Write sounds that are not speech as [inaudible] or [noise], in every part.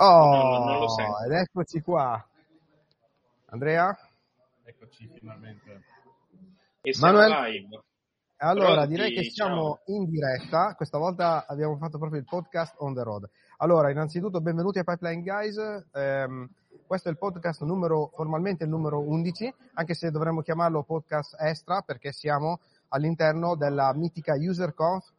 Oh, No, non lo sento. ed eccoci qua. Andrea? Eccoci finalmente. E Manuel? live. Allora, Pronti? direi che siamo in diretta. Questa volta abbiamo fatto proprio il podcast on the road. Allora, innanzitutto benvenuti a Pipeline Guys. Ehm, questo è il podcast numero, formalmente il numero 11, anche se dovremmo chiamarlo podcast extra perché siamo all'interno della mitica UserConf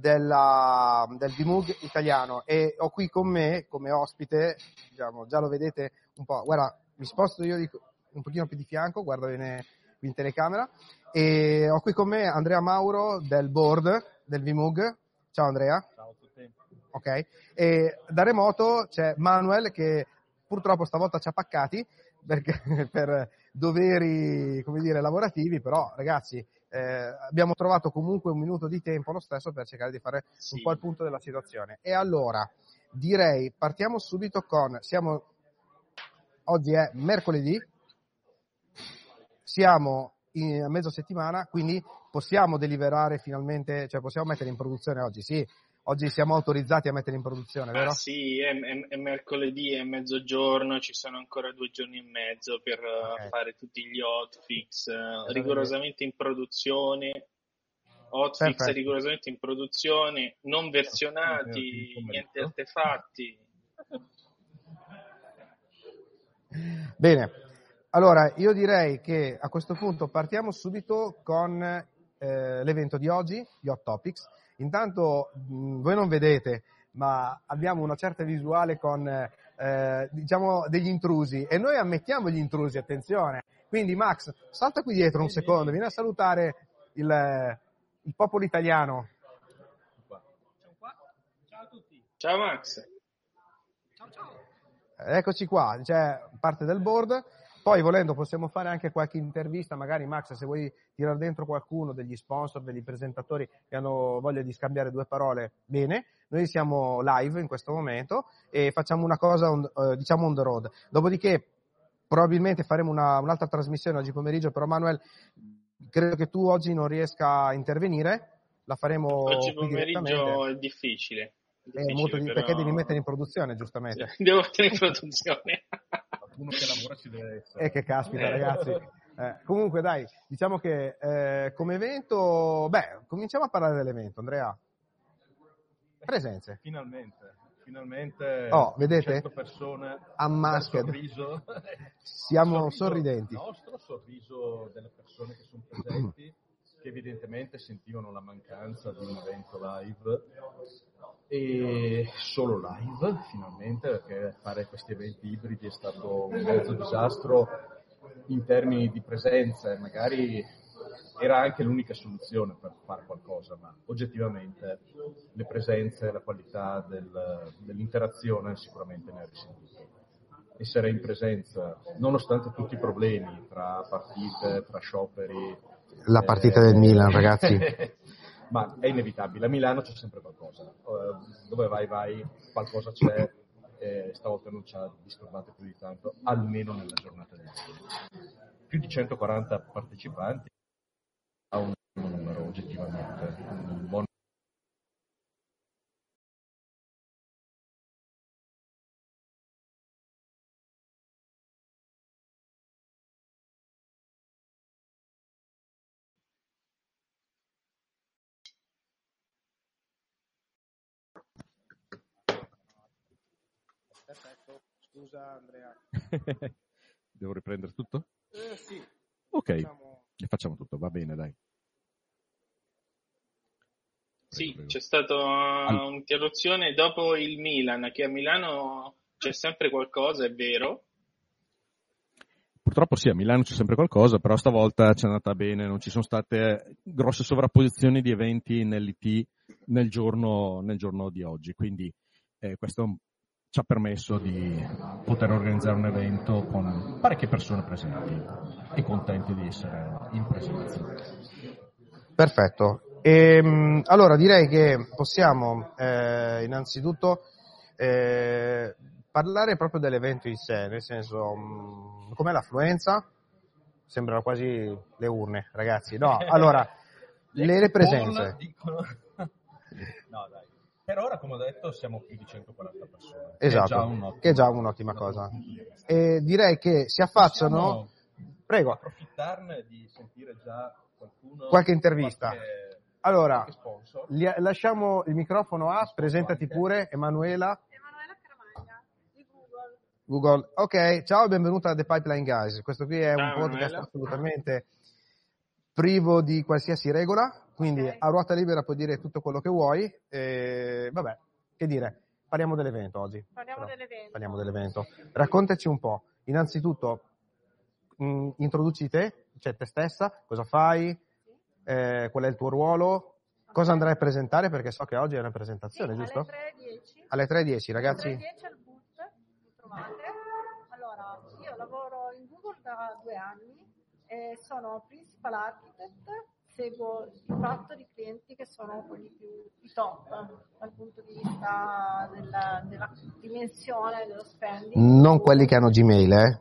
della, del VMUG italiano e ho qui con me come ospite, diciamo, già lo vedete un po', guarda, mi sposto io di- un pochino più di fianco, guarda bene qui in telecamera, e ho qui con me Andrea Mauro del board del VMUG. Ciao Andrea. Ciao a tutti. Ok? E da remoto c'è Manuel che purtroppo stavolta ci ha paccati perché, [laughs] per doveri, come dire, lavorativi, però ragazzi eh, abbiamo trovato comunque un minuto di tempo lo stesso per cercare di fare Sì. un po' il punto della situazione. E allora direi partiamo subito con, siamo, oggi è mercoledì, siamo a mezza settimana, quindi possiamo deliberare finalmente, cioè possiamo mettere in produzione oggi, sì, oggi siamo autorizzati a mettere in produzione, Ah, vero? sì, è, è- è mercoledì, è mezzogiorno, ci sono ancora due giorni e mezzo per eh, Ok. fare tutti gli hotfix, eh, rigorosamente in produzione. Hotfix Perfetto. rigorosamente in produzione, non versionati, niente artefatti. Bene, allora io direi che a questo punto partiamo subito con eh, l'evento di oggi, gli Hot Topics. Intanto mh, voi non vedete, ma abbiamo una certa visuale con eh, diciamo degli intrusi e noi ammettiamo gli intrusi, attenzione. Quindi Max, salta qui dietro un secondo, vieni a salutare il, il popolo italiano. Ciao a tutti. Ciao Max. Eccoci qua, c'è parte del board. Poi volendo possiamo fare anche qualche intervista, magari Max se vuoi tirare dentro qualcuno degli sponsor, degli presentatori che hanno voglia di scambiare due parole, bene. Noi siamo live in questo momento e facciamo una cosa on- eh, diciamo on the road. Dopodiché probabilmente faremo una- un'altra trasmissione oggi pomeriggio, però Manuel credo che tu oggi non riesca a intervenire, la faremo Oggi pomeriggio è difficile. È difficile, molto di- però- perché devi mettere in produzione, giustamente. [laughs] Devo mettere in produzione. Uno che lavora ci deve essere. E che caspita, Eh. ragazzi. Eh, comunque, dai, diciamo che eh, come evento, beh, cominciamo a parlare dell'evento, Andrea. Presenze. Finalmente, finalmente. Oh, vedete? 100 persone. Unmasked. Sorriso. Siamo Sorriso sorridenti. nostro, sorriso delle persone che sono presenti, [clears throat] che evidentemente sentivano la mancanza di un evento live. E solo live, finalmente, perché fare questi eventi ibridi è stato un mezzo disastro in termini di presenza e magari era anche l'unica soluzione per fare qualcosa, ma oggettivamente le presenze, la qualità del- dell'interazione sicuramente ne ha risentito. Essere in presenza, nonostante tutti i problemi tra partite, tra scioperi. La partita del Milan, ragazzi. [laughs] ma è inevitabile. A Milano c'è sempre qualcosa. Eh, dove vai, vai, qualcosa c'è. e stavolta non ci ha disturbato più di tanto, almeno nella giornata di ieri. Più di 140 partecipanti a un numero oggettivamente. Un buon scusa Andrea. [laughs] Devo riprendere tutto? Eh, sì, Ok, e facciamo tutto, va bene, dai. Sì, prego. c'è stata un'interruzione dopo il Milan, che a Milano c'è sempre qualcosa, è vero. Purtroppo sì, a Milano c'è sempre qualcosa, però stavolta ci è andata bene, non ci sono state grosse sovrapposizioni di eventi nell'IT nel giorno, nel giorno di oggi, quindi eh, questo ci ha permesso di poter organizzare un evento con parecchie persone presenti e contenti di essere in presenza. Perfetto. Ehm, allora direi che possiamo eh, innanzitutto eh, parlare proprio dell'evento in sé, nel senso mh, com'è l'affluenza? Sembrano quasi le urne, ragazzi. No, [laughs] allora le, le presenze. Dicono- [laughs] no, dai. Per ora, come ho detto, siamo più di 140 persone. Esatto, Che è già, un che è già un'ottima cosa. E direi che si affacciano... Prego. approfittarne di sentire già qualcuno. Qualche intervista. qualche- Allora, qualche lasciamo il microfono a, presentati pure, Emanuela. Emanuela Caramagna di Google. Google. Ok, ciao e benvenuta a The Pipeline Guys. Questo qui è un Ciao, podcast Emanuela. assolutamente privo di qualsiasi regola, quindi Ok. a ruota libera puoi dire tutto quello che vuoi. E, vabbè, che dire, parliamo dell'evento oggi. Parliamo Però, dell'evento. Parliamo dell'evento. Raccontaci un po'. Innanzitutto, mh, introduci te, cioè te stessa, cosa fai, eh, qual è il tuo ruolo, cosa andrai a presentare, perché so che oggi è una presentazione, Sì, giusto? Alle 3.10. Alle 3.10, ragazzi. Alle 3.10 al boot, mi trovate. Allora, io lavoro in Google da due anni e sono principal architect, seguo il fatto di clienti che sono quelli più i top dal punto di vista della, della dimensione dello spending. Non quelli che hanno Gmail, eh?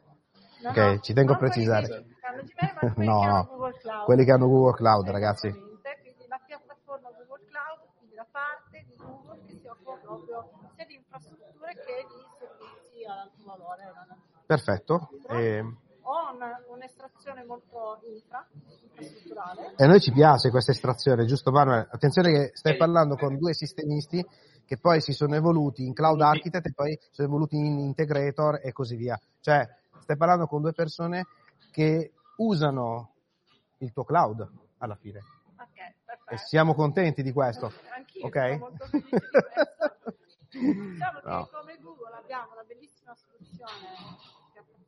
No, ok, no, ci tengo a quelli precisare. che hanno Gmail, ma quelli [laughs] No, che hanno no. Google Cloud. Quelli che hanno Google Cloud, ragazzi. Esattamente, quindi la piattaforma Google Cloud, quindi la parte di Google che si occupa proprio sia di infrastrutture che di servizi ad alto valore. Perfetto. E, Ho una- un'estrazione molto infra, infrastrutturale. e a noi ci piace questa estrazione, giusto Manuel? Attenzione che stai parlando con due sistemisti che poi si sono evoluti in cloud architect e poi sono evoluti in integrator e così via. Cioè, stai parlando con due persone che usano il tuo cloud alla fine. Ok, E siamo contenti di questo. Anch'io Ok? sono molto felice di questo. [laughs] Diciamo che No. come Google abbiamo una bellissima soluzione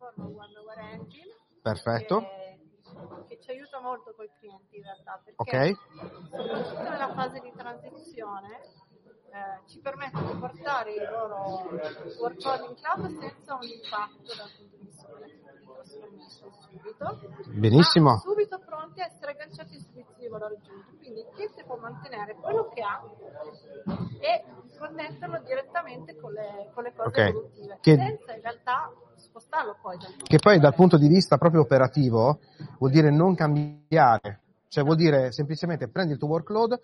piattaforma OneWare Engine Perfetto. che, che ci aiuta molto con i clienti in realtà perché Ok. soprattutto nella fase di transizione eh, ci permette di portare i loro workload in cloud senza un impatto dal punto di vista delle trasformation subito Benissimo. ma subito pronti a essere agganciati ai servizi di valore aggiunto quindi il cliente può mantenere quello che ha e connetterlo direttamente con le, con le cose Ok. evolutive Che- senza in realtà spostarlo poi Che poi dal punto di vista proprio operativo vuol dire non cambiare, cioè vuol dire semplicemente prendi il tuo workload,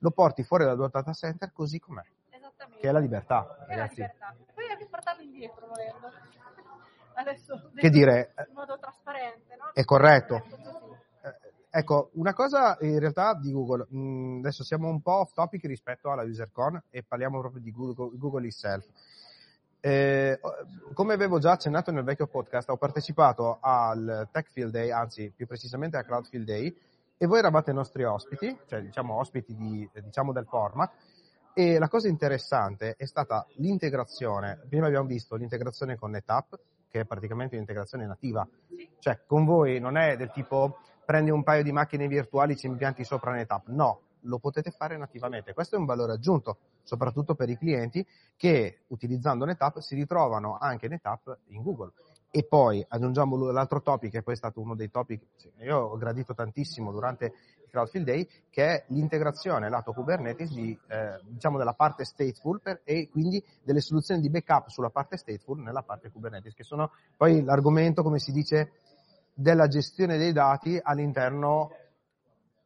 lo porti fuori dal tuo data center così com'è, Esattamente. che è la libertà, Che è la ragazzi. libertà. Poi anche portarlo indietro volendo. [laughs] Adesso Che dire, in modo trasparente, no? è corretto. Ecco. Eh, Ecco, una cosa in realtà di Google, mh, adesso siamo un po' off topic rispetto alla UserCon e parliamo proprio di Google, Google itself. Eh, come avevo già accennato nel vecchio podcast, ho partecipato al Tech Field Day, anzi più precisamente al Cloud Field Day, e voi eravate i nostri ospiti, cioè diciamo ospiti di, eh, diciamo del format, e la cosa interessante è stata l'integrazione, prima abbiamo visto l'integrazione con NetApp, che è praticamente un'integrazione nativa, cioè con voi non è del tipo prendi un paio di macchine virtuali e ci impianti sopra NetApp, no, lo potete fare nativamente, questo è un valore aggiunto, soprattutto per i clienti che utilizzando NetApp si ritrovano anche NetApp in Google. E poi aggiungiamo l'altro topic, che poi è stato uno dei topic che io ho gradito tantissimo durante il Cloudfield Day, che è l'integrazione lato Kubernetes di, eh, diciamo della parte stateful per- e quindi delle soluzioni di backup sulla parte stateful nella parte Kubernetes, che sono poi l'argomento, come si dice, della gestione dei dati all'interno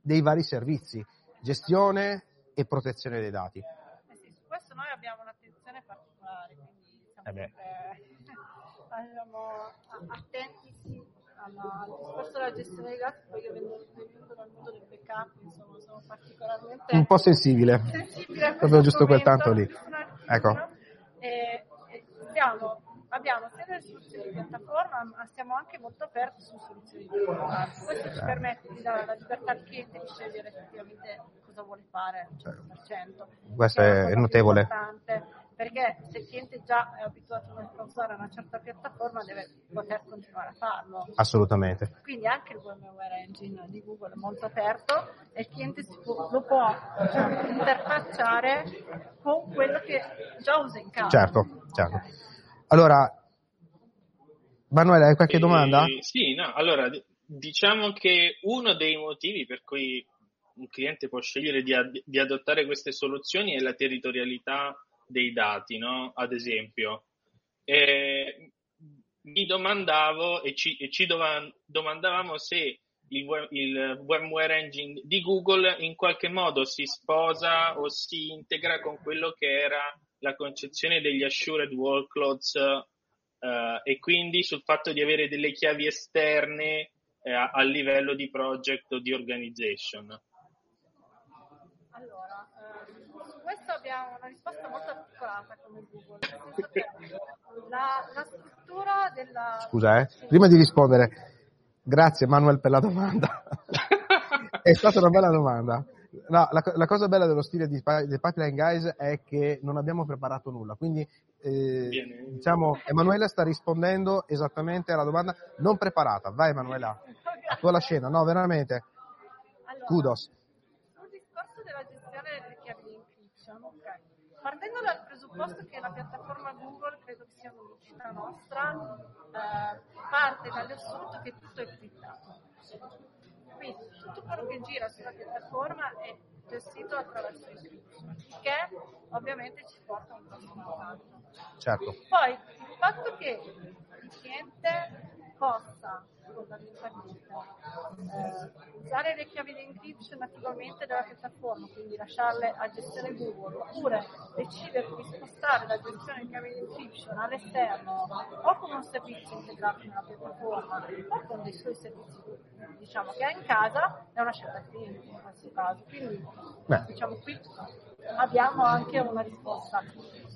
dei vari servizi, gestione e protezione dei dati. Eh sì, su questo noi abbiamo un'attenzione particolare, quindi siamo Eh sempre diciamo, a- attenti sì, alla- al discorso della gestione dei dati, poi io vengo, venendo dal mondo del backup, insomma, sono particolarmente Un po' sensibile. sensibile Proprio giusto quel tanto lì. Ecco. E, e stiamo- abbiamo sia delle soluzioni di piattaforma, ma siamo anche molto aperti su soluzioni di piattaforma. Questo ci Eh. permette di dare la libertà al cliente di scegliere effettivamente cosa vuole fare al 100%. Questo è più notevole. perché se il cliente già è abituato a usare una certa piattaforma deve poter continuare a farlo. Assolutamente. Quindi anche il VMware Engine di Google è molto aperto e il cliente può- lo può diciamo, interfacciare con quello che già usa in casa. Certo, certo. Allora, Manuela, hai qualche Eh, domanda? Sì, no, allora diciamo che uno dei motivi per cui un cliente può scegliere di, ad- di adottare queste soluzioni è la territorialità dei dati, no? Ad esempio. Eh, mi domandavo e ci, e ci dova- domandavamo se il, il VMware Engine di Google in qualche modo si sposa o si integra con quello che era la concezione degli assured workloads eh, e quindi sul fatto di avere delle chiavi esterne eh, a livello di project o di organization. Allora, eh, su questo abbiamo una risposta molto articolata come Google. La, la struttura della... Scusa, eh, prima di rispondere, grazie Manuel per la domanda. [laughs] È stata una bella domanda. No, la, la, cosa bella dello stile di, di Pipeline Guys è che non abbiamo preparato nulla, quindi eh, diciamo Emanuela sta rispondendo esattamente alla domanda non preparata. Vai Emanuela, a tua la scena, no veramente. Allora, Kudos. Sul discorso della gestione delle chiavi di encryption, ok. Partendo dal presupposto che la piattaforma Google, credo che sia un'unicità nostra, eh, parte dall'assunto che tutto è criptato. Quindi tutto quello che gira sulla piattaforma è gestito attraverso encryption, che ovviamente ci porta un grosso vantaggio. Certo. Poi il fatto che il cliente possa fondamentalmente eh, usare le chiavi di encryption nativamente della piattaforma, quindi lasciarle a gestione Google, oppure decidere di spostare la gestione di chiavi di encryption all'esterno o con un servizio integrato nella piattaforma o con dei suoi servizi diciamo che ha in casa, è una scelta cliente in questo caso. Quindi Beh. diciamo qui abbiamo anche una risposta.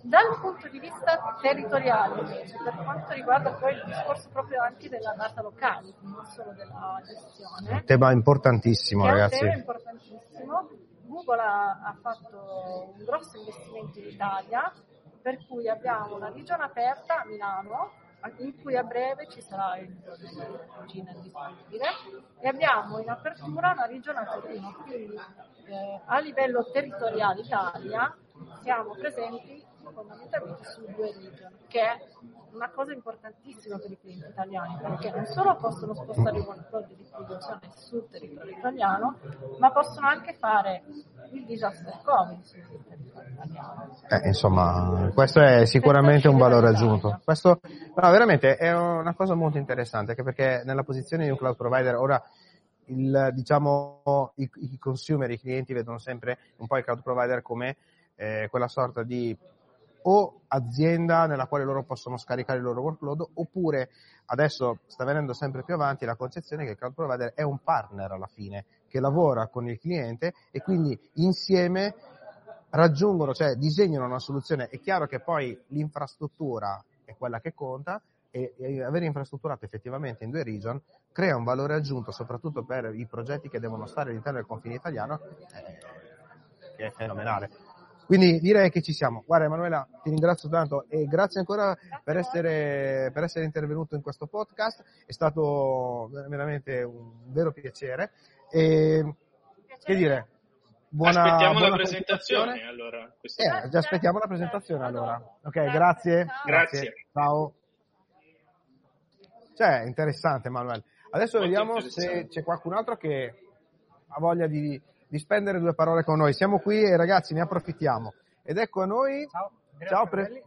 Dal punto di vista territoriale, invece, per quanto riguarda poi il discorso proprio anche della data locale, non solo della gestione, Tema importantissimo è un ragazzi. tema importantissimo, Google ha, ha fatto un grosso investimento in Italia, per cui abbiamo una regione aperta a Milano, in cui a breve ci sarà il Gina disponibile, e abbiamo in apertura una regione a Torino, quindi eh, a livello territoriale Italia siamo presenti fondamentalmente su due region, che è una cosa importantissima per i clienti italiani, perché non solo possono spostare i workload di produzione sul territorio italiano, ma possono anche fare il disaster Covid sul territorio italiano. Eh, insomma, questo è sicuramente un valore aggiunto. Questo no, veramente è una cosa molto interessante, anche perché nella posizione di un cloud provider ora il, diciamo, i, i consumer, i clienti vedono sempre un po' il cloud provider come eh, quella sorta di o azienda nella quale loro possono scaricare il loro workload oppure adesso sta venendo sempre più avanti la concezione che il cloud provider è un partner alla fine che lavora con il cliente e quindi insieme raggiungono, cioè disegnano una soluzione. È chiaro che poi l'infrastruttura è quella che conta e, e avere infrastrutturato effettivamente in due region crea un valore aggiunto soprattutto per i progetti che devono stare all'interno del confine italiano eh, che è fenomenale. Quindi direi che ci siamo. Guarda Emanuela, ti ringrazio tanto e grazie ancora per essere, per essere intervenuto in questo podcast. È stato veramente un vero piacere. E, che dire? Buona, aspettiamo buona la presentazione allora. Eh, già aspettiamo la presentazione allora. Ok, Grazie, grazie. Grazie. Ciao. Cioè, interessante Manuel. Adesso Molto vediamo se c'è qualcun altro che ha voglia di, di spendere due parole con noi. Siamo qui e ragazzi ne approfittiamo. Ed ecco a noi. Ciao, Ciao, pre-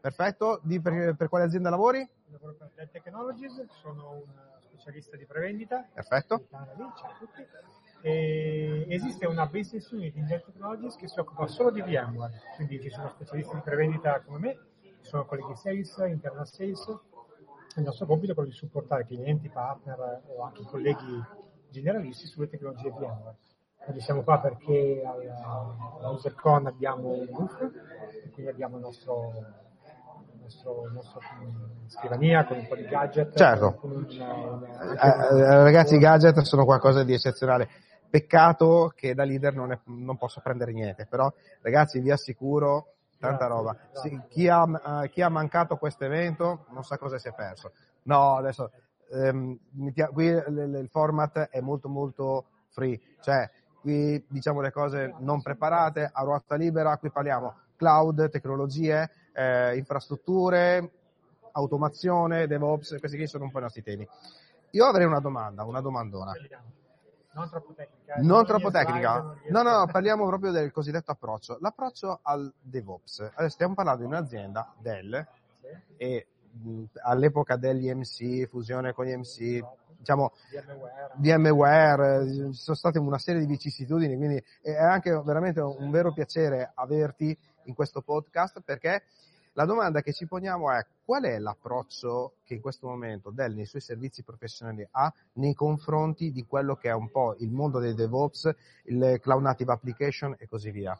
perfetto. Di per, per quale azienda lavori? lavoro per Dell Technologies, sono un specialista di prevendita. Perfetto. Ciao a tutti. E esiste una business unit in Dell Technologies che si occupa solo di VMware, quindi ci sono specialisti di prevendita come me, ci sono quelli di sales, internal sales. Il nostro compito è quello di supportare clienti, partner o anche colleghi generalisti sulle tecnologie VMware. Quindi siamo qua perché al- a UserCon abbiamo un booth, e quindi abbiamo il nostro, il nostro, il nostro, scrivania con un po' di gadget. Certo. un- un- Eh, eh, ragazzi, i gadget sono qualcosa di eccezionale. Peccato che da leader non, è- non posso prendere niente, però ragazzi vi assicuro tanta roba. Sì, chi, ha, eh, chi ha mancato questo evento non sa cosa si è perso. No, adesso ehm, qui il format è molto molto free, cioè qui diciamo le cose non preparate, a ruota libera, qui parliamo cloud, tecnologie, eh, infrastrutture, automazione, DevOps, questi qui sono un po' i nostri temi. Io avrei una domanda, una domandona. Non troppo tecnica. eh, Non troppo tecnica? non No, no, parliamo proprio del cosiddetto approccio. L'approccio al DevOps. Adesso stiamo parlando di un'azienda, Dell, Sì. e mh, all'epoca degli MC, fusione con gli MC, diciamo, VMware, eh, ci sono state una serie di vicissitudini, quindi è anche veramente un vero piacere averti in questo podcast perché la domanda che ci poniamo è qual è l'approccio che in questo momento Dell nei suoi servizi professionali ha nei confronti di quello che è un po' il mondo dei DevOps, il Cloud Native Application e così via?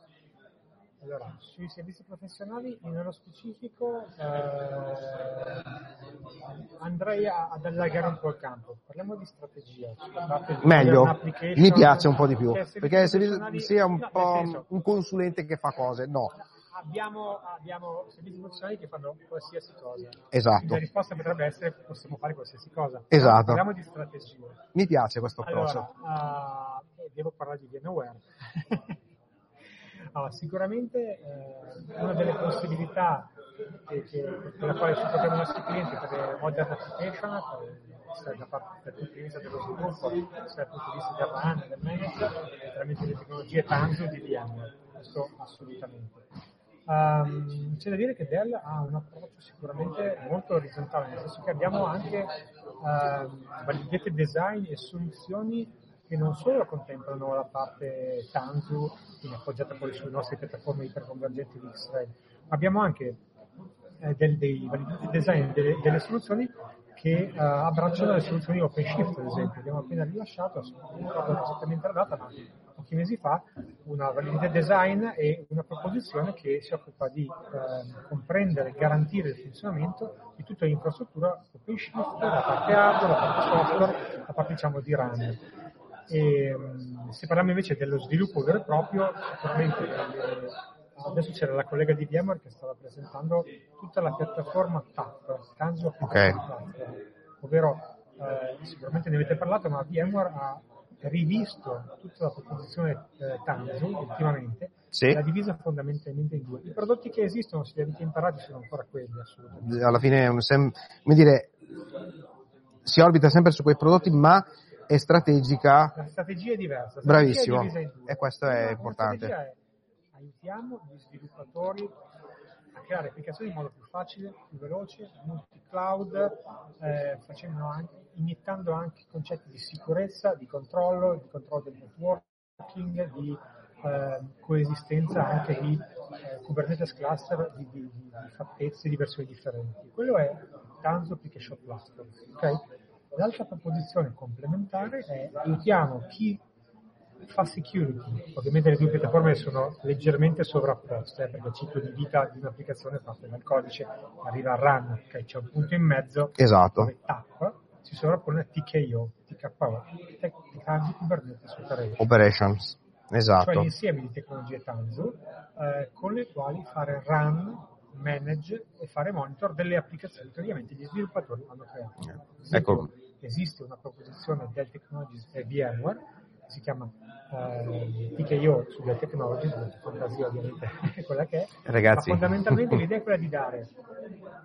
Allora, sui servizi professionali, nello specifico, eh, andrei a, ad allargare un po' il campo. Parliamo di strategia. Cioè Meglio, mi piace un po' di più, perché se sia un no, po' senso, un consulente che fa cose, no. Abbiamo, abbiamo, servizi professionali che fanno qualsiasi cosa. Esatto. La risposta potrebbe essere possiamo fare qualsiasi cosa. Esatto. Parliamo di strategia. Mi piace questo approccio. Allora, uh, devo parlare di VMware. [laughs] Allora, sicuramente eh, una delle possibilità che, che, per la quale ci troviamo i nostri clienti per le modern application, sia da parte dal punto di vista dello sviluppo, sia dal punto di vista del RAN, del management, tramite le tecnologie Tanzu di VMware, questo assolutamente. Um, c'è da dire che Dell ha un approccio sicuramente molto orizzontale, nel senso che abbiamo anche uh, validate design e soluzioni che non solo contemplano la parte Tanzu, quindi appoggiata poi sulle nostre piattaforme iperconvergenti di X-Ray, abbiamo anche eh, del, dei design, delle, delle soluzioni che uh, abbracciano le soluzioni OpenShift, ad esempio. Abbiamo appena rilasciato, non ricordo esattamente la data, ma pochi mesi fa, una validità design e una proposizione che si occupa di uh, comprendere e garantire il funzionamento di tutta l'infrastruttura OpenShift, la parte hardware, la parte software, la parte diciamo di RAN. E, mm, se parliamo invece dello sviluppo vero e proprio, sicuramente eh, adesso c'era la collega di VMware che stava presentando tutta la piattaforma TAP, Tanzu okay. ovvero eh, sicuramente ne avete parlato, ma VMware ha rivisto tutta la proposizione eh, Tanzu ultimamente sì. l'ha divisa fondamentalmente in due. I prodotti che esistono, se li avete imparati, sono ancora quelli assolutamente. Alla fine, sem- come dire, si orbita sempre su quei prodotti, ma è strategica. La strategia è diversa. Bravissimo. È e questo è no, importante. Aiutiamo gli sviluppatori a creare applicazioni in modo più facile, più veloce, multi-cloud, eh, anche, iniettando anche concetti di sicurezza, di controllo, di controllo del networking, di eh, coesistenza anche di eh, Kubernetes cluster di, di, di, fattezze, di versioni differenti. Quello è Tanzo Application Platform. Okay? L'altra proposizione complementare è aiutiamo chi fa security. Ovviamente le due piattaforme sono leggermente sovrapposte eh, perché il ciclo di vita di un'applicazione parte dal codice, arriva al run, okay? c'è un punto in mezzo esatto. dove TAP si sovrappone a TKO, TKO, Technology Kubernetes Operations. Operations. Esatto. Cioè l'insieme di tecnologie Tanzu eh, con le quali fare run manage e fare monitor delle applicazioni che ovviamente gli sviluppatori hanno creato. Ecco. Esiste una proposizione Dell Technologies e VMware che si chiama eh, TKO su Dell Technologies, la fantasia ovviamente è [laughs] quella che è, Ragazzi. ma fondamentalmente l'idea è quella di dare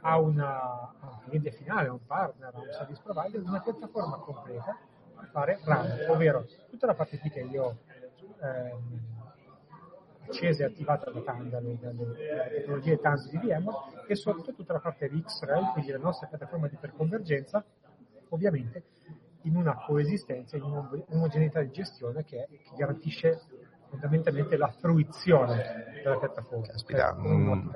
a, una, a un cliente finale, a un partner, a un service provider una piattaforma completa per fare run, ovvero tutta la parte TKO ehm, accesa e attivata da Tanda, dalle, dalle tecnologie TANS di VMware e sotto tutta la parte di X-Ray, quindi la nostra piattaforma di iperconvergenza, ovviamente in una coesistenza, in un'omogeneità di gestione che, che garantisce fondamentalmente la fruizione della piattaforma. Caspita, mm,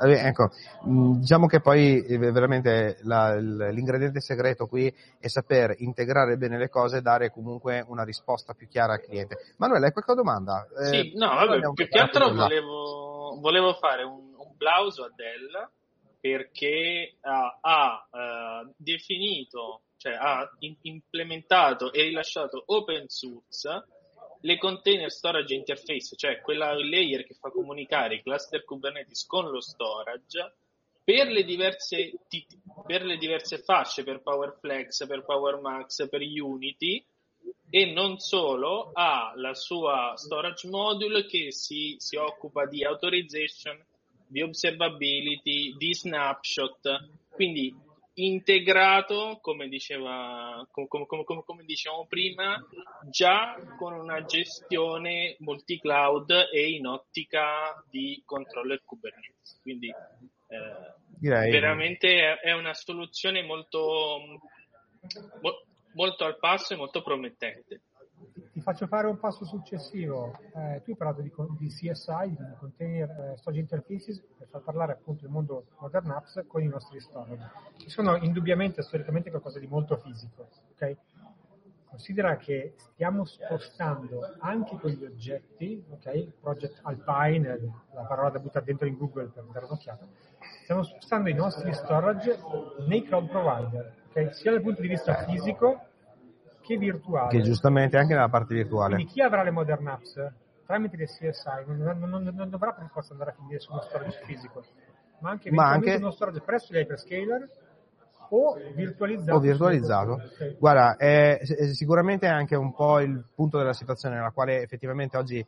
ecco, mm, diciamo che poi eh, veramente la, l'ingrediente segreto qui è saper integrare bene le cose e dare comunque una risposta più chiara al cliente. Manuela, hai qualche domanda? Eh, sì, no, vabbè, più che altro volevo, volevo, fare un, un plauso a Dell perché ha, ha uh, definito, cioè ha in, implementato e rilasciato open source le container storage interface, cioè quella layer che fa comunicare i cluster Kubernetes con lo storage, per le diverse, per le diverse fasce, per PowerFlex, per PowerMax, per Unity, e non solo, ha la sua storage module che si, si occupa di authorization, di observability, di snapshot. Quindi integrato, come, diceva, come, come, come, dicevamo prima, già con una gestione multi-cloud e in ottica di controller Kubernetes. Quindi eh, veramente è una soluzione molto, molto al passo e molto promettente. Ti faccio fare un passo successivo. Eh, tu hai parlato di, di CSI, di Container eh, Storage Interfaces, per far parlare appunto il mondo Modern Apps con i nostri storage, che sono indubbiamente storicamente qualcosa di molto fisico. ok? Considera che stiamo spostando anche quegli oggetti, ok? Project Alpine, la parola da buttare dentro in Google per dare un'occhiata, stiamo spostando i nostri storage nei cloud provider, ok? sia dal punto di vista fisico che virtuale. Che giustamente anche nella parte virtuale. Quindi chi avrà le modern apps tramite le CSI non, non- non- dovrà per forza andare a finire su uno storage fisico, ma anche Ma anche- uno storage presso gli hyperscaler o virtualizzato. o virtualizzato. Ok. Guarda, è, è sicuramente è anche un po' il punto della situazione nella quale effettivamente oggi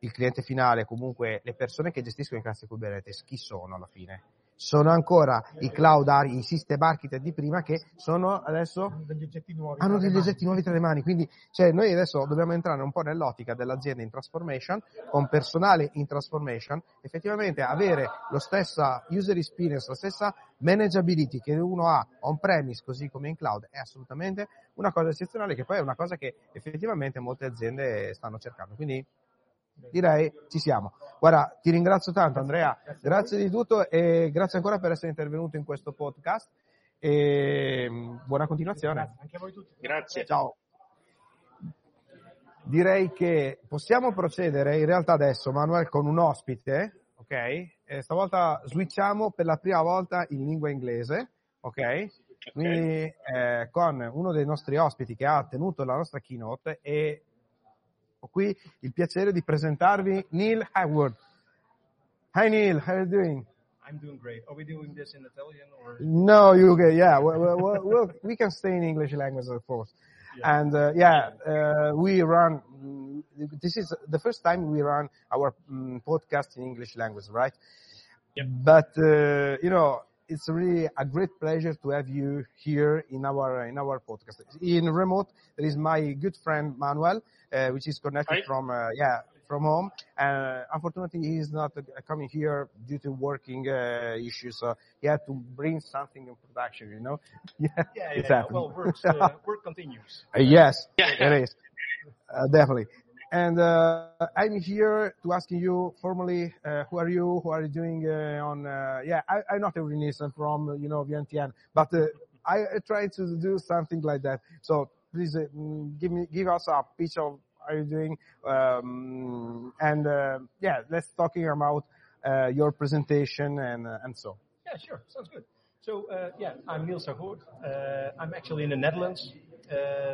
il cliente finale, comunque le persone che gestiscono i cluster Kubernetes, chi sono alla fine? Sono ancora i cloud, i system architect di prima che sono adesso Hanno degli oggetti nuovi. hanno tra le degli mani. oggetti nuovi tra le mani, quindi cioè, noi adesso dobbiamo entrare un po' nell'ottica dell'azienda in transformation, con personale in transformation, effettivamente avere lo stessa user experience, la stessa manageability che uno ha on-premise così come in cloud è assolutamente una cosa eccezionale che poi è una cosa che effettivamente molte aziende stanno cercando. Quindi direi ci siamo. Guarda, ti ringrazio tanto Andrea, grazie di tutto e grazie ancora per essere intervenuto in questo podcast e mm, buona continuazione. Grazie, anche a voi tutti. Grazie. Ciao. Direi che possiamo procedere in realtà adesso, Manuel, con un ospite, ok? E stavolta switchiamo per la prima volta in lingua inglese, ok? Quindi eh, con uno dei nostri ospiti che ha tenuto la nostra keynote e ho qui il piacere di presentarvi Neil Howard. Hi Neil, how are you doing? I'm doing great. Are we doing this in Italian or? No, you okay? Yeah, well, well, well, we can stay in English language, of course. Yeah. And uh, yeah, uh, we run. This is the first time we run our mm, podcast in English language, right? Yep. But uh, you know, it's really a great pleasure to have you here in our in our podcast. In remote, there is my good friend Manuel, uh, which is connected Hi. from uh, yeah from home. Uh, unfortunately, he is not coming here due to working uh, issues, so he had to bring something in production. You know? [laughs] Yeah, Yeah, yeah, yeah. Well, [laughs] uh, work continues. Yes, it is. Uh, definitely. And uh, I'm here to ask you formally, uh, who are you? Who are you doing uh, on? Uh, yeah, I, I'm not a Renaissance from you know VNTN, but uh, I, I try to do something like that. So please uh, give me give us a pitch of how you doing, um, and yeah, let's talking about your presentation and and so. Yeah, sure. Sounds good. So, yeah, I'm Niels Ahoort. Uh, I'm actually in the Netherlands,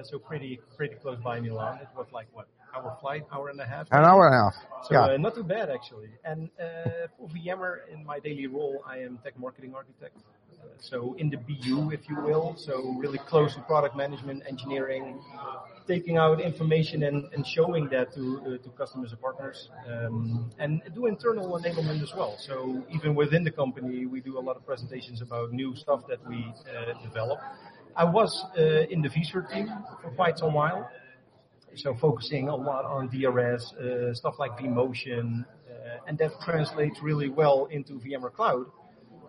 so pretty pretty close by Milan. It was like, what, hour flight, hour and a half? An hour and a half. So yeah. uh, not too bad actually. And uh, for VMware, in my daily role, I am tech marketing architect. Uh, so in the BU, if you will, so really close to product management, engineering, taking out information and, and showing that to uh, to customers and partners, um, and do internal enablement as well. So even within the company, we do a lot of presentations about new stuff that we uh, develop. I was uh, in the vSphere team for quite some while. So focusing a lot on DRS, uh, stuff like vMotion, uh, and that translates really well into VMware Cloud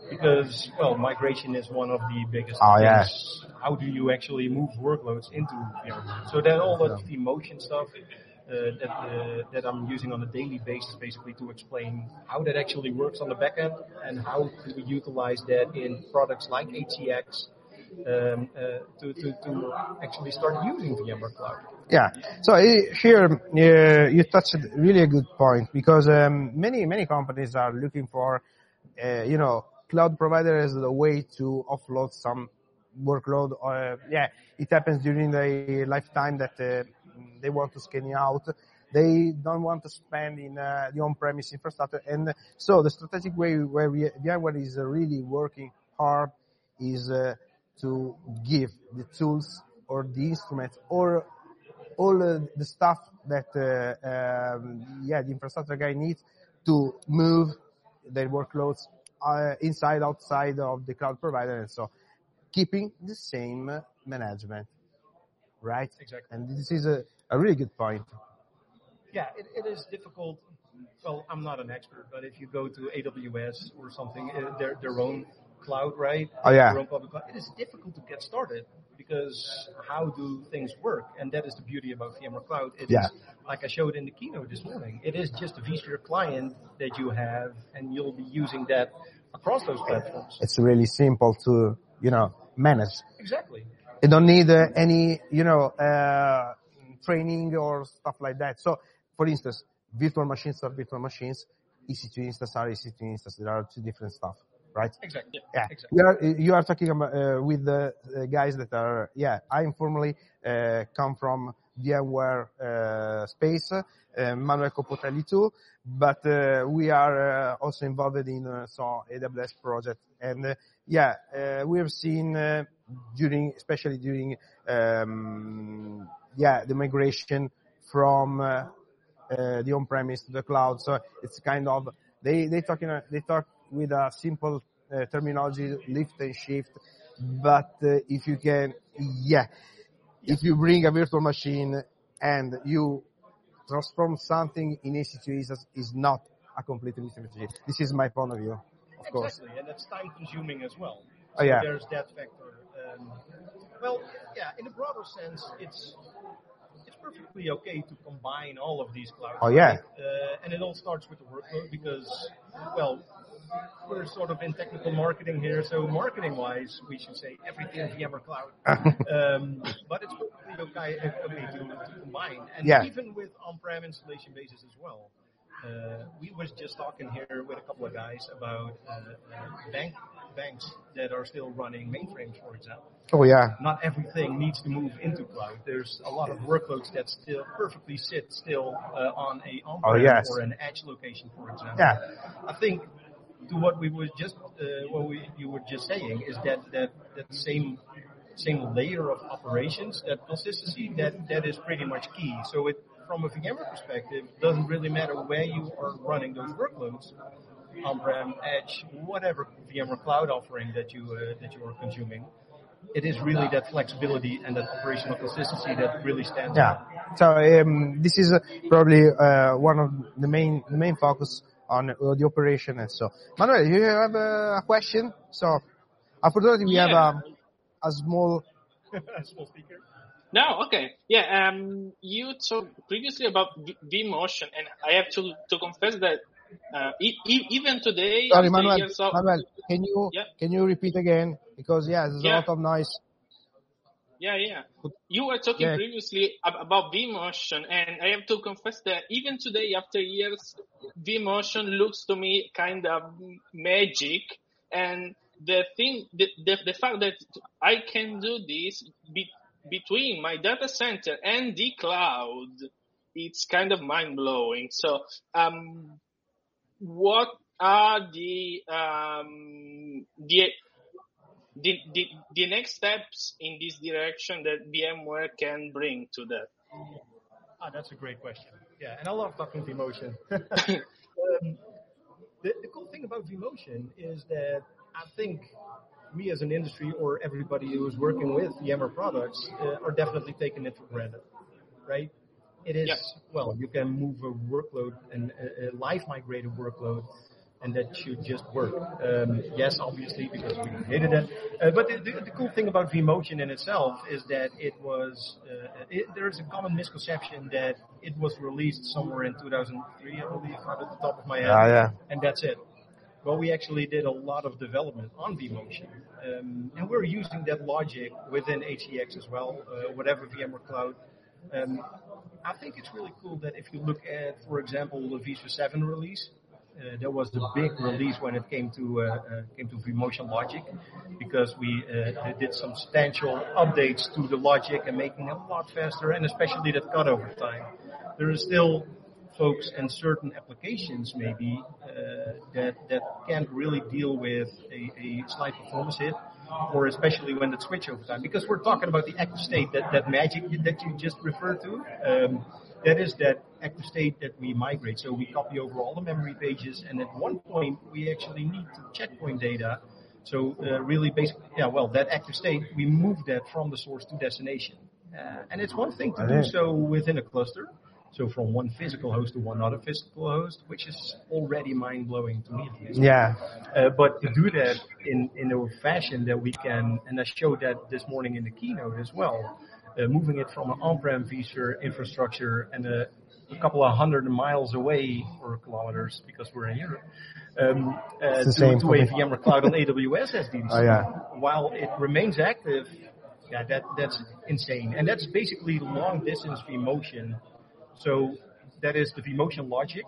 because, well, migration is one of the biggest Oh, things. yes. How do you actually move workloads into VMware Cloud? So that all that vMotion stuff uh, that uh, that I'm using on a daily basis, basically to explain how that actually works on the backend and how do we utilize that in products like HCX um, uh, to, to, to actually start using VMware Cloud. Yeah. So here uh, you touched really a good point because um, many many companies are looking for, uh, you know, cloud provider as a way to offload some workload. Uh, yeah, it happens during the lifetime that uh, they want to scanning out. They don't want to spend in uh, the on-premise infrastructure, and so the strategic way where VMware is really working hard is to give the tools or the instruments or all uh, the stuff that uh, um, yeah the infrastructure guy needs to move their workloads uh, inside outside of the cloud provider and so keeping the same management right Exactly. and this is a, a really good point Yeah, it, it is difficult. Well, I'm not an expert, but if you go to AWS or something, uh, their their own cloud, right? Oh, yeah. Their own public cloud, it is difficult to get started because how do things work? And that is the beauty about VMware Cloud. It is Yeah. like I showed in the keynote this morning. It is just a vSphere client that you have, and you'll be using that across those platforms. It's really simple to, you know, manage. Exactly. You don't need uh, any, you know, uh, training or stuff like that. So, for instance, virtual machines are virtual machines. EC2 instance are EC2 instance. There are two different stuff, right? Exactly. Yeah, Exactly. you are you are talking about uh, with the uh, guys that are yeah. I informally uh, come from VMware uh, space, uh, Manuel Copotelli too, but uh, we are uh, also involved in uh, so AWS project, and uh, yeah, uh, we have seen uh, during especially during um, yeah the migration from uh, uh, the on-premise to the cloud. So it's kind of they they talking they talk with a simple uh, terminology, lift and shift. But uh, if you can, yeah, if you bring a virtual machine and you transform something in EC2 instance, is not a complete lift and shift. This is my point of view, of course. Exactly, and it's time consuming as well. Oh, yeah. There's that factor. Um, well, yeah, in a broader sense, it's it's perfectly okay to combine all of these clouds. Oh, yeah. right? Uh, and it all starts with the workload because, well, we're sort of in technical marketing here, so marketing-wise, we should say everything is VMware Cloud. [laughs] um, but it's perfectly okay, okay to, to combine, and Yeah. even with on-prem installation bases as well. Uh, we was just talking here with a couple of guys about uh, uh, bank banks that are still running mainframes, for example. Oh yeah, Not everything needs to move into cloud. There's a lot of workloads that still perfectly sit still uh, on a on-prem Oh, yes. or an edge location, for example. Yeah. I think to what we were just uh, what we, you were just saying is that that that same same layer of operations, that consistency, that that is pretty much key. So it from a VMware perspective, doesn't really matter where you are running those workloads, on-prem, edge, whatever VMware cloud offering that you uh, that you are consuming. It is really that flexibility and that operational consistency that really stands yeah. out. So um, this is uh, probably uh, one of the main the main focus on uh, the operation and so. Manuel, you have uh, a question? So, unfortunately, we have um, a small. [laughs] Small speaker. No, okay. Yeah, um, you talked previously about V- vMotion, and I have to, to confess that uh, e- e- even today, Sorry, Manuel. years Manuel, can you Yeah. can you repeat again? Because yeah, there's Yeah. a lot of noise. Yeah, yeah. You were talking Yeah. previously ab- about vMotion, and I have to confess that even today, after years, vMotion looks to me kind of magic. And the thing, the, the, the fact that I can do this be, between my data center and the cloud, it's kind of mind blowing. So, um, what are the um, the the, the, the next steps in this direction that VMware can bring to that? Ah, that's a great question. Yeah, and I love talking vMotion. [laughs] um, the, the cool thing about vMotion is that I think we as an industry or everybody who is working with VMware products uh, are definitely taking it for granted, right? It is, Yeah. well, you can move a workload and a, a live migrated workload and that should just work. Um, yes, obviously, because we hated it. Uh, but the, the, the cool thing about vMotion in itself is that it was, uh, it, there's a common misconception that it was released somewhere in 2003, I believe, out of the top of my head. Ah, yeah. And that's it. Well, we actually did a lot of development on vMotion. Um, and we're using that logic within HCX as well, uh, whatever VMware Cloud. Um, I think it's really cool that if you look at, for example, the vSphere 7 release, uh, there was a big release when it came to uh, uh, came to vMotion Logic because we uh, did substantial updates to the logic and making it a lot faster and especially that cutover time. There is still folks and certain applications maybe uh, that that can't really deal with a, a slight performance hit or especially when the switch over time because we're talking about the active state that that magic that you just referred to um, that is that active state that we migrate so we copy over all the memory pages and at one point we actually need to checkpoint data so uh, really basically yeah well that active state we move that from the source to destination uh, and it's one thing to do so within a cluster So from one physical host to one other physical host, which is already mind blowing to me. at least. Yeah. Uh, but to do that in, in a fashion that we can, and I showed that this morning in the keynote as well, uh, moving it from an on-prem vSphere infrastructure and a, a couple of hundred miles away or kilometers because we're in Europe, um, uh, to, same to a. VMware Cloud on AWS DDC. Oh, yeah. While it remains active, yeah, that, that's insane. And that's basically long distance vMotion. So that is the vMotion logic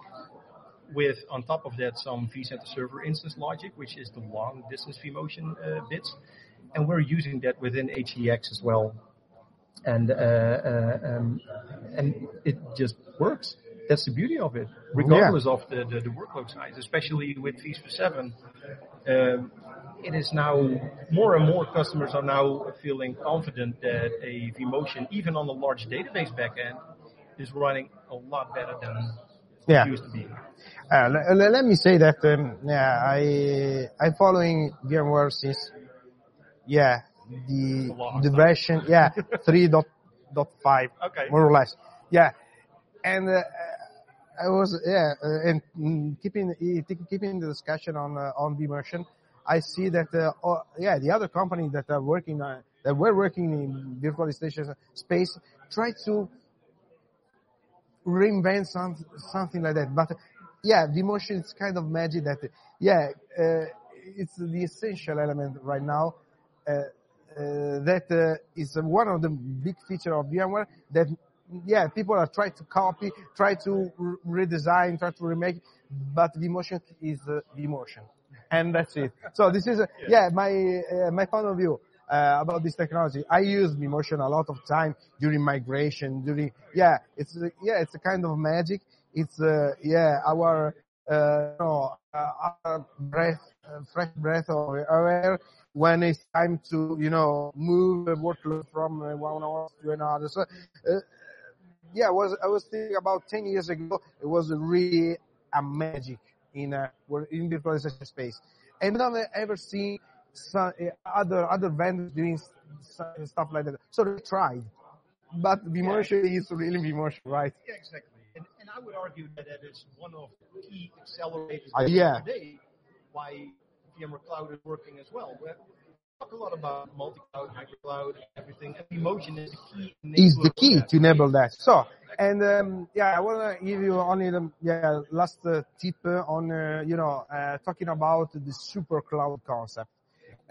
with on top of that some vCenter server instance logic, which is the long distance vMotion uh, bits, and we're using that within HEX as well, and uh, uh, um, and it just works. That's the beauty of it, regardless of the, the, the workload size, especially with vSphere 7. Um, it is now more and more customers are now feeling confident that a vMotion, even on a large database backend, is running a lot better than Yeah. it used to be. Uh, le- le- let me say that um, yeah, I I'm following VMware since yeah the the version yeah [laughs] three dot dot five Okay. more or less yeah and uh, I was yeah uh, and mm, keeping keeping the discussion on uh, on vMersion I see that uh, oh, yeah the other companies that are working uh, that were working in virtualization space try to reinvent some, something like that. But yeah, vMotion is kind of magic that, yeah, uh, it's the essential element right now. Uh, that uh, is one of the big feature of VMware that, yeah, people are trying to copy, try to re- redesign, try to remake, but vMotion is uh, vMotion. And that's it. So this is, uh, [laughs] yeah, my, uh, my point of view uh, about this technology. I use vMotion a lot of time during migration, during, yeah, it's, uh, yeah, it's a kind of magic. It's, uh, yeah, our, uh, you know, uh, our breath, uh, fresh breath of air when it's time to, you know, move a workload from uh, one hour to another. So, uh, yeah, I was, I was thinking about 10 years ago, it was really a magic in, uh, in virtualization space. And I've ever seen some uh, other other vendors doing stuff like that. So they tried, but vMotion is really vMotion, right? Yeah, exactly. And, and I would argue that that is one of the key accelerators Uh, yeah. today why VMware Cloud is working as well. We talk a lot about multi-cloud, hybrid-cloud, everything. And Emotion is the key. Is the key that. to enable that. So, and um, yeah, I want to give you only the yeah last uh, tip uh, on uh, you know uh, talking about the super cloud concept.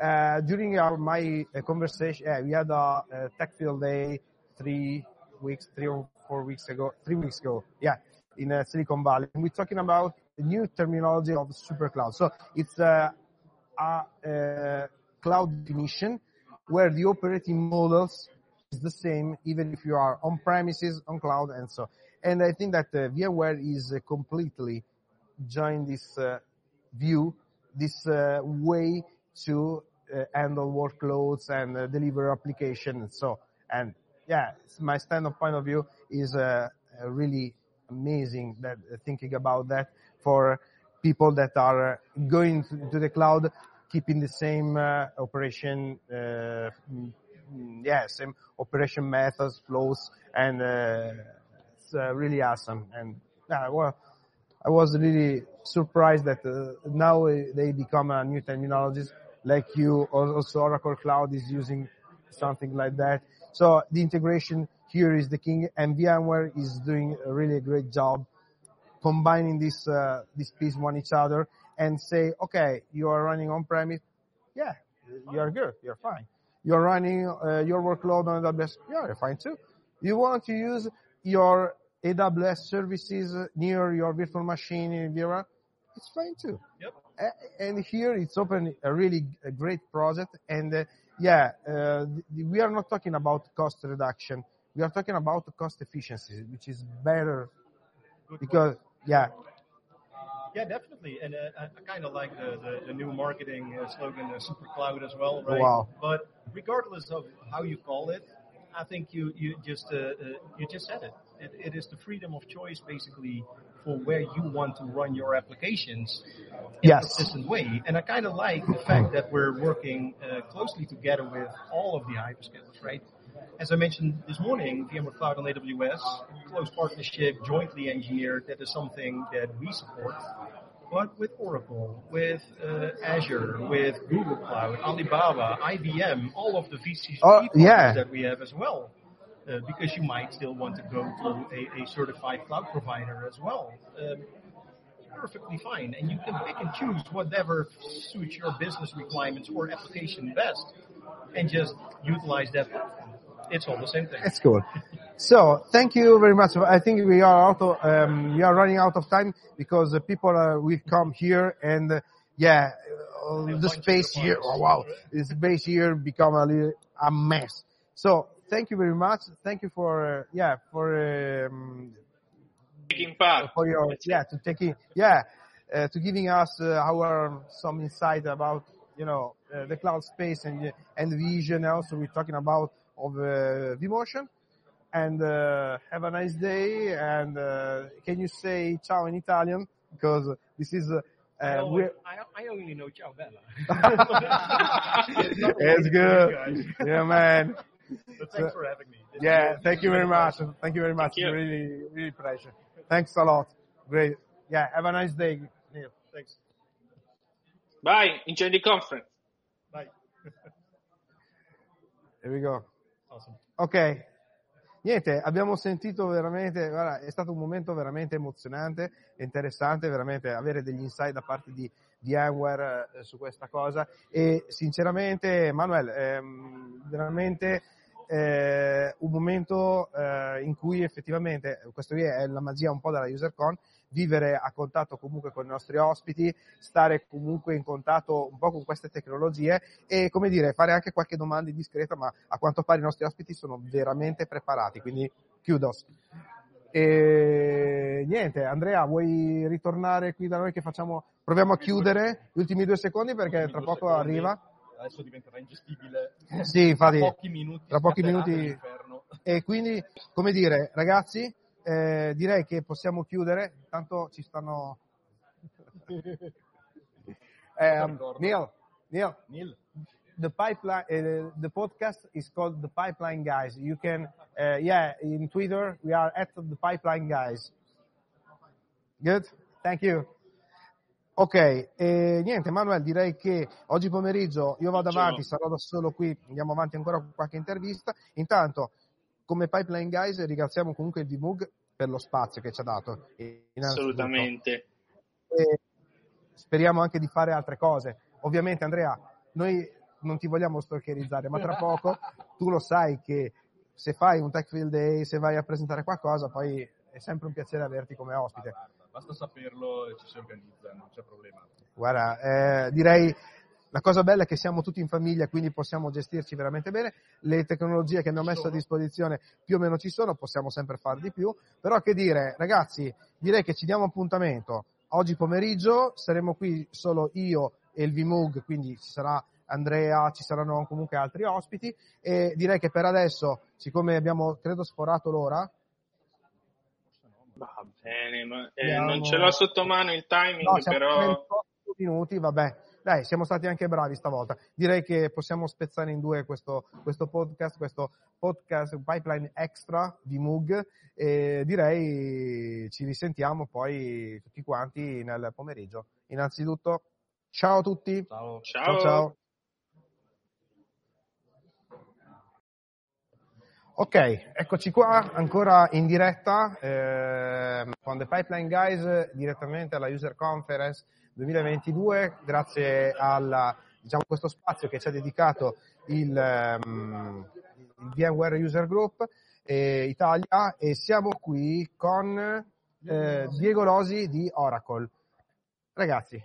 Uh, during our my uh, conversation, yeah, we had a, a tech field day three weeks, three or four weeks ago, three weeks ago, yeah, in uh, Silicon Valley. And we're talking about the new terminology of super cloud. So it's uh, a, uh cloud definition where the operating models is the same even if you are on premises, on cloud, and so. And I think that uh, VMware is uh, completely join this view, this way to handle workloads and deliver application and so. And yeah, my standard point of view is really amazing that thinking about that for people that are uh, going to, the cloud, keeping the same uh, operation, uh, mm, yeah, same operation methods, flows, and it's really awesome. And yeah, well, I was really surprised that now they become a new terminologies like you also Oracle Cloud is using something like that. So the integration here is the king and VMware is doing a really great job combining this, uh, this piece one each other and say, okay, you are running on premise. Yeah, you're good. You're fine. You're running uh, your workload on AWS. Yeah, you're fine too. You want to use your AWS services near your virtual machine in VMware? It's fine too. Yep. And here it's open a really a great project. And uh, yeah, uh, we are not talking about cost reduction. We are talking about cost efficiency, which is better Good because yeah, Yeah, definitely. And uh, I, kind of like the, the, the new marketing uh, slogan, uh, Super Cloud as well, right? Wow. But regardless of how you call it, I think you, you just uh, uh, you just said it. it. It is the freedom of choice, basically, for where you want to run your applications in Yes. a consistent way. And I kind of like the fact that we're working uh, closely together with all of the hyperscalers, right? As I mentioned this morning, VMware Cloud on AWS, close partnership, jointly engineered, that is something that we support. But with Oracle, with uh, Azure, with Google Cloud, Alibaba, IBM, all of the VCs Oh, yeah. that we have as well. Uh, because you might still want to go to a, a certified cloud provider as well. Um, perfectly fine, and you can pick and choose whatever suits your business requirements or application best, and just utilize that. It's all the same thing. It's cool. So thank you very much. I think we are out of, um, we are running out of time because uh, people uh, will come here and uh, yeah, uh, the space here. Oh, wow, the space here become a little, a mess. So thank you very much. Thank you for uh, yeah for um, Taking part. for your yeah to taking yeah uh, to giving us uh, our some insight about you know uh, the cloud space and and vision. Also, we're talking about of uh, vMotion. And uh, have a nice day. And uh, can you say ciao in Italian? Because this is uh, I, uh, only, we're- I, I only know Ciao Bella. [laughs] it's good. Yeah, man. But thanks for having me. This Yeah, thank you very much. Thank you very much. you. Really, really pleasure. Thanks a lot. Great. Yeah, have a nice day. Neil. Thanks. Bye, enjoy the conference. Bye. [laughs] Here we go. Ok. Niente, abbiamo sentito veramente, guarda, è stato un momento veramente emozionante e interessante, veramente avere degli insight da parte di VMware eh, su questa cosa e sinceramente, Manuel, ehm, veramente eh, un momento eh, in cui effettivamente, questo qui è la magia un po' della UserCon, vivere a contatto comunque con i nostri ospiti, stare comunque in contatto un po' con queste tecnologie e come dire, fare anche qualche domanda indiscreta, ma a quanto pare i nostri ospiti sono veramente preparati, quindi kudos. E niente, Andrea, vuoi ritornare qui da noi che facciamo, proviamo a chiudere gli ultimi due secondi perché tra poco secondi. arriva. Adesso diventerà ingestibile. Sì, infatti, Tra pochi minuti. tra pochi minuti-. E quindi, come dire, ragazzi, eh, direi che possiamo chiudere, tanto ci stanno... [laughs] um, Neil, Neil, Neil, the pipeline, uh, the podcast is called The Pipeline Guys. You can, uh, yeah, in Twitter, we are at The Pipeline Guys. Good? Thank you. Ok, e niente, Manuel, direi che oggi pomeriggio io vado avanti, sarò da solo qui, andiamo avanti ancora con qualche intervista. Intanto, come Pipeline Guys, ringraziamo comunque il VMUG per lo spazio che ci ha dato. Assolutamente. E speriamo anche di fare altre cose. Ovviamente, Andrea, noi non ti vogliamo stalkerizzare, ma tra [laughs] poco tu lo sai che se fai un Tech Field Day, se vai a presentare qualcosa, poi è sempre un piacere averti come ospite. guarda, basta saperlo e ci si organizza, non c'è problema. Guarda, eh, direi la cosa bella è che siamo tutti in famiglia, quindi possiamo gestirci veramente bene. Le tecnologie che abbiamo messo a disposizione più o meno ci sono, possiamo sempre fare di più. Però che dire, ragazzi, direi che ci diamo appuntamento. Oggi pomeriggio saremo qui solo io e il VMUG, quindi ci sarà Andrea, ci saranno comunque altri ospiti e direi che per adesso, siccome abbiamo credo sforato l'ora, Va bene, ma, eh, Abbiamo- non ce l'ho sotto mano il timing, No, però 28 minuti, vabbè. Dai, siamo stati anche bravi stavolta. Direi che possiamo spezzare in due questo, questo podcast, questo podcast Pipeline Extra di Moog e direi ci risentiamo poi tutti quanti nel pomeriggio. Innanzitutto, ciao a tutti. Ciao. ciao. Ciao ciao. Ok, eccoci qua, ancora in diretta ehm, con The Pipeline Guys direttamente alla User Conference 2022, grazie a diciamo, questo spazio che ci ha dedicato il, ehm, il VMware User Group eh, Italia e siamo qui con eh, Diego Rosi di Oracle. Ragazzi,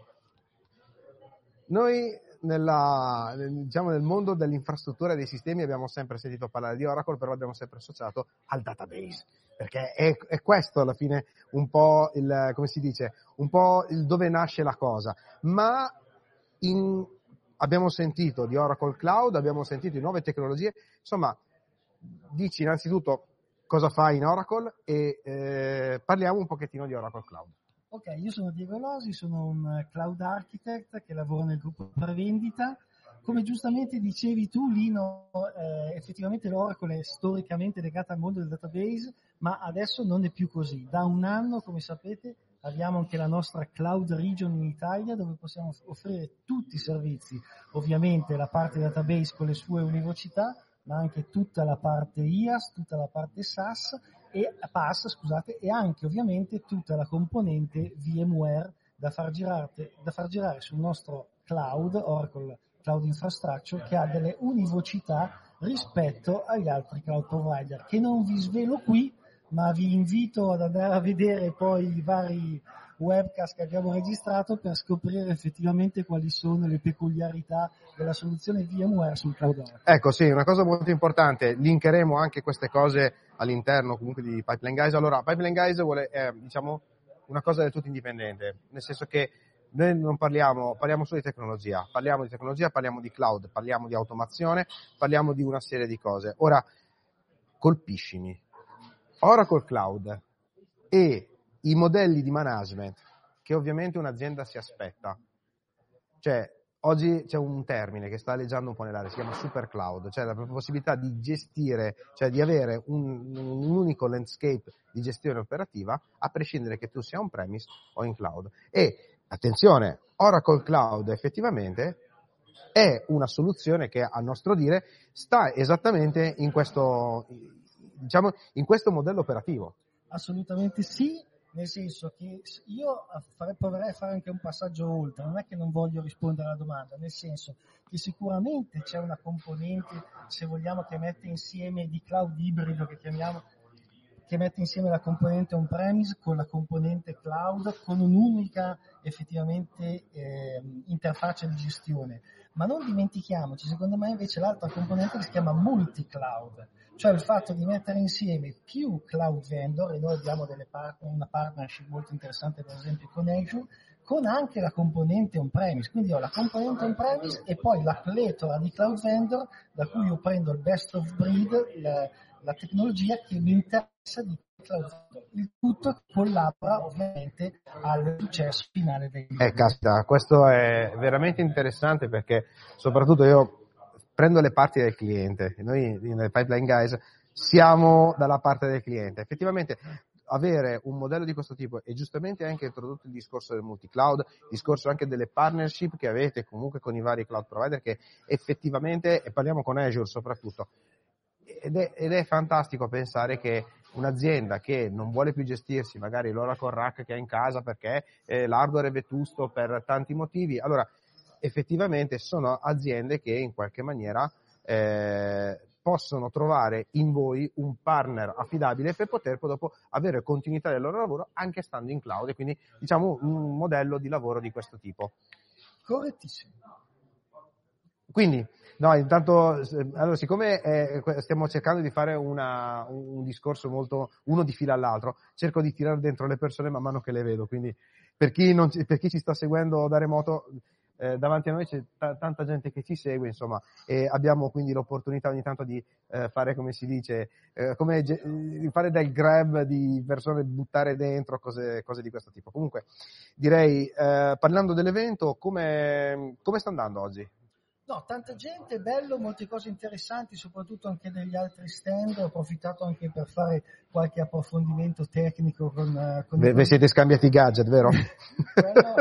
noi nella, nel, diciamo, nel mondo dell'infrastruttura e dei sistemi abbiamo sempre sentito parlare di Oracle, però abbiamo sempre associato al database, perché è, è questo alla fine un po' il, come si dice, un po' il dove nasce la cosa. Ma in, abbiamo sentito di Oracle Cloud, abbiamo sentito di nuove tecnologie, insomma, dici innanzitutto cosa fai in Oracle e eh, parliamo un pochettino di Oracle Cloud. Ok, io sono Diego Losi, sono un cloud architect che lavora nel gruppo prevendita come giustamente dicevi tu, Lino, eh, effettivamente l'Oracle è storicamente legata al mondo del database, ma adesso non è più così. Da un anno, come sapete, abbiamo anche la nostra Cloud Region in Italia dove possiamo offrire tutti i servizi, ovviamente la parte database con le sue univocità, ma anche tutta la parte IAS, tutta la parte SAS e PAS, scusate, e anche ovviamente tutta la componente VMware da far girare, da far girare sul nostro cloud, Oracle Cloud Infrastructure, che ha delle univocità rispetto agli altri cloud provider, che non vi svelo qui, ma vi invito ad andare a vedere poi i vari webcast che abbiamo registrato per scoprire effettivamente quali sono le peculiarità della soluzione VMware sul cloud. Ecco, sì, una cosa molto importante, linkeremo anche queste cose all'interno comunque di Pipeline Guys. Allora, Pipeline Guys vuole, eh, diciamo, una cosa del tutto indipendente, nel senso che noi non parliamo, parliamo solo di tecnologia, parliamo di tecnologia, parliamo di cloud, parliamo di automazione, parliamo di una serie di cose. Ora, colpiscimi. Oracle Cloud e i modelli di management che ovviamente un'azienda si aspetta. Cioè, oggi c'è un termine che sta alleggiando un po' nell'aria, si chiama super cloud, cioè la possibilità di gestire, cioè di avere un, un unico landscape di gestione operativa, a prescindere che tu sia on premise o in cloud. E attenzione, Oracle Cloud effettivamente è una soluzione che a nostro dire sta esattamente in questo, diciamo, in questo modello operativo. Assolutamente sì, nel senso che io fare, proverei a fare anche un passaggio oltre, non è che non voglio rispondere alla domanda, nel senso che sicuramente c'è una componente, se vogliamo, che mette insieme di cloud ibrido, che chiamiamo, che mette insieme la componente on-premise con la componente cloud, con un'unica effettivamente eh, interfaccia di gestione. Ma non dimentichiamoci, secondo me invece l'altra componente che si chiama multi-cloud, cioè il fatto di mettere insieme più cloud vendor, e noi abbiamo part- una partnership molto interessante per esempio con Azure, con anche la componente on-premise. Quindi ho la componente on-premise e poi la pletora di cloud vendor da cui io prendo il best of breed, la, la tecnologia che mi interessa di il tutto collabora ovviamente al successo finale dei Eh, caspita, questo è veramente interessante perché soprattutto io prendo le parti del cliente, noi nel Pipeline Guys siamo dalla parte del cliente. Effettivamente avere un modello di questo tipo e giustamente anche introdotto il discorso del multi-cloud, il discorso anche delle partnership che avete comunque con i vari cloud provider che effettivamente, e parliamo con Azure soprattutto, ed è, ed è, fantastico pensare che un'azienda che non vuole più gestirsi magari l'Oracle Rack che ha in casa perché eh, l'hardware è vetusto per tanti motivi, allora effettivamente sono aziende che in qualche maniera eh, possono trovare in voi un partner affidabile per poter poi dopo avere continuità del loro lavoro anche stando in cloud e quindi diciamo un modello di lavoro di questo tipo. Correttissimo. Quindi No, intanto, allora, siccome eh, stiamo cercando di fare una, un discorso molto uno di fila all'altro, cerco di tirare dentro le persone man mano che le vedo. Quindi, per chi, non, per chi ci sta seguendo da remoto, eh, davanti a noi c'è t- tanta gente che ci segue, insomma, e abbiamo quindi l'opportunità ogni tanto di eh, fare, come si dice, eh, come ge- di fare del grab di persone, buttare dentro cose, cose di questo tipo. Comunque, direi, eh, parlando dell'evento, come, come sta andando oggi? No, tanta gente, bello, molte cose interessanti, soprattutto anche degli altri stand. Ho approfittato anche per fare qualche approfondimento tecnico con... Eh, con vi, siete scambiati i gadget, vero? [laughs] quello,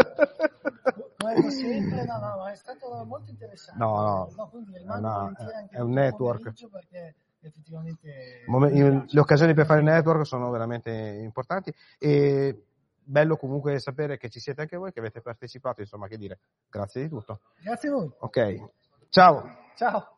quello sempre, no, no, è stato molto interessante. No, no, no quindi no, è un network. Perché effettivamente... Le occasioni per fare network sono veramente importanti e bello comunque sapere che ci siete anche voi, che avete partecipato, insomma, che dire. Grazie di tutto. Grazie a voi. Ok, ciao. Ciao.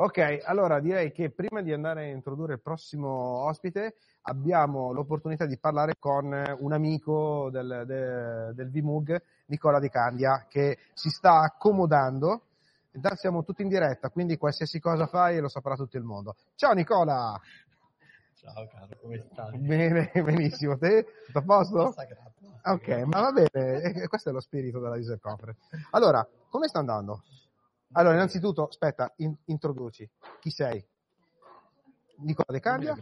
Ok, allora direi che prima di andare a introdurre il prossimo ospite abbiamo l'opportunità di parlare con un amico del, del, del VMUG, Nicola Di Candia, che si sta accomodando. Intanto siamo tutti in diretta, quindi qualsiasi cosa fai lo saprà tutto il mondo. Ciao Nicola! Ciao caro, come stai? Bene, [laughs] benissimo. Te? Tutto a posto? Sagrato. Ok, ma va bene, questo è lo spirito della user conference. Allora, come sta andando? Allora, innanzitutto, aspetta, in, introduci. Chi sei? Nicola De Candia.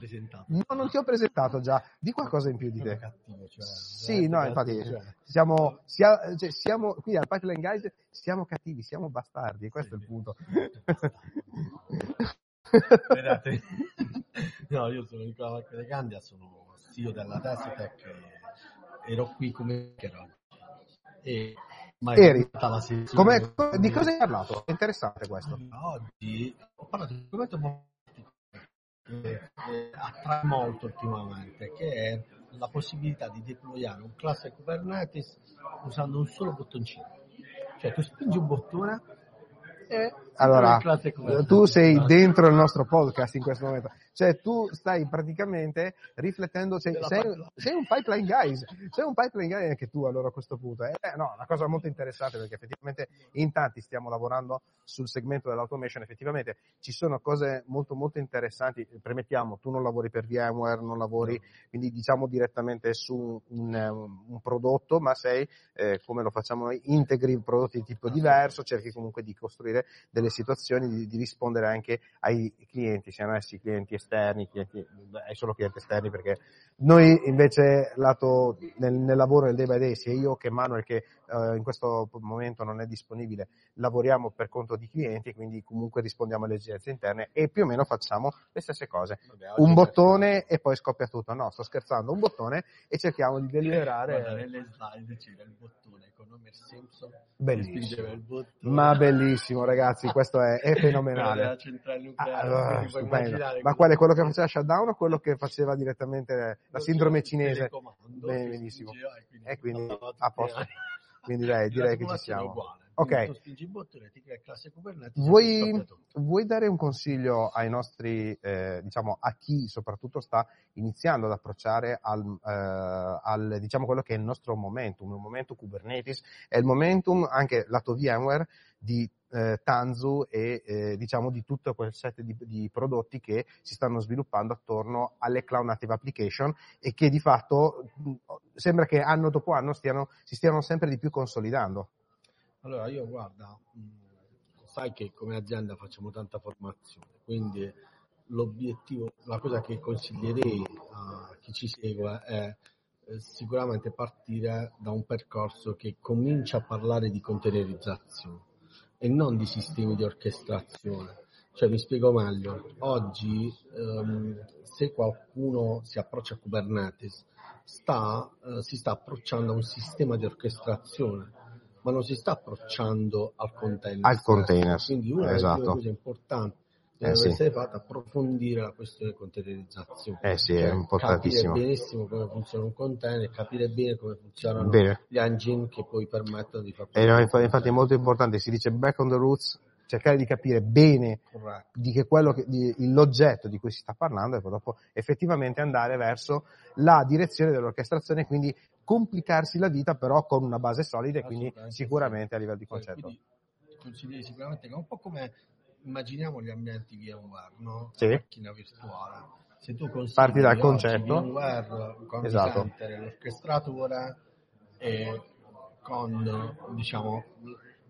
No, non ti ho presentato già. Di qualcosa in più di te. Cattivo, cioè, Sì, no, infatti cioè. siamo, sia- cioè, siamo qui al Pipeline Guys, siamo cattivi, siamo bastardi, questo è il punto. Vedete? [laughs] No, io sono Nicola De Candia, sono CEO della Tesitec e ero qui come ero. E Eri. Come- di cosa hai parlato? È interessante questo. Oggi ho parlato di un argomento molto eh, attrae molto ultimamente, che è la possibilità di deployare un classe Kubernetes usando un solo bottoncino. Cioè tu spingi un bottone e Allora, tu sei dentro il nostro podcast in questo momento. Cioè, tu stai praticamente riflettendo, sei, sei- sei un pipeline guys, sei un pipeline guy anche tu allora a questo punto. Eh, no, una cosa molto interessante perché effettivamente in tanti stiamo lavorando sul segmento dell'automation, effettivamente ci sono cose molto molto interessanti, premettiamo, tu non lavori per VMware, non lavori quindi diciamo direttamente su un, eh, un prodotto, ma sei, eh, come lo facciamo noi, integri prodotti di tipo diverso, cerchi comunque di costruire delle situazioni, di, di rispondere anche ai clienti, siano essi clienti esterni, clienti, hai solo clienti esterni perché noi invece lato nel, nel lavoro del day by day, sia io che Manuel che eh, in questo momento non è disponibile, lavoriamo per conto di clienti, quindi comunque rispondiamo alle esigenze interne e più o meno facciamo le stesse cose. Vabbè, Un bottone e poi scoppia tutto. No, sto scherzando, un bottone e cerchiamo di Guarda, deliberare. nelle slide c'era il bottone con Homer Simpson Bellissimo. Ma bellissimo, ragazzi, questo è, è [laughs] fenomenale. nucleare, Ah, puoi stupendo. immaginare Ma qual è quello che faceva shutdown o quello che faceva direttamente la sindrome cinese? che benissimo. spingeva e quindi a posto. Quindi dai, direi che ci siamo. uguale. Ok. Vuoi, vuoi dare un consiglio ai nostri, eh, diciamo, a chi soprattutto sta iniziando ad approcciare al, eh, al, diciamo, quello che è il nostro momentum, il momento Kubernetes, è il momentum anche lato VMware di eh, Tanzu e eh, diciamo di tutto quel set di, di prodotti che si stanno sviluppando attorno alle cloud native application e che di fatto mh, sembra che anno dopo anno stiano, si stiano sempre di più consolidando. Allora, io guarda, mh, sai che come azienda facciamo tanta formazione, quindi l'obiettivo, la cosa che consiglierei a chi ci segue è eh, sicuramente partire da un percorso che comincia a parlare di containerizzazione e non di sistemi di orchestrazione. Cioè, mi spiego meglio, oggi ehm, se qualcuno si approccia a Kubernetes, sta, eh, si sta approcciando a un sistema di orchestrazione, ma non si sta approcciando al container. Al container, Quindi una delle esatto. prime cose importanti che Eh, deve sì. essere fatta è approfondire la questione containerizzazione. Eh sì, è Cioè, importantissimo. Capire benissimo come funziona un container, capire bene come funzionano Bene. gli engine che poi permettono di fare E no, infa- infatti è molto importante, si dice back on the roots, cercare di capire bene Corretto. di che quello che, di, l'oggetto di cui si sta parlando e poi dopo effettivamente andare verso la direzione dell'orchestrazione, quindi complicarsi la vita però con una base solida e quindi sicuramente a livello di Cioè, concetto. quindi consiglierei sicuramente che è un po' come immaginiamo gli ambienti VMware, no? Sì. La macchina virtuale. Se tu Parti dal concetto. VMware con Esatto. center, l'orchestratore e con diciamo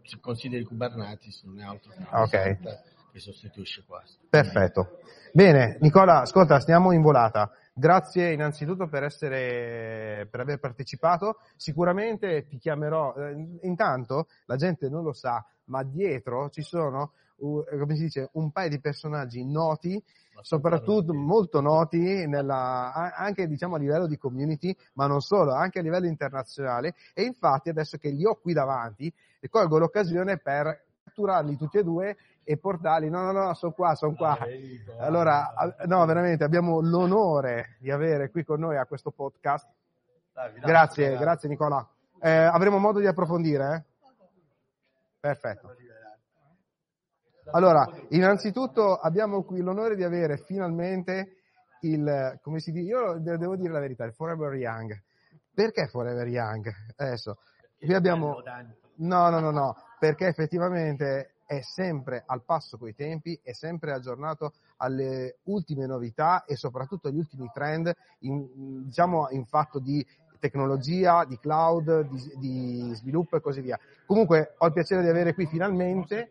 se consideri Kubernetes non è altro che un Ok. center che sostituisce questo. Perfetto. Bene, Nicola, ascolta, stiamo in volata. Grazie innanzitutto per essere, per aver partecipato. Sicuramente ti chiamerò. eh, Intanto la gente non lo sa, ma dietro ci sono, uh, come si dice, un paio di personaggi noti, soprattutto molto noti nella, anche diciamo a livello di community, ma non solo, anche a livello internazionale. E infatti adesso che li ho qui davanti, colgo l'occasione per catturarli tutti e due e portarli. No, no, no, sono qua, sono qua. [laughs] Allora, a- no, veramente abbiamo l'onore di avere qui con noi a questo podcast. Grazie, grazie Nicola. Eh, avremo modo di approfondire? eh? Perfetto. Allora, innanzitutto abbiamo qui l'onore di avere finalmente il, come si dice, io de- devo dire la verità, il Forever Young. Perché Forever Young? Adesso, qui abbiamo, no, no, no, no, perché effettivamente è sempre al passo coi tempi, è sempre aggiornato alle ultime novità e soprattutto agli ultimi trend, in, diciamo in fatto di tecnologia, di cloud, di, di sviluppo e così via. Comunque ho il piacere di avere qui finalmente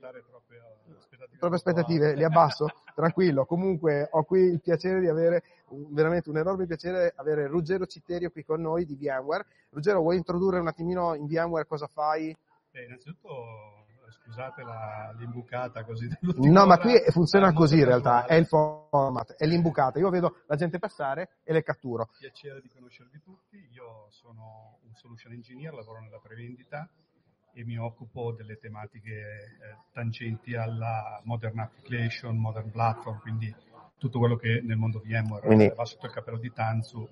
troppe aspettative, le abbasso, tranquillo. Comunque ho qui il piacere di avere, veramente un enorme piacere avere Ruggero Citterio qui con noi di VMware. Ruggero, vuoi introdurre un attimino in VMware cosa fai? Beh, innanzitutto scusate la, l'imbucata così No, ma qui funziona è così in realtà, è il format, è l'imbucata. Io vedo la gente passare e le catturo. Piacere di conoscervi tutti, io sono un solution engineer, lavoro nella prevendita e mi occupo delle tematiche eh, tangenti alla modern application, modern platform, quindi tutto quello che nel mondo VMware Quindi- va sotto il cappello di Tanzu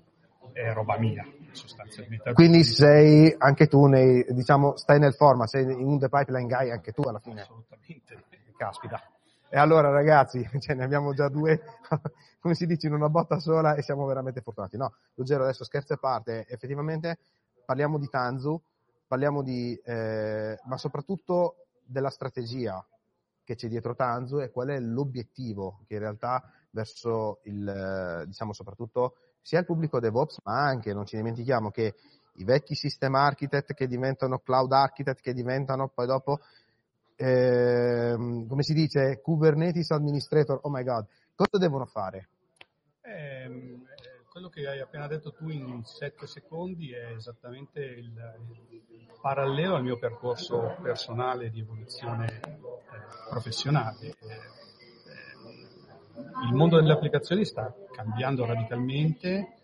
è roba mia, sostanzialmente. Quindi sei anche tu nei, diciamo, stai nel format, sei in un The Pipeline Guy anche tu alla fine. Assolutamente. Caspita. E allora ragazzi, [laughs] cioè, ne abbiamo già due, [laughs] come si dice, in una botta sola e siamo veramente fortunati. No, Ruggero, adesso scherzi a parte, effettivamente parliamo di Tanzu, parliamo di, eh, ma soprattutto della strategia che c'è dietro Tanzu e qual è l'obiettivo che in realtà verso il, eh, diciamo soprattutto sia il pubblico DevOps, ma anche, non ci dimentichiamo che i vecchi system architect che diventano cloud architect, che diventano poi dopo ehm, come si dice, Kubernetes administrator, oh my god, cosa devono fare? Quello che hai appena detto tu in sette secondi è esattamente il, il parallelo al mio percorso personale di evoluzione eh, professionale. Eh, il mondo delle applicazioni sta cambiando radicalmente,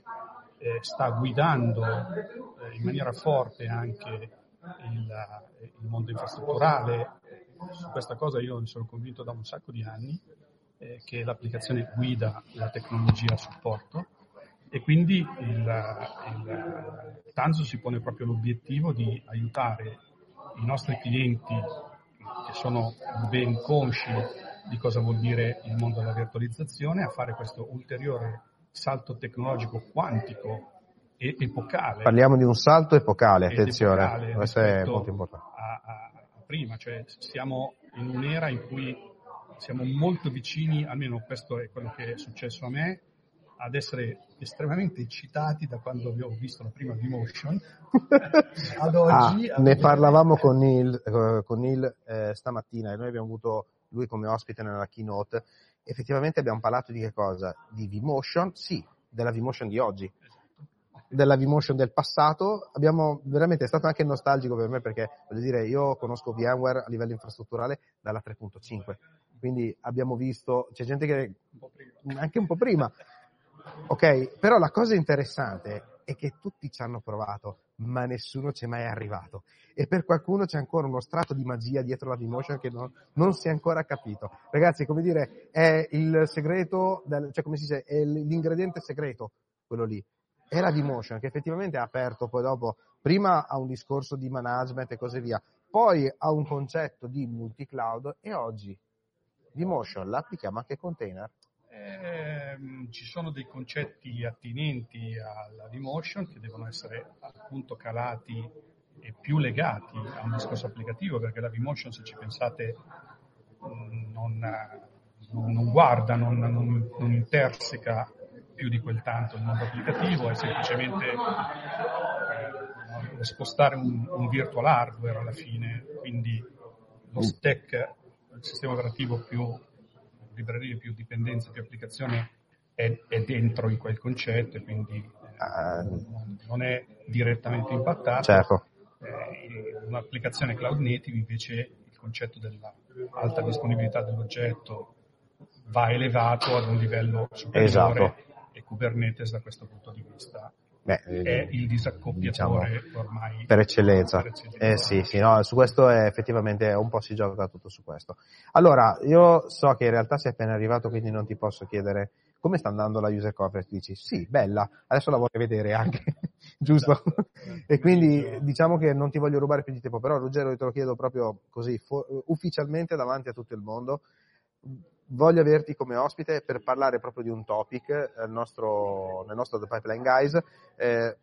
eh, sta guidando eh, in maniera forte anche il, il mondo infrastrutturale. Su questa cosa io ne sono convinto da un sacco di anni eh, che l'applicazione guida la tecnologia a supporto e quindi il, il Tanzo si pone proprio l'obiettivo di aiutare i nostri clienti che sono ben consci di cosa vuol dire il mondo della virtualizzazione a fare questo ulteriore salto tecnologico quantico e epocale Parliamo di un salto epocale, attenzione, epocale questo è molto importante. a, a- a prima, cioè siamo in un'era in cui siamo molto vicini, almeno questo è quello che è successo a me, ad essere estremamente eccitati da quando vi ho visto la prima Vmotion [laughs] ad oggi. Ah, ne oggi- parlavamo con Neil, eh, con Neil, eh, stamattina e noi abbiamo avuto lui come ospite nella keynote. Effettivamente abbiamo parlato di che cosa? Di vMotion, sì, della vMotion di oggi, della vMotion del passato. Abbiamo veramente è stato anche nostalgico per me perché voglio dire, io conosco VMware a livello infrastrutturale dalla 3.5. Quindi abbiamo visto, c'è gente che anche un po' prima. [laughs] Ok, però la cosa interessante è che tutti ci hanno provato, ma nessuno ci è mai arrivato. E per qualcuno c'è ancora uno strato di magia dietro la V-Motion che non, non si è ancora capito. Ragazzi, come dire, è il segreto, del, cioè come si dice, è l'ingrediente segreto, quello lì. È la V-Motion che effettivamente ha aperto poi dopo, prima a un discorso di management e così via, poi a un concetto di multi-cloud e oggi V-Motion la applichiamo anche ai container. Ehm, ci sono dei concetti attinenti alla Vmotion che devono essere appunto calati e più legati a un discorso applicativo perché la Vmotion se ci pensate mh, non, non- non guarda, non, non- non interseca più di quel tanto il mondo applicativo, è semplicemente eh, spostare un, un virtual hardware alla fine, quindi lo stack, il sistema operativo più librerie, più dipendenze, più applicazioni è, è dentro in quel concetto e quindi eh, non- è direttamente impattato. Certo. Eh, un'applicazione cloud native invece il concetto della alta disponibilità dell'oggetto va elevato ad un livello superiore Esatto. e Kubernetes da questo punto di vista Beh, è il disaccoppiatore diciamo, ormai per eccellenza. per eccellenza. Eh sì, sì, no, su questo è effettivamente un po' si gioca tutto su questo. Allora, io so che in realtà sei appena arrivato, quindi non ti posso chiedere come sta andando la user coverage. Dici, sì, bella, adesso la voglio vedere anche, [laughs] giusto? e quindi diciamo che non ti voglio rubare più di tempo, però Ruggero te lo chiedo proprio così, fo- ufficialmente davanti a tutto il mondo. Voglio averti come ospite per parlare proprio di un topic eh, nel nostro, nel nostro The Pipeline Guys. Eh,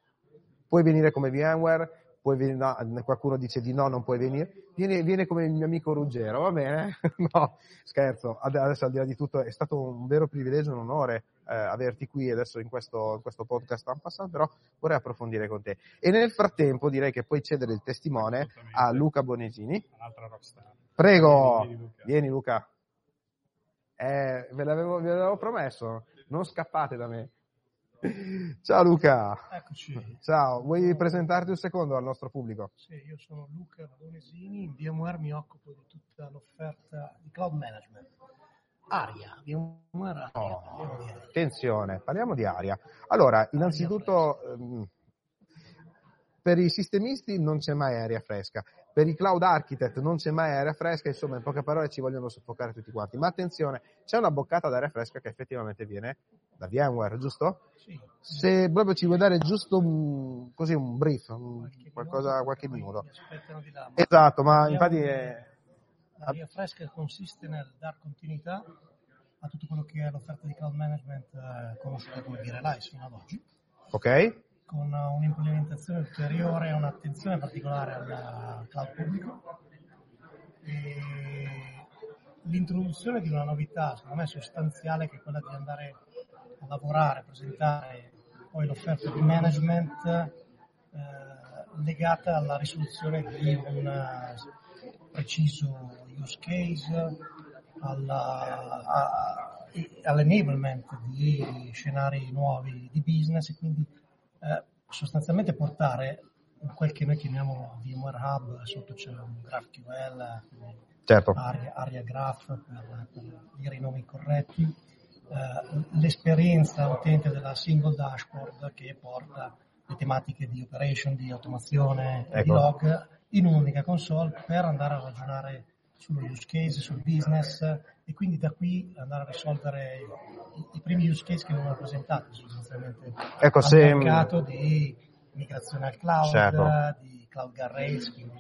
puoi venire come VMware, puoi venire, no, qualcuno dice di no, non puoi venire, vieni, vieni come il mio amico Ruggero, va bene? [laughs] no, scherzo, Ad- adesso al di là di tutto è stato un vero privilegio, un onore eh, averti qui adesso in questo, in questo podcast en passant, però vorrei approfondire con te. E nel frattempo direi che puoi cedere il testimone a Luca Bonegini. un'altra rockstar. Prego, Vieni, Luca. vieni Luca. Eh, ve, l'avevo, ve l'avevo promesso, non scappate da me. [laughs] Ciao Luca. Eccoci. Ciao, vuoi presentarti un secondo al nostro pubblico? Sì, io sono Luca Donesini, in VMware mi occupo di tutta l'offerta di cloud management. Aria, VMware Aria. Oh, Aria. attenzione, parliamo di aria. Allora, innanzitutto, ehm, per i sistemisti non c'è mai aria fresca, per i cloud architect non c'è mai aria fresca, insomma, in poche parole ci vogliono soffocare tutti quanti. Ma attenzione, c'è una boccata d'aria fresca che effettivamente viene da VMware, giusto? Sì, Se proprio ci vuoi dare giusto un, così un brief, un- qualcosa, qualche minuto. là. Esatto, ma infatti è... L'aria fresca consiste nel dar continuità a tutto quello che è l'offerta di cloud management eh, conosciuta come Virelize fino ad oggi, Ok? Con un'implementazione ulteriore e un'attenzione particolare al cloud pubblico. E l'introduzione di una novità, secondo me sostanziale, che è quella di andare a lavorare, presentare poi l'offerta di management eh, legata alla risoluzione di un eh, preciso use case, alla- a- all'enablement di scenari nuovi di business e quindi eh, sostanzialmente portare quel che noi chiamiamo VMware Hub, sotto c'è un GraphQL, Certo. Aria, Aria Graph per, per dire i nomi corretti, eh, l'esperienza utente della single dashboard che porta le tematiche di operation, di automazione e di Ecco. log in un'unica console per andare a ragionare sullo use case, sul business e quindi da qui andare a risolvere i, i primi use case che vengono presentati sostanzialmente Ecco, al se- mercato di migrazione al cloud, Certo. di cloud guardrails, quindi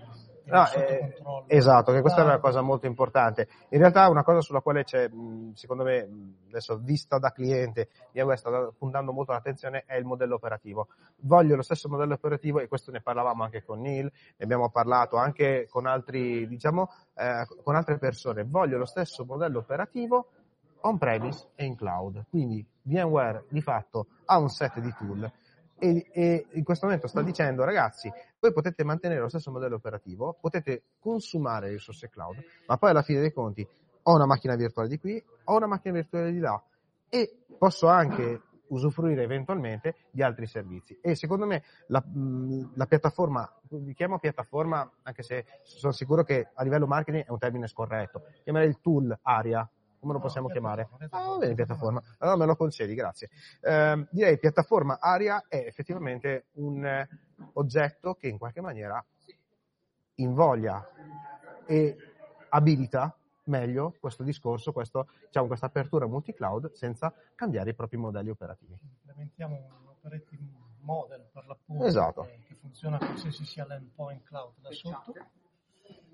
No, eh, esatto, che questa è una totale. cosa molto importante. In realtà una cosa sulla quale c'è, secondo me, adesso vista da cliente, VMware sta puntando molto l'attenzione, è il modello operativo. Voglio lo stesso modello operativo, e questo ne parlavamo anche con Neil, ne abbiamo parlato anche con altri, diciamo, eh, con altre persone. Voglio lo stesso modello operativo on-premise e in cloud. Quindi VMware di fatto ha un set di tool e, e in questo momento sta dicendo ragazzi voi potete mantenere lo stesso modello operativo, potete consumare risorse cloud, ma poi alla fine dei conti ho una macchina virtuale di qui, ho una macchina virtuale di là e posso anche usufruire eventualmente di altri servizi. E secondo me la, la piattaforma, vi chiamo piattaforma anche se sono sicuro che a livello marketing è un termine scorretto, chiamerei il tool ARIA, come lo No, possiamo chiamare? piattaforma, Ah, va bene, piattaforma. Allora me lo concedi, grazie. Ehm, direi piattaforma ARIA è effettivamente un eh, oggetto che in qualche maniera invoglia e abilita meglio questo discorso, questo, diciamo, questa apertura multi-cloud senza cambiare i propri modelli operativi. implementiamo un operating model per l'appunto Esatto. che, che funziona qualsiasi sia l'endpoint cloud da sotto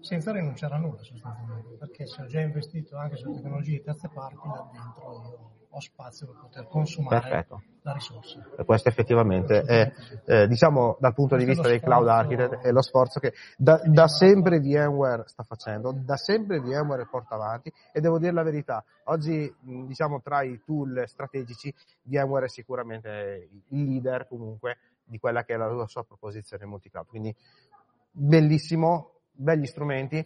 senza rinunciare a nulla sostanzialmente perché se ho già investito anche su tecnologie di terze parti là dentro io ho spazio per poter consumare Perfetto. la risorsa. E questo effettivamente è, eh, diciamo, dal punto di vista dei cloud architect, è lo sforzo che da, da sempre VMware sta facendo, da sempre VMware porta avanti e devo dire la verità, oggi diciamo tra i tool strategici VMware è sicuramente il leader comunque di quella che è la sua proposizione multi-cloud, quindi bellissimo, begli strumenti,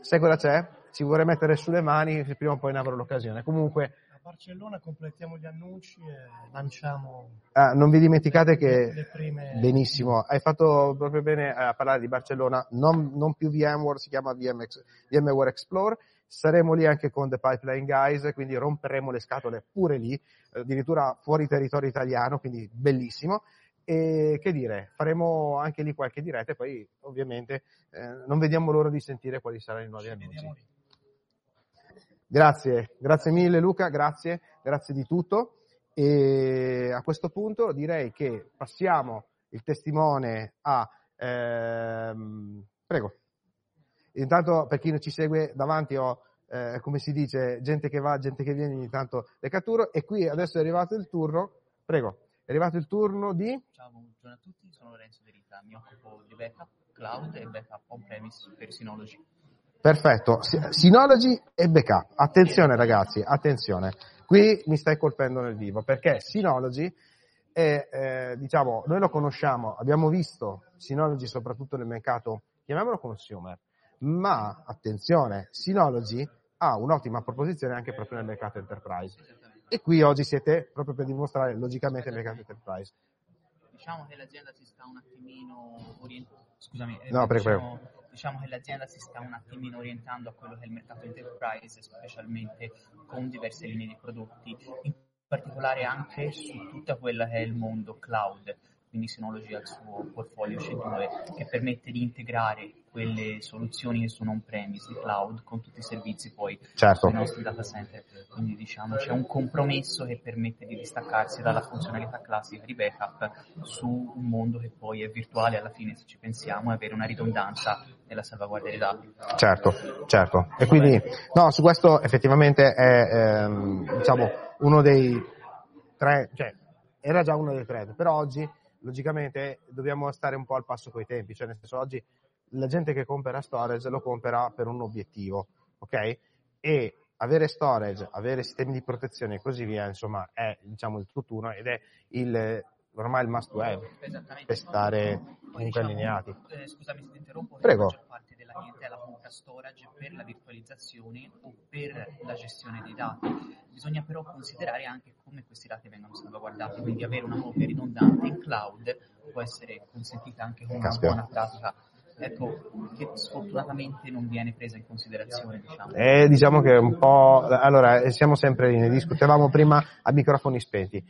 sai cosa c'è? Ci vorrei mettere sulle mani prima o poi ne avrò l'occasione. Comunque a Barcellona completiamo gli annunci e lanciamo Ah, non vi dimenticate le, che le prime benissimo, hai fatto proprio bene a parlare di Barcellona, non, non più VMware, si chiama VMX, VMware Explore, saremo lì anche con The Pipeline Guys, quindi romperemo le scatole pure lì, addirittura fuori territorio italiano, quindi bellissimo. E che dire, faremo anche lì qualche diretta e poi ovviamente eh, non vediamo l'ora di sentire quali saranno i nuovi ci annunci. Grazie, grazie mille Luca, grazie, grazie di tutto. E a questo punto direi che passiamo il testimone a... ehm, prego. Intanto per chi non ci segue davanti ho, eh, come si dice, gente che va, gente che viene, ogni tanto le catturo e qui adesso è arrivato il turno, prego, è arrivato il turno di... Ciao, buongiorno a tutti, sono Lorenzo De Rita, mi occupo di backup cloud e backup on-premise per Synology. Perfetto, Sy- Synology e backup. Attenzione ragazzi, attenzione. Qui mi stai colpendo nel vivo perché Synology è, eh, diciamo, noi lo conosciamo, abbiamo visto Synology soprattutto nel mercato, chiamiamolo consumer, ma attenzione, Synology ha un'ottima proposizione anche proprio nel mercato enterprise. E qui oggi siete proprio per dimostrare logicamente il mercato enterprise. Diciamo che l'azienda si sta un attimino orientando. Scusami, eh, No, prego, diciamo, diciamo che l'azienda si sta un attimino orientando a quello che è il mercato enterprise, specialmente con diverse linee di prodotti, in particolare anche su tutta quella che è il mondo cloud. Quindi Synology ha il suo portfolio C2 che permette di integrare quelle soluzioni che sono on-premise di cloud con tutti i servizi poi Certo. sui nostri data center. Quindi diciamo c'è un compromesso che permette di distaccarsi dalla funzionalità classica di backup su un mondo che poi è virtuale alla fine se ci pensiamo e avere una ridondanza nella salvaguardia dei dati. Certo, certo. E quindi, no, su questo effettivamente è, ehm, diciamo, uno dei tre, cioè, era già uno dei tre, però oggi, logicamente, dobbiamo stare un po' al passo coi tempi, cioè, nel senso, oggi la gente che compra storage lo compra per un obiettivo, ok? E avere storage, avere sistemi di protezione e così via, insomma, è, diciamo, il tutt'uno ed è il, ormai il must have per stare Poi comunque diciamo, allineati. eh, scusami se ti interrompo, Prego. la maggior parte della clientela compra storage per la virtualizzazione o per la gestione dei dati. Bisogna però considerare anche come questi dati vengono salvaguardati, quindi avere una copia ridondante in cloud può essere consentita anche con una buona pratica. Ecco, che sfortunatamente non viene presa in considerazione, diciamo. Eh, diciamo che è un po'. Allora, eh, siamo sempre lì, ne discutevamo prima a microfoni spenti.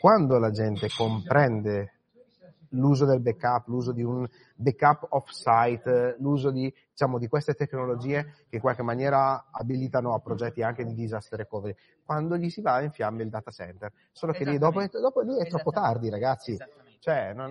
Quando la gente comprende l'uso del backup, l'uso di un backup off-site, l'uso di, diciamo, di queste tecnologie che in qualche maniera abilitano a progetti anche di disaster recovery, quando gli si va in fiamme il data center. Solo che lì dopo, dopo lì è troppo tardi, ragazzi. Cioè, non,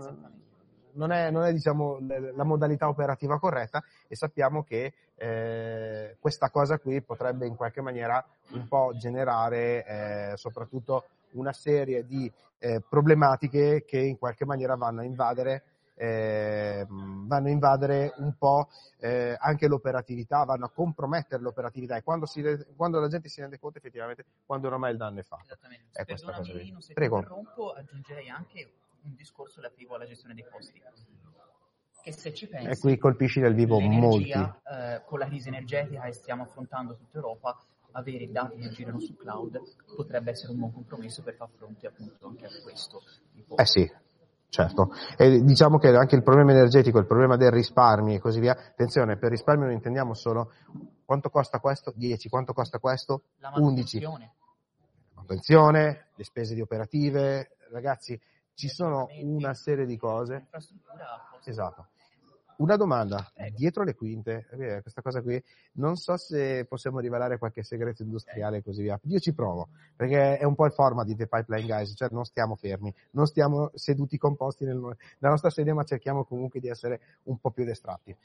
non è, non è, diciamo, la modalità operativa corretta e sappiamo che eh, questa cosa qui potrebbe in qualche maniera un po' generare eh, soprattutto una serie di eh, problematiche che in qualche maniera vanno a invadere eh, vanno a invadere un po' eh, anche l'operatività, vanno a compromettere l'operatività e quando, si, quando la gente si rende conto effettivamente quando ormai il danno è fatto. È questa cosa Perdonami, lì. Lino, se Prego. interrompo, aggiungerei anche un discorso relativo alla gestione dei costi. Che se ci pensi, E qui colpisci nel vivo molti. eh, con la crisi energetica che stiamo affrontando tutta Europa, avere dati che girano su cloud potrebbe essere un buon compromesso per far fronte appunto anche a questo. tipo. Eh sì, certo. E diciamo che anche il problema energetico, il problema del risparmio e così via, attenzione, per risparmio non intendiamo solo quanto costa questo? 10, quanto costa questo? La 11. manutenzione. Manutenzione, le spese di operative, ragazzi, ci sono una serie di cose. Infrastruttura a costo. Esatto. Una domanda, dietro le quinte, eh, questa cosa qui, non so se possiamo rivelare qualche segreto industriale e così via. Io ci provo, perché è un po' il format di The Pipeline Guys, cioè non stiamo fermi, non stiamo seduti composti nel- nella nostra sedia, ma cerchiamo comunque di essere un po' più distratti.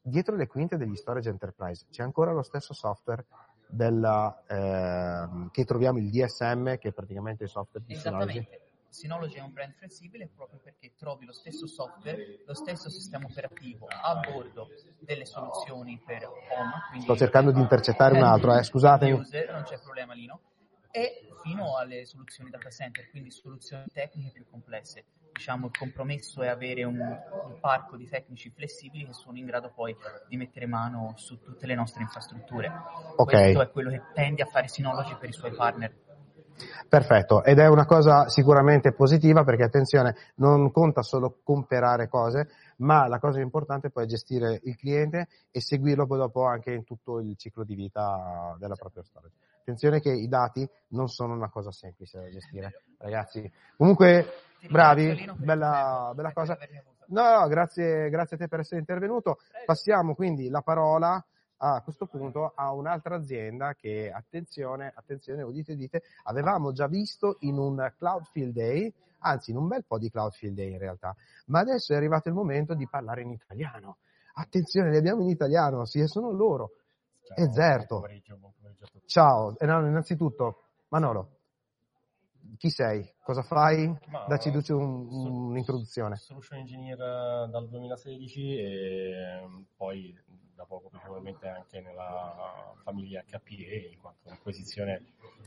Dietro le quinte degli storage enterprise c'è ancora lo stesso software della, ehm, che troviamo il DSM, che è praticamente il software di Synology. Synology è un brand flessibile proprio perché trovi lo stesso software, lo stesso sistema operativo a bordo delle soluzioni per home. Sto cercando di intercettare un altro, eh, scusatemi. user, non c'è problema Lino, e fino alle soluzioni data center, quindi soluzioni tecniche più complesse. Diciamo il compromesso è avere un, un parco di tecnici flessibili che sono in grado poi di mettere mano su tutte le nostre infrastrutture. Ok. Questo è quello che tende a fare Synology per i suoi partner. Perfetto, ed è una cosa sicuramente positiva perché attenzione, non conta solo comprare cose, ma la cosa importante poi è gestire il cliente e seguirlo poi dopo anche in tutto il ciclo di vita della propria storage. Attenzione che i dati non sono una cosa semplice da gestire, ragazzi. Comunque, bravi, bella, bella cosa. No, no, grazie, grazie a te per essere intervenuto. Passiamo quindi la parola a questo punto a un'altra azienda che, attenzione, attenzione, udite, udite, avevamo già visto in un Cloud Field Day, anzi in un bel po' di Cloud Field Day in realtà, ma adesso è arrivato il momento di parlare in italiano. Attenzione, li abbiamo in italiano, sì, e sono loro. e Zerto. Ciao, e no, innanzitutto, Manolo, chi sei? Cosa fai? Ma- Dacci un- un'introduzione. Solution Engineer eh, dal 2016 e ehm, poi da poco piacevolmente anche nella famiglia HPE in quanto l'acquisizione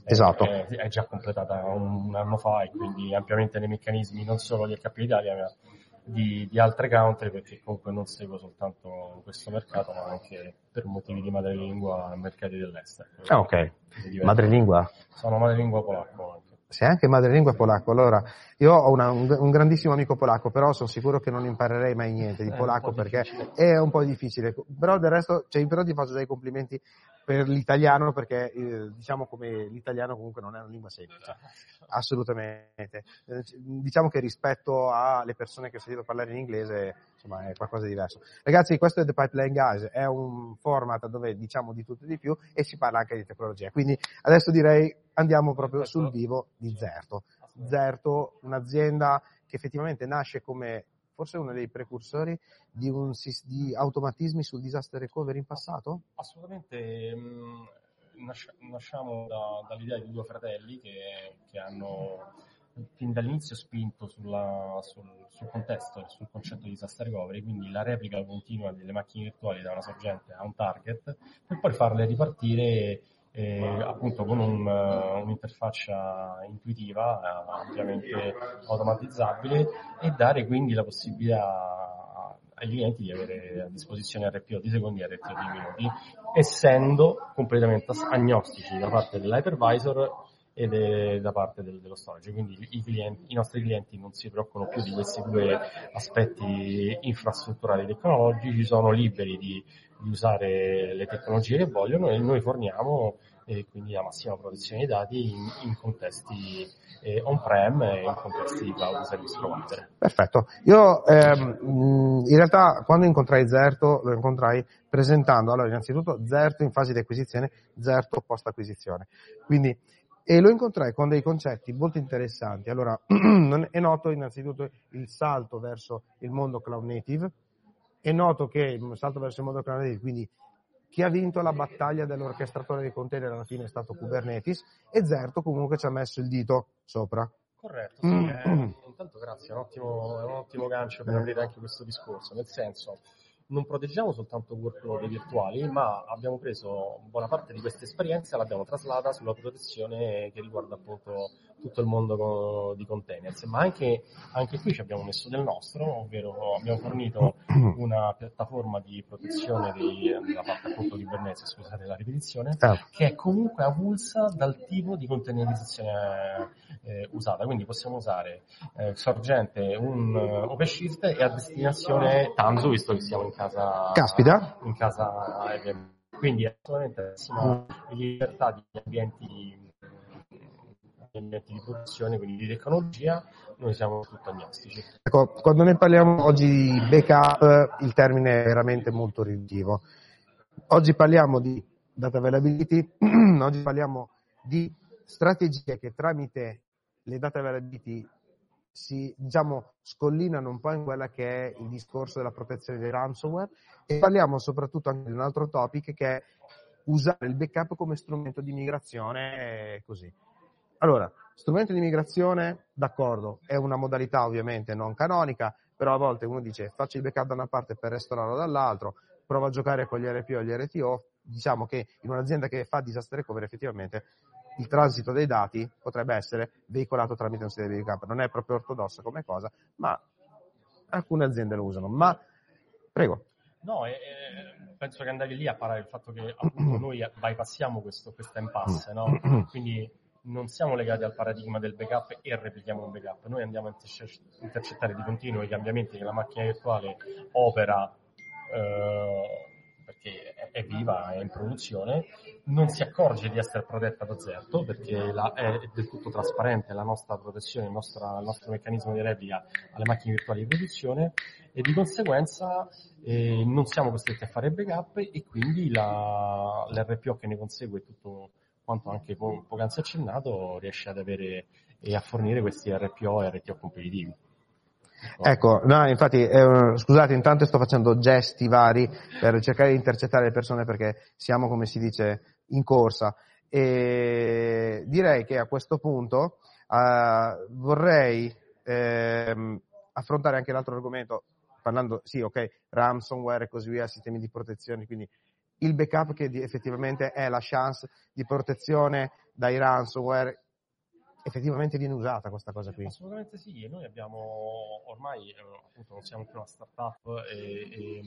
è, Esatto. è, è già completata un, un anno fa e quindi ampiamente nei meccanismi non solo di HPE Italia ma di, di altre country perché comunque non seguo soltanto questo mercato ma anche per motivi di madrelingua mercati dell'estero. Ah, ok. Madrelingua? Sono madrelingua polacco anche. Sei anche madrelingua polacco. Allora, io ho una- un, un grandissimo amico polacco, però sono sicuro che non imparerei mai niente di polacco po' perché difficile. è un po' difficile. Però del resto, cioè, però ti faccio già i complimenti per l'italiano perché eh, diciamo come l'italiano comunque non è una lingua semplice. [laughs] Assolutamente. Eh, Diciamo che rispetto alle persone che ho sentito parlare in inglese, insomma, è qualcosa di diverso. Ragazzi, questo è The Pipeline Guys, è un format dove diciamo di tutto e di più e si parla anche di tecnologia. Quindi adesso direi andiamo proprio sul vivo di Zerto. Zerto, un'azienda che effettivamente nasce come forse uno dei precursori di, un, di automatismi sul disaster recovery in passato? Assolutamente, nasc- nasciamo da- dall'idea di due fratelli che, che hanno fin dall'inizio spinto sulla- sul, sul contesto sul concetto di disaster recovery, quindi la replica continua delle macchine virtuali da una sorgente a un target, per poi farle ripartire eh, appunto con un, eh, un'interfaccia intuitiva, eh, ampiamente automatizzabile e dare quindi la possibilità ai clienti di avere a disposizione RPO di secondi e RPO di minuti, essendo completamente agnostici da parte dell'hypervisor e da parte del- dello storage. Quindi i, clienti- i nostri clienti non si preoccupano più di questi due aspetti infrastrutturali e tecnologici, sono liberi di, di usare le tecnologie che vogliono e noi forniamo eh, quindi la massima protezione dei dati in, in contesti eh, on-prem e in contesti di cloud service provider. Perfetto. Io ehm, in realtà quando incontrai Zerto lo incontrai presentando, allora innanzitutto Zerto in fase di acquisizione, Zerto post acquisizione. Quindi, e lo incontrai con dei concetti molto interessanti. Allora, [clears throat] è noto innanzitutto il salto verso il mondo cloud native, è noto che il salto verso il mondo native, quindi chi ha vinto la battaglia dell'orchestratore dei container alla fine è stato Kubernetes e Zerto comunque ci ha messo il dito sopra. Corretto, sì, Mm. eh, intanto grazie, è un ottimo, è un ottimo gancio per aprire anche questo discorso, nel senso non proteggiamo soltanto workload virtuali, ma abbiamo preso buona parte di questa esperienza e l'abbiamo traslata sulla protezione che riguarda appunto tutto il mondo di containers, ma anche, anche qui ci abbiamo messo del nostro, ovvero abbiamo fornito [clears throat] una piattaforma di protezione di- della parte appunto di Kubernetes, scusate la ripetizione, Certo. che è comunque avulsa dal tipo di containerizzazione eh, usata, quindi possiamo usare eh, sorgente un eh, OpenShift e a destinazione Tanzu, visto che siamo in casa Caspita. in casa quindi è assolutamente massima libertà di ambienti di produzione, quindi di tecnologia, noi siamo tutto agnostici. Ecco, quando noi parliamo oggi di backup, il termine è veramente molto riduttivo. Oggi parliamo di data availability, [clears throat] oggi parliamo di strategie che tramite le data availability si diciamo scollinano un po' in quella che è il discorso della protezione dei ransomware e parliamo soprattutto anche di un altro topic che è usare il backup come strumento di migrazione così. Allora, strumento di migrazione, d'accordo, è una modalità ovviamente non canonica, però a volte uno dice faccio il backup da una parte per restaurarlo dall'altro, provo a giocare con gli RPO e gli RTO, diciamo che in un'azienda che fa disaster recovery effettivamente il transito dei dati potrebbe essere veicolato tramite un sistema di backup, non è proprio ortodossa come cosa, ma alcune aziende lo usano. Ma prego. No, e- e penso che andavi lì a parlare del fatto che appunto [clears throat] noi bypassiamo questo, questa impasse, no? [clears throat] Quindi non siamo legati al paradigma del backup e replichiamo un backup, noi andiamo a interce- intercettare di continuo i cambiamenti che la macchina virtuale opera eh, perché è- viva, è in produzione, non si accorge di essere protetta da Zerto perché la- è del tutto trasparente la nostra protezione, il, nostra- il nostro meccanismo di replica alle macchine virtuali di produzione. E di conseguenza eh, non siamo costretti a fare backup e quindi la- l'RPO che ne consegue tutto quanto anche po- poc'anzi accennato riesce ad avere e a fornire questi RPO e RTO competitivi. Ecco, no, infatti, eh, scusate, intanto sto facendo gesti vari per cercare di intercettare le persone perché siamo, come si dice, in corsa. E direi che a questo punto eh, vorrei ehm, affrontare anche l'altro argomento, parlando, sì, ok, ransomware e così via, sistemi di protezione, quindi il backup che di- effettivamente è la chance di protezione dai ransomware effettivamente viene usata questa cosa qui. Assolutamente sì, noi abbiamo ormai, eh, appunto, non siamo più una startup e, e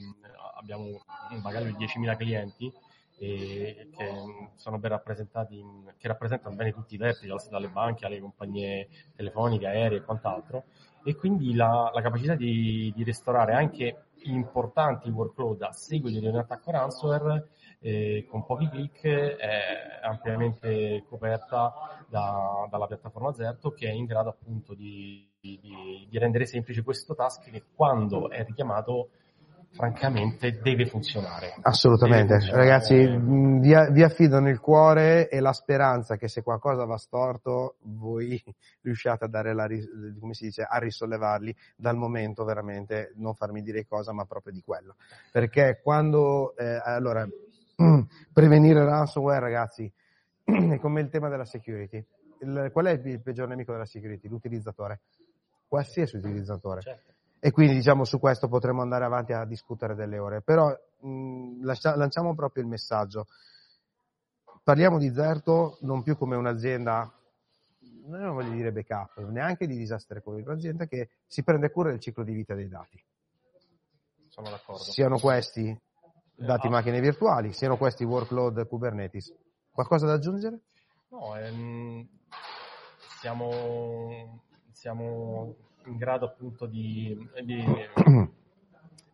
abbiamo magari 10.000 clienti e che sono ben rappresentati, in- che rappresentano bene tutti i verticals, dalle banche alle compagnie telefoniche, aeree e quant'altro, e quindi la, la capacità di, di restaurare anche importanti workload a seguito di un attacco ransomware eh, con pochi click è ampiamente coperta da- dalla piattaforma Zerto che è in grado appunto di, di- di rendere semplice questo task che quando è richiamato francamente deve funzionare. Assolutamente, Deve funzionare. ragazzi, vi, vi affido nel cuore e la speranza che se qualcosa va storto voi [laughs] riusciate a dare la, come si dice, a risollevarli dal momento veramente, non farmi dire cosa, ma proprio di quello. Perché quando, eh, allora, [clears throat] prevenire ransomware, ragazzi, [clears throat] è come il tema della security. Il- qual è il peggior nemico della security? L'utilizzatore. Qualsiasi utilizzatore. Certo. E quindi diciamo su questo potremo andare avanti a discutere delle ore. Però mh, lascia- lanciamo proprio il messaggio. Parliamo di Zerto non più come un'azienda, non voglio dire backup, neanche di disaster recovery, un'azienda che si prende cura del ciclo di vita dei dati. Sono d'accordo. Siano questi dati ah. macchine virtuali, siano questi workload Kubernetes. Qualcosa da aggiungere? No, ehm, siamo, siamo in grado appunto di, di, [clears throat]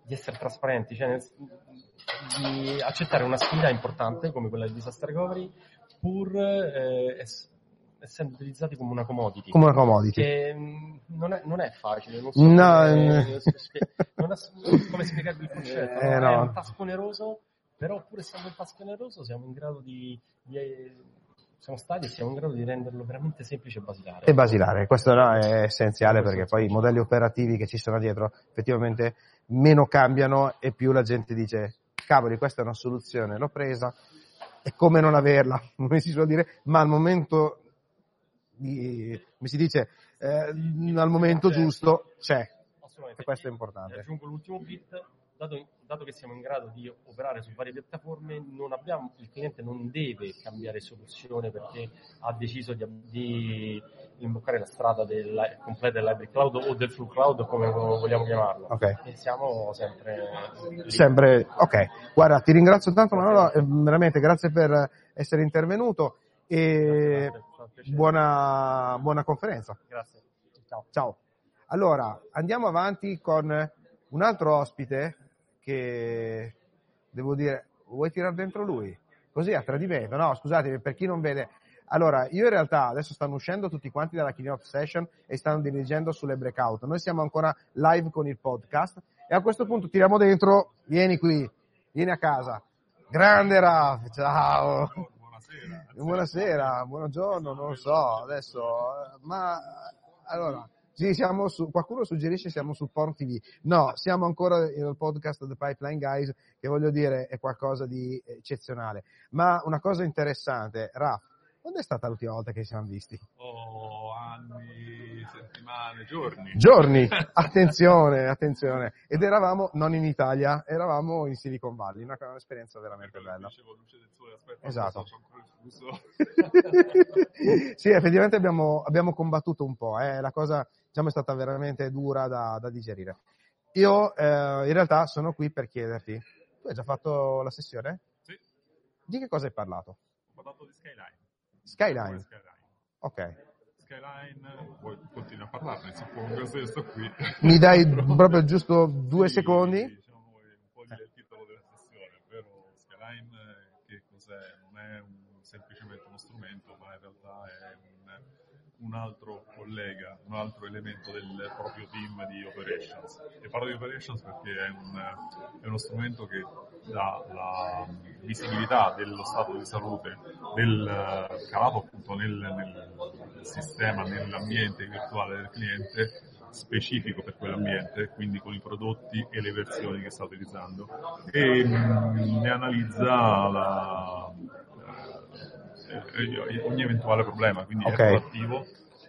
di essere trasparenti, cioè nel- di accettare una sfida importante come quella del disaster recovery pur eh, ess- essendo utilizzati come una commodity. Come una commodity. Che mm, non è, non è facile, non so No, come, [laughs] non so come spiegarvi il concetto. Eh, no? È un tasto oneroso, però pur essendo un tasto oneroso siamo in grado di, di- siamo stati e siamo in grado di renderlo veramente semplice e basilare. E basilare, questo no, è essenziale perché poi i modelli operativi che ci sono dietro effettivamente meno cambiano e più la gente dice cavoli questa è una soluzione, l'ho presa, è come non averla, [laughs] come si suol dire, ma al momento di, come si dice, eh, al momento giusto c'è. E questo è importante. Aggiungo l'ultimo bit, dato, dato che siamo in grado di operare su varie piattaforme, non abbiamo- il cliente non deve cambiare soluzione perché ha deciso di, di imboccare la strada del, completa del library cloud o del full cloud, come vogliamo chiamarlo. Ok. E siamo sempre lì. Sempre, ok, guarda ti ringrazio tanto Manolo, veramente grazie per essere intervenuto e buona, buona conferenza. Grazie. Ciao. Ciao. Allora, andiamo avanti con un altro ospite che devo dire, vuoi tirare dentro lui? Così a tradimento, no? Scusate, per chi non vede. Allora, io in realtà adesso stanno uscendo tutti quanti dalla keynote session e stanno dirigendo sulle breakout. Noi siamo ancora live con il podcast e a questo punto tiriamo dentro, vieni qui, vieni a casa. Grande Raf, ciao. Buonasera. Buonasera, buongiorno, non lo so, adesso, ma allora, sì, siamo su, qualcuno suggerisce siamo su Porn TV. No, siamo ancora nel podcast The Pipeline Guys, che voglio dire è qualcosa di eccezionale. Ma una cosa interessante, Raf, quando è stata l'ultima volta che ci siamo visti? Oh, anni, settimane, giorni. Giorni, [laughs] attenzione, attenzione. Ed eravamo non in Italia, eravamo in Silicon Valley, una- un'esperienza veramente bella. Dicevo luce del sole, aspetta, Esatto. [laughs] sì, effettivamente abbiamo, abbiamo combattuto un po', eh, la cosa diciamo, è stata veramente dura da, da digerire. Io eh, in realtà sono qui per chiederti, tu hai già fatto la sessione? Sì. Di che cosa hai parlato? Ho parlato di Skyline. Skyline. Skyline. Ok. Skyline, poi continui a parlarne, suppongo, se sto qui. Mi dai proprio giusto due Sì, secondi? Diciamo un po' il titolo della sessione, ovvero Skyline eh, che cos'è? Non è un- semplicemente uno strumento, ma in realtà è un, un altro collega, un altro elemento del proprio team di operations. E parlo di operations perché è, un- è uno strumento che dà la visibilità dello stato di salute del eh, calato appunto nel, nel sistema, nell'ambiente virtuale del cliente specifico per quell'ambiente, quindi con i prodotti e le versioni che sta utilizzando e mm, ne analizza la, ogni eventuale problema, quindi Ok. è proattivo,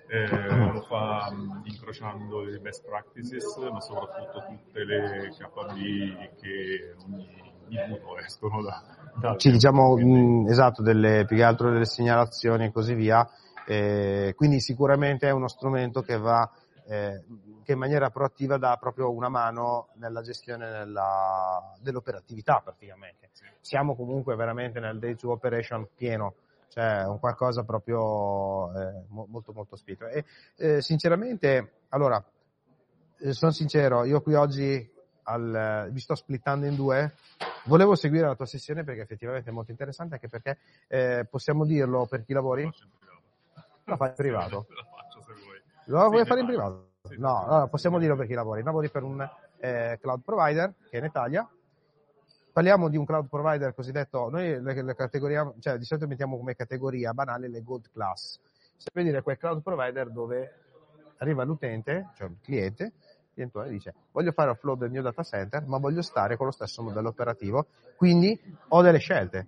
eh, lo fa incrociando le best practices, ma soprattutto tutte le KV che ogni minuto escono da, da Ci diciamo mh, esatto, delle, più che altro delle segnalazioni e così via. Eh, quindi sicuramente è uno strumento che va eh, che in maniera proattiva dà proprio una mano nella gestione nella, dell'operatività praticamente. Siamo comunque veramente nel day to operation pieno, cioè un qualcosa proprio eh, molto molto spinto. E eh, sinceramente, allora, eh, sono sincero, io qui oggi al, vi sto splittando in due, volevo seguire la tua sessione perché effettivamente è molto interessante, anche perché eh, possiamo dirlo per chi lavori? La fai in privato. [laughs] Lo vuoi fare in privato? No, allora possiamo dirlo per chi lavori. Lavori per un eh, cloud provider che è in Italia. Parliamo di un cloud provider cosiddetto, noi le categorie, cioè di solito mettiamo come categoria banale le gold class. Vuoi dire quel cloud provider dove arriva l'utente, cioè il cliente, il cliente dice voglio fare offload del mio data center, ma voglio stare con lo stesso modello operativo, quindi ho delle scelte.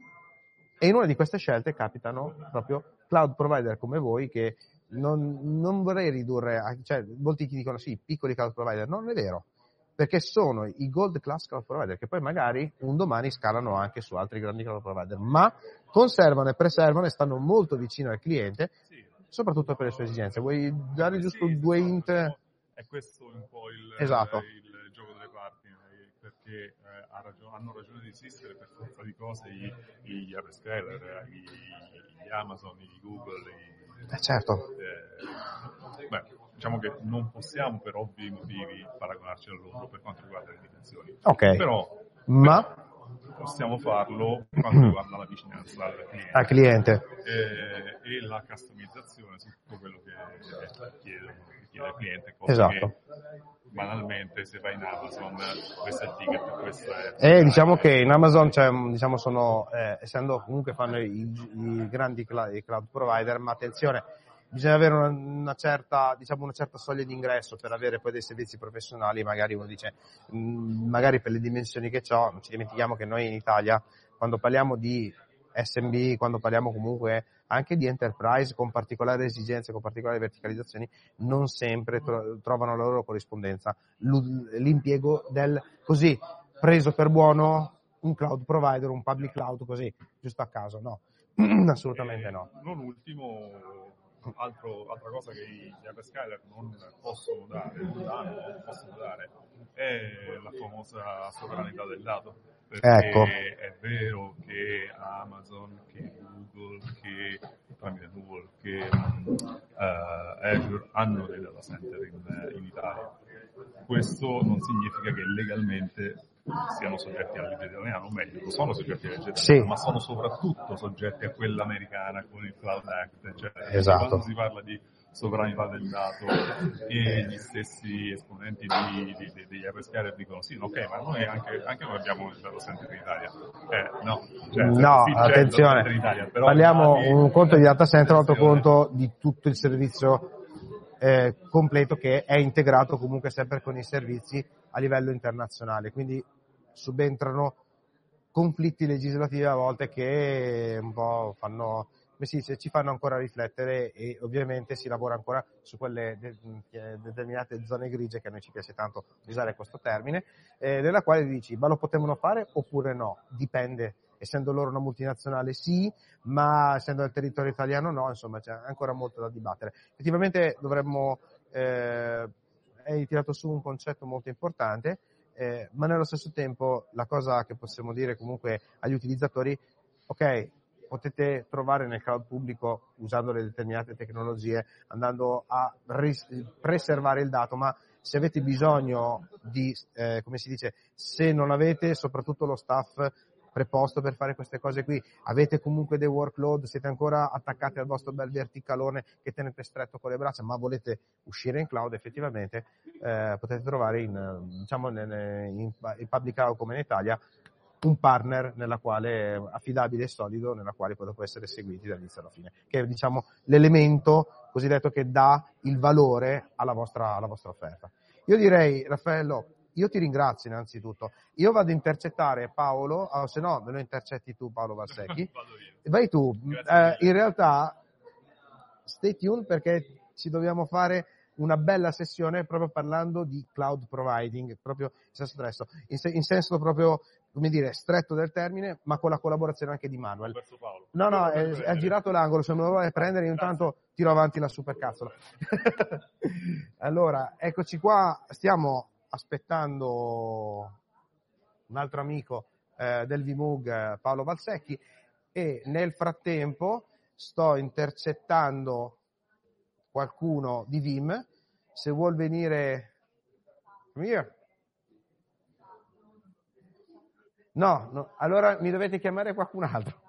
E in una di queste scelte capitano proprio cloud provider come voi che non, non vorrei ridurre, cioè molti ti dicono sì, piccoli cloud provider, non è vero, perché sono i gold class cloud provider che poi magari un domani scalano anche su altri grandi cloud provider, ma conservano e preservano e stanno molto vicino al cliente, soprattutto per le sue esigenze. Vuoi dare giusto sì, due int? È questo un po' il, esatto. il gioco delle parti, perché eh, ha ragione, hanno ragione di esistere per forza di cose gli, gli hyperscaler, gli, gli Amazon, gli Google, gli eh certo. Eh, beh, diciamo che non possiamo per ovvi motivi paragonarci a loro per quanto riguarda le dimensioni. Ok. Però, Ma... possiamo farlo per quanto riguarda la vicinanza al cliente, al cliente. Eh, e la customizzazione su tutto quello che chiede, chiede il cliente. Cosa esatto. Banalmente se vai in Amazon questo è il ticket questo è e diciamo che in Amazon cioè, diciamo sono eh, essendo comunque fanno i, i grandi cloud, i cloud provider ma attenzione bisogna avere una, una, certa, diciamo una certa soglia di ingresso per avere poi dei servizi professionali magari uno dice mm, magari per le dimensioni che ho non ci dimentichiamo che noi in Italia quando parliamo di SMB, quando parliamo comunque anche di enterprise con particolari esigenze, con particolari verticalizzazioni, non sempre tro- trovano la loro corrispondenza. L- l'impiego del così preso per buono un cloud provider, un public cloud così, giusto a caso, no. [clears throat] Assolutamente no. Non ultimo, altro, altra cosa che gli hyperscaler non possono dare, non danno, non possono dare, è la famosa sovranità del dato perché ecco. è vero che Amazon, che Google, che tramite Google, che uh, Azure hanno dei data center in, in, Italia. Questo non significa che legalmente siano soggetti alla legge italiana, o meglio, sono soggetti alla legge italiana, sì. ma sono soprattutto soggetti a quella americana con il Cloud Act. Cioè, esatto. Quando si parla di sovranità del dato e gli stessi esponenti di, di, di, degli hyperscaler dicono sì, ok, ma noi anche, anche noi abbiamo il data center in Italia. Eh, no, cioè, no sì, attenzione, Italia, parliamo di, un conto di data center, un altro conto di tutto il servizio eh, completo che è integrato comunque sempre con i servizi a livello internazionale, quindi subentrano conflitti legislativi a volte che un po' fanno come si dice, ci fanno ancora riflettere e ovviamente si lavora ancora su quelle de- determinate zone grigie che a noi ci piace tanto usare questo termine, eh, nella quale dici ma lo potevano fare oppure no, dipende, essendo loro una multinazionale sì, ma essendo nel territorio italiano no, insomma c'è ancora molto da dibattere. Effettivamente dovremmo, eh, hai tirato su un concetto molto importante, eh, ma nello stesso tempo la cosa che possiamo dire comunque agli utilizzatori, ok, potete trovare nel cloud pubblico usando le determinate tecnologie, andando a ris- preservare il dato, ma se avete bisogno di, eh, come si dice, se non avete soprattutto lo staff preposto per fare queste cose qui, avete comunque dei workload, siete ancora attaccati al vostro bel verticalone che tenete stretto con le braccia, ma volete uscire in cloud effettivamente, eh, potete trovare in, diciamo, in, in, public cloud come in Italia un partner nella quale, affidabile e solido nella quale dopo essere seguiti dall'inizio alla fine, che è diciamo l'elemento cosiddetto che dà il valore alla vostra, alla vostra offerta. Io direi, Raffaello, io ti ringrazio innanzitutto. Io vado a intercettare Paolo, oh, se no me lo intercetti tu Paolo Valsecchi. [laughs] Vai tu. Eh, in realtà, stay tuned perché ci dobbiamo fare una bella sessione proprio parlando di cloud providing, proprio in senso, stretto, in, se- in senso proprio, come dire, stretto del termine, ma con la collaborazione anche di Manuel. No, no, è, è girato l'angolo, se me lo vuole prendere, intanto tiro avanti la supercazzola. [laughs] allora, eccoci qua, stiamo aspettando un altro amico eh, del VMUG, eh, Paolo Valsecchi, e nel frattempo sto intercettando qualcuno di Vim, se vuol venire... Here. No, no, allora mi dovete chiamare qualcun altro.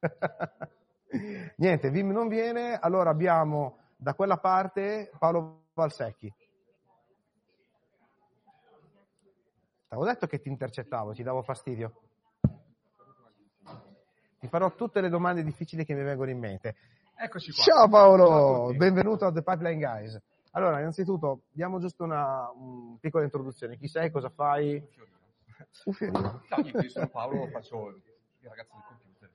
[laughs] Niente, Vim non viene, allora abbiamo da quella parte Paolo Valsecchi. T'avevo detto che ti intercettavo, ti davo fastidio. Ti farò tutte le domande difficili che mi vengono in mente. Eccoci qua. Ciao Ciao Paolo, a tutti. benvenuto a The Pipeline Guys. Allora, innanzitutto, diamo giusto una un piccola introduzione. Chi sei, cosa fai? Un fiorino. Ciao, io sono Paolo, faccio il ragazzo del computer.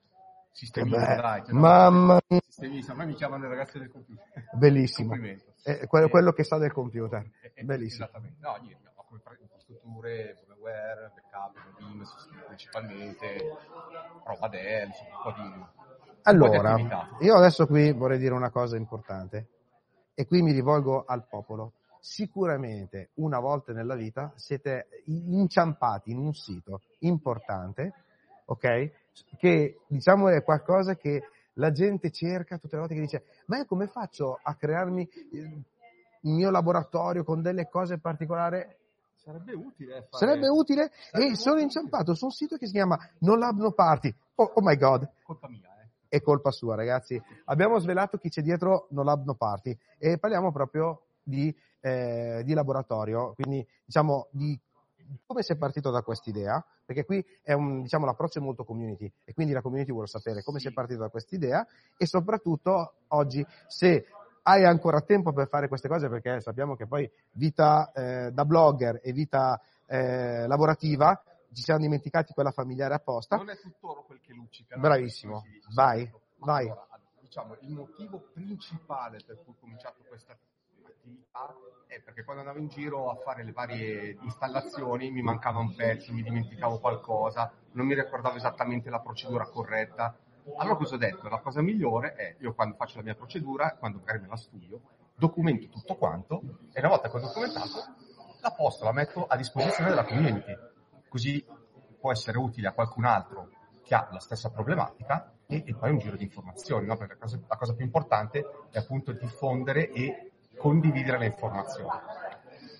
Sistemista, bello. dai. Mamma mia. Sistemista, a me mi chiamano il ragazzo del computer. Bellissimo. Complimento. Eh, quello, quello che sa del computer. Eh, eh, Bellissimo. Esattamente. No, niente, ho come infrastrutture, firmware, backup, Vim, principalmente, roba Dell, un po' di... Allora, io adesso qui vorrei dire una cosa importante e qui mi rivolgo al popolo. Sicuramente una volta nella vita siete inciampati in un sito importante, ok? Che diciamo è qualcosa che la gente cerca tutte le volte che dice ma io come faccio a crearmi il il mio laboratorio con delle cose particolari? Sarebbe utile fare... Sarebbe utile Sarebbe e sono molto inciampato su un sito che si chiama No Lab No Party. Oh, oh my god, Colpa mia, eh. è colpa sua, ragazzi. Abbiamo svelato chi c'è dietro No Lab No Party e parliamo proprio di, eh, di laboratorio, quindi diciamo di come si è partito da quest'idea, perché qui è un, diciamo, l'approccio è molto community e quindi la community vuole sapere come si è partito da quest'idea e soprattutto oggi se hai ancora tempo per fare queste cose perché sappiamo che poi vita eh, da blogger e vita eh, lavorativa ci siamo dimenticati quella familiare apposta. Non è tutt'oro quel che luccica. no? Bravissimo, dice, vai. Ma vai. allora, diciamo, il motivo principale per cui ho cominciato questa attività è perché quando andavo in giro a fare le varie installazioni mi mancava un pezzo, mi dimenticavo qualcosa, non mi ricordavo esattamente la procedura corretta. Allora cosa ho detto? La cosa migliore è, io quando faccio la mia procedura, quando magari me la studio, documento tutto quanto e una volta che ho documentato la posto, la metto a disposizione della community. Così può essere utile a qualcun altro che ha la stessa problematica e, e poi un giro di informazioni, no? perché la cosa, la cosa più importante è appunto diffondere e condividere le informazioni.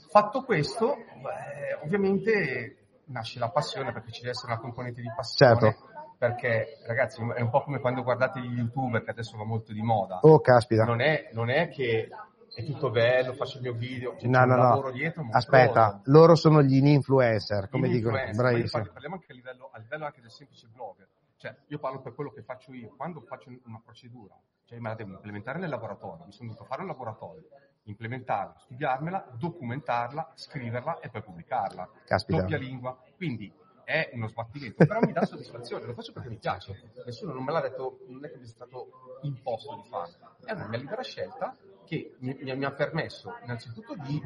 Fatto questo, beh, ovviamente nasce la passione perché ci deve essere una componente di passione. Certo. Perché ragazzi è un po' come quando guardate gli youtuber che adesso va molto di moda. Oh, caspita. Non è, non è che è tutto bello, faccio il mio video, c'è No, no, lavoro no. dietro. Aspetta, loro sono gli influencer, come dicono. Bravissimo. parli- parliamo anche a livello, a livello anche del semplice blogger. Cioè, io parlo per quello che faccio io. Quando faccio una procedura, cioè me la devo implementare nel laboratorio, mi sono dovuto fare un laboratorio, implementarla, studiarmela, documentarla, scriverla e poi pubblicarla. Caspita. Doppia lingua. Quindi è uno sbattimento, però mi dà soddisfazione, lo faccio perché mi piace. Nessuno non me l'ha detto, non è che mi è stato imposto di farlo. È una mia libera scelta che mi, mi- mi ha permesso innanzitutto di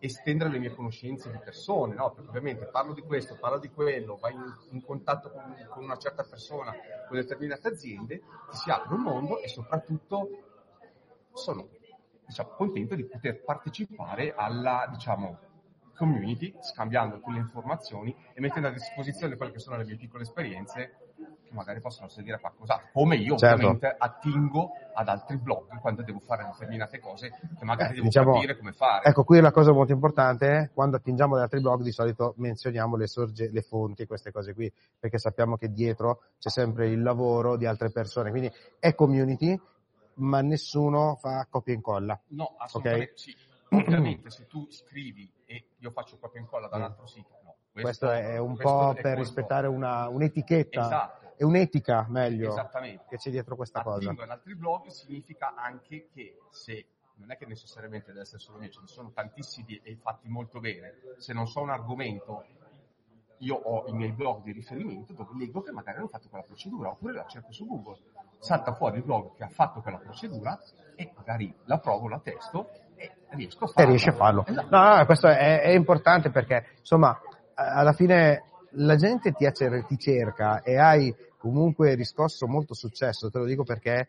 estendere le mie conoscenze di persone, no? Perché ovviamente parlo di questo, parlo di quello, vai in, in contatto con, con una certa persona, con determinate aziende, ti si apre un mondo e soprattutto sono diciamo, contento di poter partecipare alla diciamo, community, scambiando quelle informazioni e mettendo a disposizione quelle che sono le mie piccole esperienze che magari possono servire a qualcos'altro. Come io Certo. ovviamente attingo ad altri blog quando devo fare determinate cose che magari Eh, devo diciamo- capire come fare. Ecco, qui la cosa molto importante è quando attingiamo da altri blog di solito menzioniamo le, sorge- le fonti e queste cose qui, perché sappiamo che dietro c'è sempre il lavoro di altre persone, quindi è community, ma nessuno fa copia e incolla. No, assolutamente Ok? sì. Ovviamente se tu scrivi e io faccio e incolla da un altro sito, no. Questo è un questo po' per rispettare una, un'etichetta, Esatto. è un'etica meglio Esattamente. che c'è dietro questa cosa. Attingo ad altri blog significa anche che se non è che necessariamente deve essere solo mio, ce ne sono tantissimi e fatti molto bene. Se non so un argomento, io ho i miei blog di riferimento dove leggo che magari hanno fatto quella procedura, oppure la cerco su Google. Salta fuori il blog che ha fatto quella procedura e magari la provo, la testo riesco a E farlo. riesci a farlo. No, no, questo è, è importante perché, insomma, alla fine la gente ti, ti cerca e hai comunque riscosso molto successo, te lo dico perché,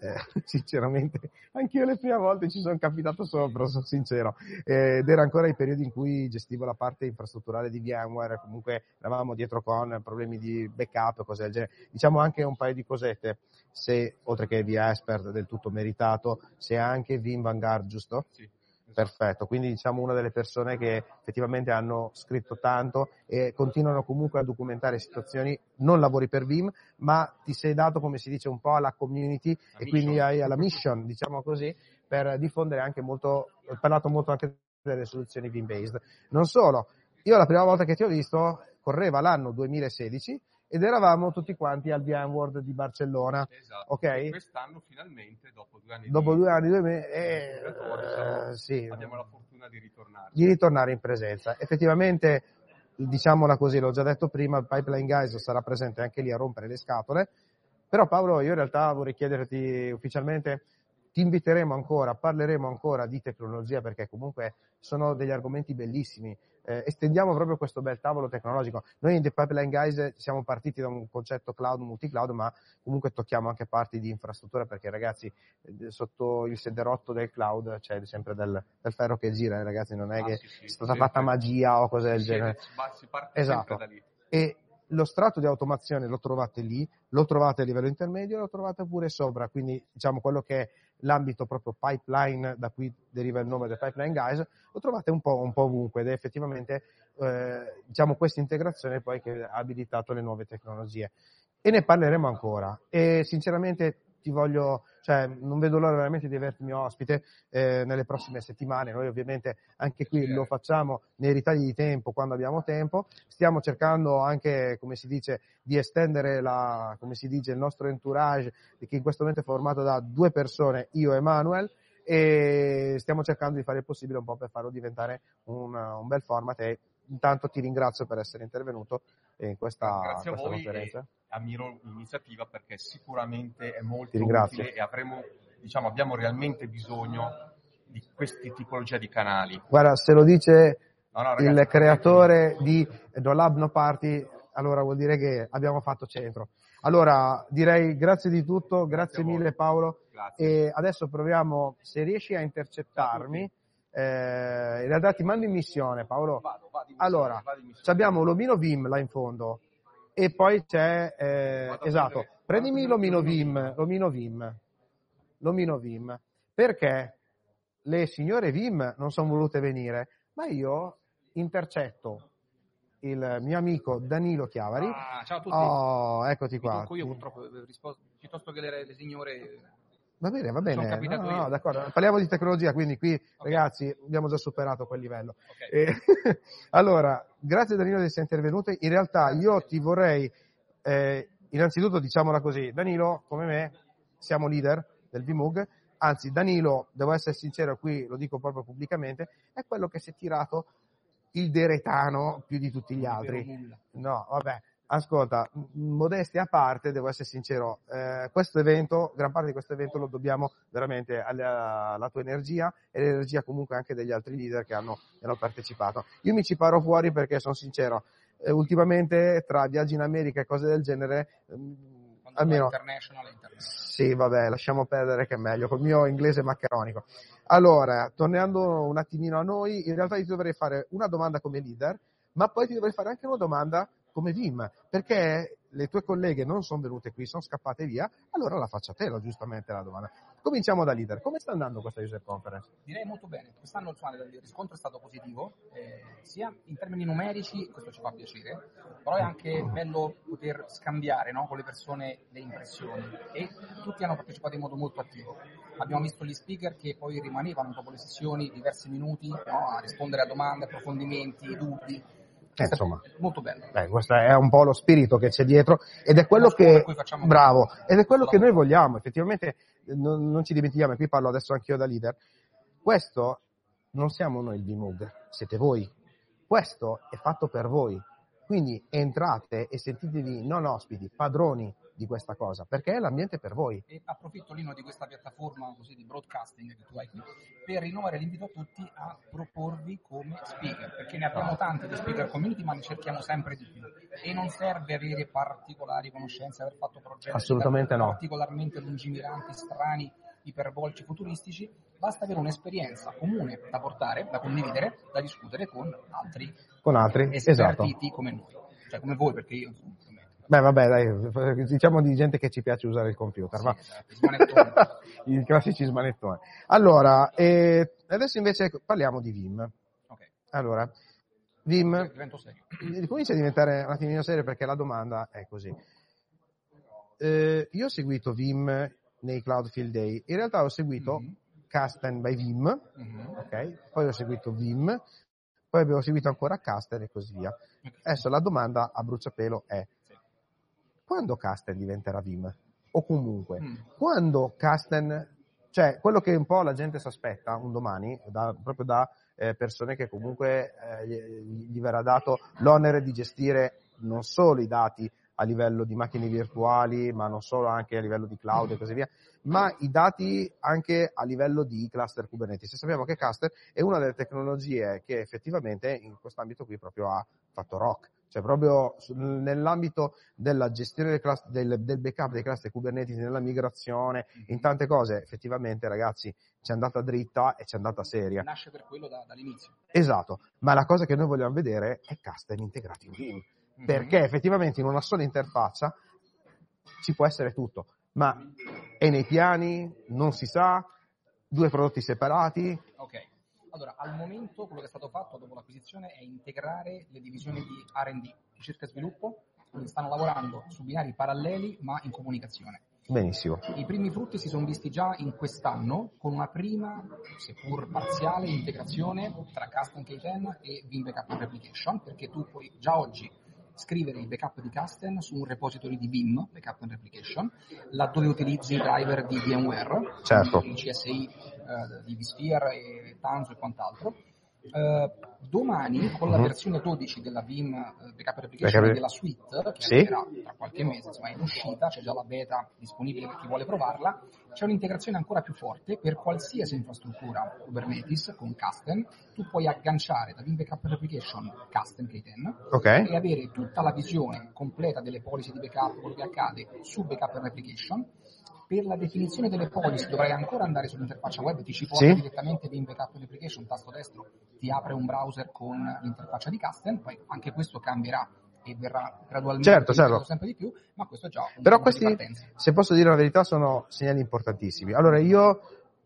eh, [laughs] sinceramente, anch'io le prime volte ci sono capitato sopra, sono sincero, Eh, ed era ancora i periodi in cui gestivo la parte infrastrutturale di VMware, comunque eravamo dietro con problemi di backup e cose del genere. Diciamo anche un paio di cosette, se oltre che via Expert del tutto meritato, se anche Vim Vanguard, giusto? Sì. Perfetto, quindi diciamo una delle persone che effettivamente hanno scritto tanto e continuano comunque a documentare situazioni, non lavori per Vim, ma ti sei dato, come si dice, un po' alla community La e quindi mission. hai alla mission, diciamo così, per diffondere anche molto, ho parlato molto anche delle soluzioni Vim based. Non solo, io la prima volta che ti ho visto correva l'anno 2016 ed eravamo tutti quanti al VMworld di Barcellona, Esatto. ok? E quest'anno finalmente, dopo due anni Dopo due anni, due mesi, eh, eh, sì, abbiamo la fortuna di ritornare. di ritornare in presenza. Effettivamente, diciamola così, l'ho già detto prima, il Pipeline Guys sarà presente anche lì a rompere le scatole, però Paolo io in realtà vorrei chiederti ufficialmente, ti inviteremo ancora, parleremo ancora di tecnologia perché comunque sono degli argomenti bellissimi, eh, estendiamo proprio questo bel tavolo tecnologico. Noi in The Pipeline Guys siamo partiti da un concetto cloud, multi-cloud, ma comunque tocchiamo anche parti di infrastruttura perché ragazzi eh, sotto il sederotto del cloud c'è sempre del, del ferro che gira, eh, ragazzi, non è Ah, che sì, sì, è stata fatta magia o cose del genere. si parte Esatto. da lì. E lo strato di automazione lo trovate lì, lo trovate a livello intermedio, lo trovate pure sopra, quindi diciamo quello che è l'ambito proprio pipeline, da cui deriva il nome del Pipeline Guys, lo trovate un po', un po' ovunque ed è effettivamente eh, diciamo questa integrazione poi che ha abilitato le nuove tecnologie. E ne parleremo ancora. E sinceramente ti voglio, cioè non vedo l'ora veramente di averti mio ospite eh, nelle prossime settimane. Noi ovviamente anche qui lo facciamo nei ritagli di tempo quando abbiamo tempo. Stiamo cercando anche, come si dice, di estendere la, come si dice, il nostro entourage, che in questo momento è formato da due persone, io e Manuel, e stiamo cercando di fare il possibile un po' per farlo diventare un, un bel format e intanto ti ringrazio per essere intervenuto in questa, questa conferenza. Ammiro l'iniziativa perché sicuramente è molto utile e avremo, diciamo, abbiamo realmente bisogno di queste tipologie di canali. Guarda, se lo dice No, no, ragazzi, il creatore di No Lab No Party, allora vuol dire che abbiamo fatto centro. Allora, direi grazie di tutto, grazie, voi. mille Paolo. Grazie. E adesso proviamo, se riesci a intercettarmi, eh, in realtà ti mando in missione Paolo. Vado, vado in missione, Allora, in missione. abbiamo l'omino Vim là in fondo e poi c'è, eh, esatto, prendimi l'omino Vim, l'omino Vim, l'omino Vim, perché le signore Vim non sono volute venire, ma io intercetto il mio amico Danilo Chiavari. Ah, ciao a tutti. Oh, eccoti qua. io purtroppo, eh, risposto, piuttosto che le, le signore... Va bene, va bene. No, no, d'accordo. Parliamo di tecnologia, quindi qui, ragazzi, abbiamo già superato quel livello. Ok. E- [laughs] allora, grazie Danilo di essere intervenuto. In realtà io ti vorrei, eh, innanzitutto diciamola così, Danilo, come me, siamo leader del VMUG, anzi Danilo, devo essere sincero, qui lo dico proprio pubblicamente, è quello che si è tirato il deretano più di tutti gli altri. No, vabbè, ascolta, modestia a parte, devo essere sincero, eh, questo evento, gran parte di questo evento lo dobbiamo veramente alla, alla tua energia e l'energia comunque anche degli altri leader che hanno, hanno partecipato. Io mi ci paro fuori perché sono sincero, eh, ultimamente tra viaggi in America e cose del genere, ehm, Quando almeno... international international. Sì, vabbè, lasciamo perdere che è meglio, col mio inglese maccheronico. Allora, tornando un attimino a noi, in realtà io ti dovrei fare una domanda come leader, ma poi ti dovrei fare anche una domanda come Vim, perché le tue colleghe non sono venute qui, sono scappate via, allora la faccio a te, no, giustamente la domanda. Cominciamo da leader. Come sta andando questa user conference? Direi molto bene. Quest'anno insomma, il riscontro è stato positivo, eh, sia in termini numerici, questo ci fa piacere, però è anche bello poter scambiare no, con le persone le impressioni e tutti hanno partecipato in modo molto attivo. Abbiamo visto gli speaker che poi rimanevano dopo le sessioni diversi minuti no, a rispondere a domande, approfondimenti, dubbi. Eh, insomma, [laughs] Molto bello. Beh, questo è un po' lo spirito che c'è dietro ed è quello che, bravo, ed è quello che noi vogliamo. Effettivamente non, non ci dimentichiamo, e qui parlo adesso anch'io da leader, questo non siamo noi il VMUG, siete voi. Questo è fatto per voi. Quindi entrate e sentitevi non ospiti, padroni di questa cosa, perché è l'ambiente per voi. E approfitto Lino di questa piattaforma così di broadcasting che tu hai qui per rinnovare l'invito a tutti a proporvi come speaker, perché ne abbiamo tanti di speaker community, ma ne cerchiamo sempre di più. E non serve avere particolari conoscenze, aver fatto progetti Assolutamente no. particolarmente lungimiranti, strani, iperbolici, futuristici, basta avere un'esperienza comune da portare, da condividere, da discutere con altri Con altri, esatto. come noi, cioè come voi, perché io Beh, vabbè, dai, diciamo di gente che ci piace usare il computer, ma i classici smanettoni. Allora, eh, adesso invece parliamo di Vim. Allora, Vim [clears throat] comincia a diventare un attimino serio perché la domanda è così. Eh, io ho seguito Vim nei Cloud Field Day, in realtà ho seguito Casten by Vim, ok? Poi ho seguito Vim, poi abbiamo seguito ancora Casten e così via. Adesso la domanda a bruciapelo è quando Casten diventerà Vim? O comunque, quando Casten, cioè quello che un po' la gente si aspetta un domani, da- proprio da eh, persone che comunque eh, gli, gli verrà dato l'onere di gestire non solo i dati a livello di macchine virtuali, ma non solo anche a livello di cloud e così via, ma i dati anche a livello di cluster Kubernetes. E sappiamo che cluster è una delle tecnologie che effettivamente in quest'ambito qui proprio ha fatto rock. Cioè proprio nell'ambito della gestione del, cluster- del- del backup dei cluster Kubernetes, nella migrazione, in tante cose, effettivamente ragazzi ci è andata dritta e ci è andata seria. nasce per quello da- dall'inizio. Esatto, ma la cosa che noi vogliamo vedere è custom integrati in Vim, perché effettivamente in una sola interfaccia ci può essere tutto, ma è nei piani, non si sa, due prodotti separati, Ok, allora al momento quello che è stato fatto dopo l'acquisizione è integrare le divisioni di R&D, ricerca e sviluppo, quindi stanno lavorando su binari paralleli ma in comunicazione. benissimo. I primi frutti si sono visti già in quest'anno con una prima, seppur parziale, integrazione tra Custom K10 e Vim Backup and Replication, perché tu puoi già oggi scrivere il backup di Custom su un repository di Vim, Backup and Replication, laddove utilizzi i driver di VMware, Certo. i CSI eh, di vSphere e Tanzu e quant'altro. Eh, domani con la Mhm. versione 12 della Vim eh, Backup and Replication Backup- della suite che Sì. arriverà tra qualche mese, insomma è in uscita, c'è già la beta disponibile per chi vuole provarla, c'è un'integrazione ancora più forte per qualsiasi infrastruttura Kubernetes con Custom, tu puoi agganciare da Vim Backup and Replication Custom K10 Ok. e avere tutta la visione completa delle policy di backup, quello che accade su Backup Replication. Per la definizione delle policy dovrai ancora andare sull'interfaccia web, ti ci porta Sì. direttamente Vim Backup and Replication, tasto destro, ti apre un browser con l'interfaccia di Custom, poi anche questo cambierà e verrà gradualmente Certo, certo. sempre di più, ma questo è già un Però di questi, se posso dire la verità, sono segnali importantissimi. Allora, io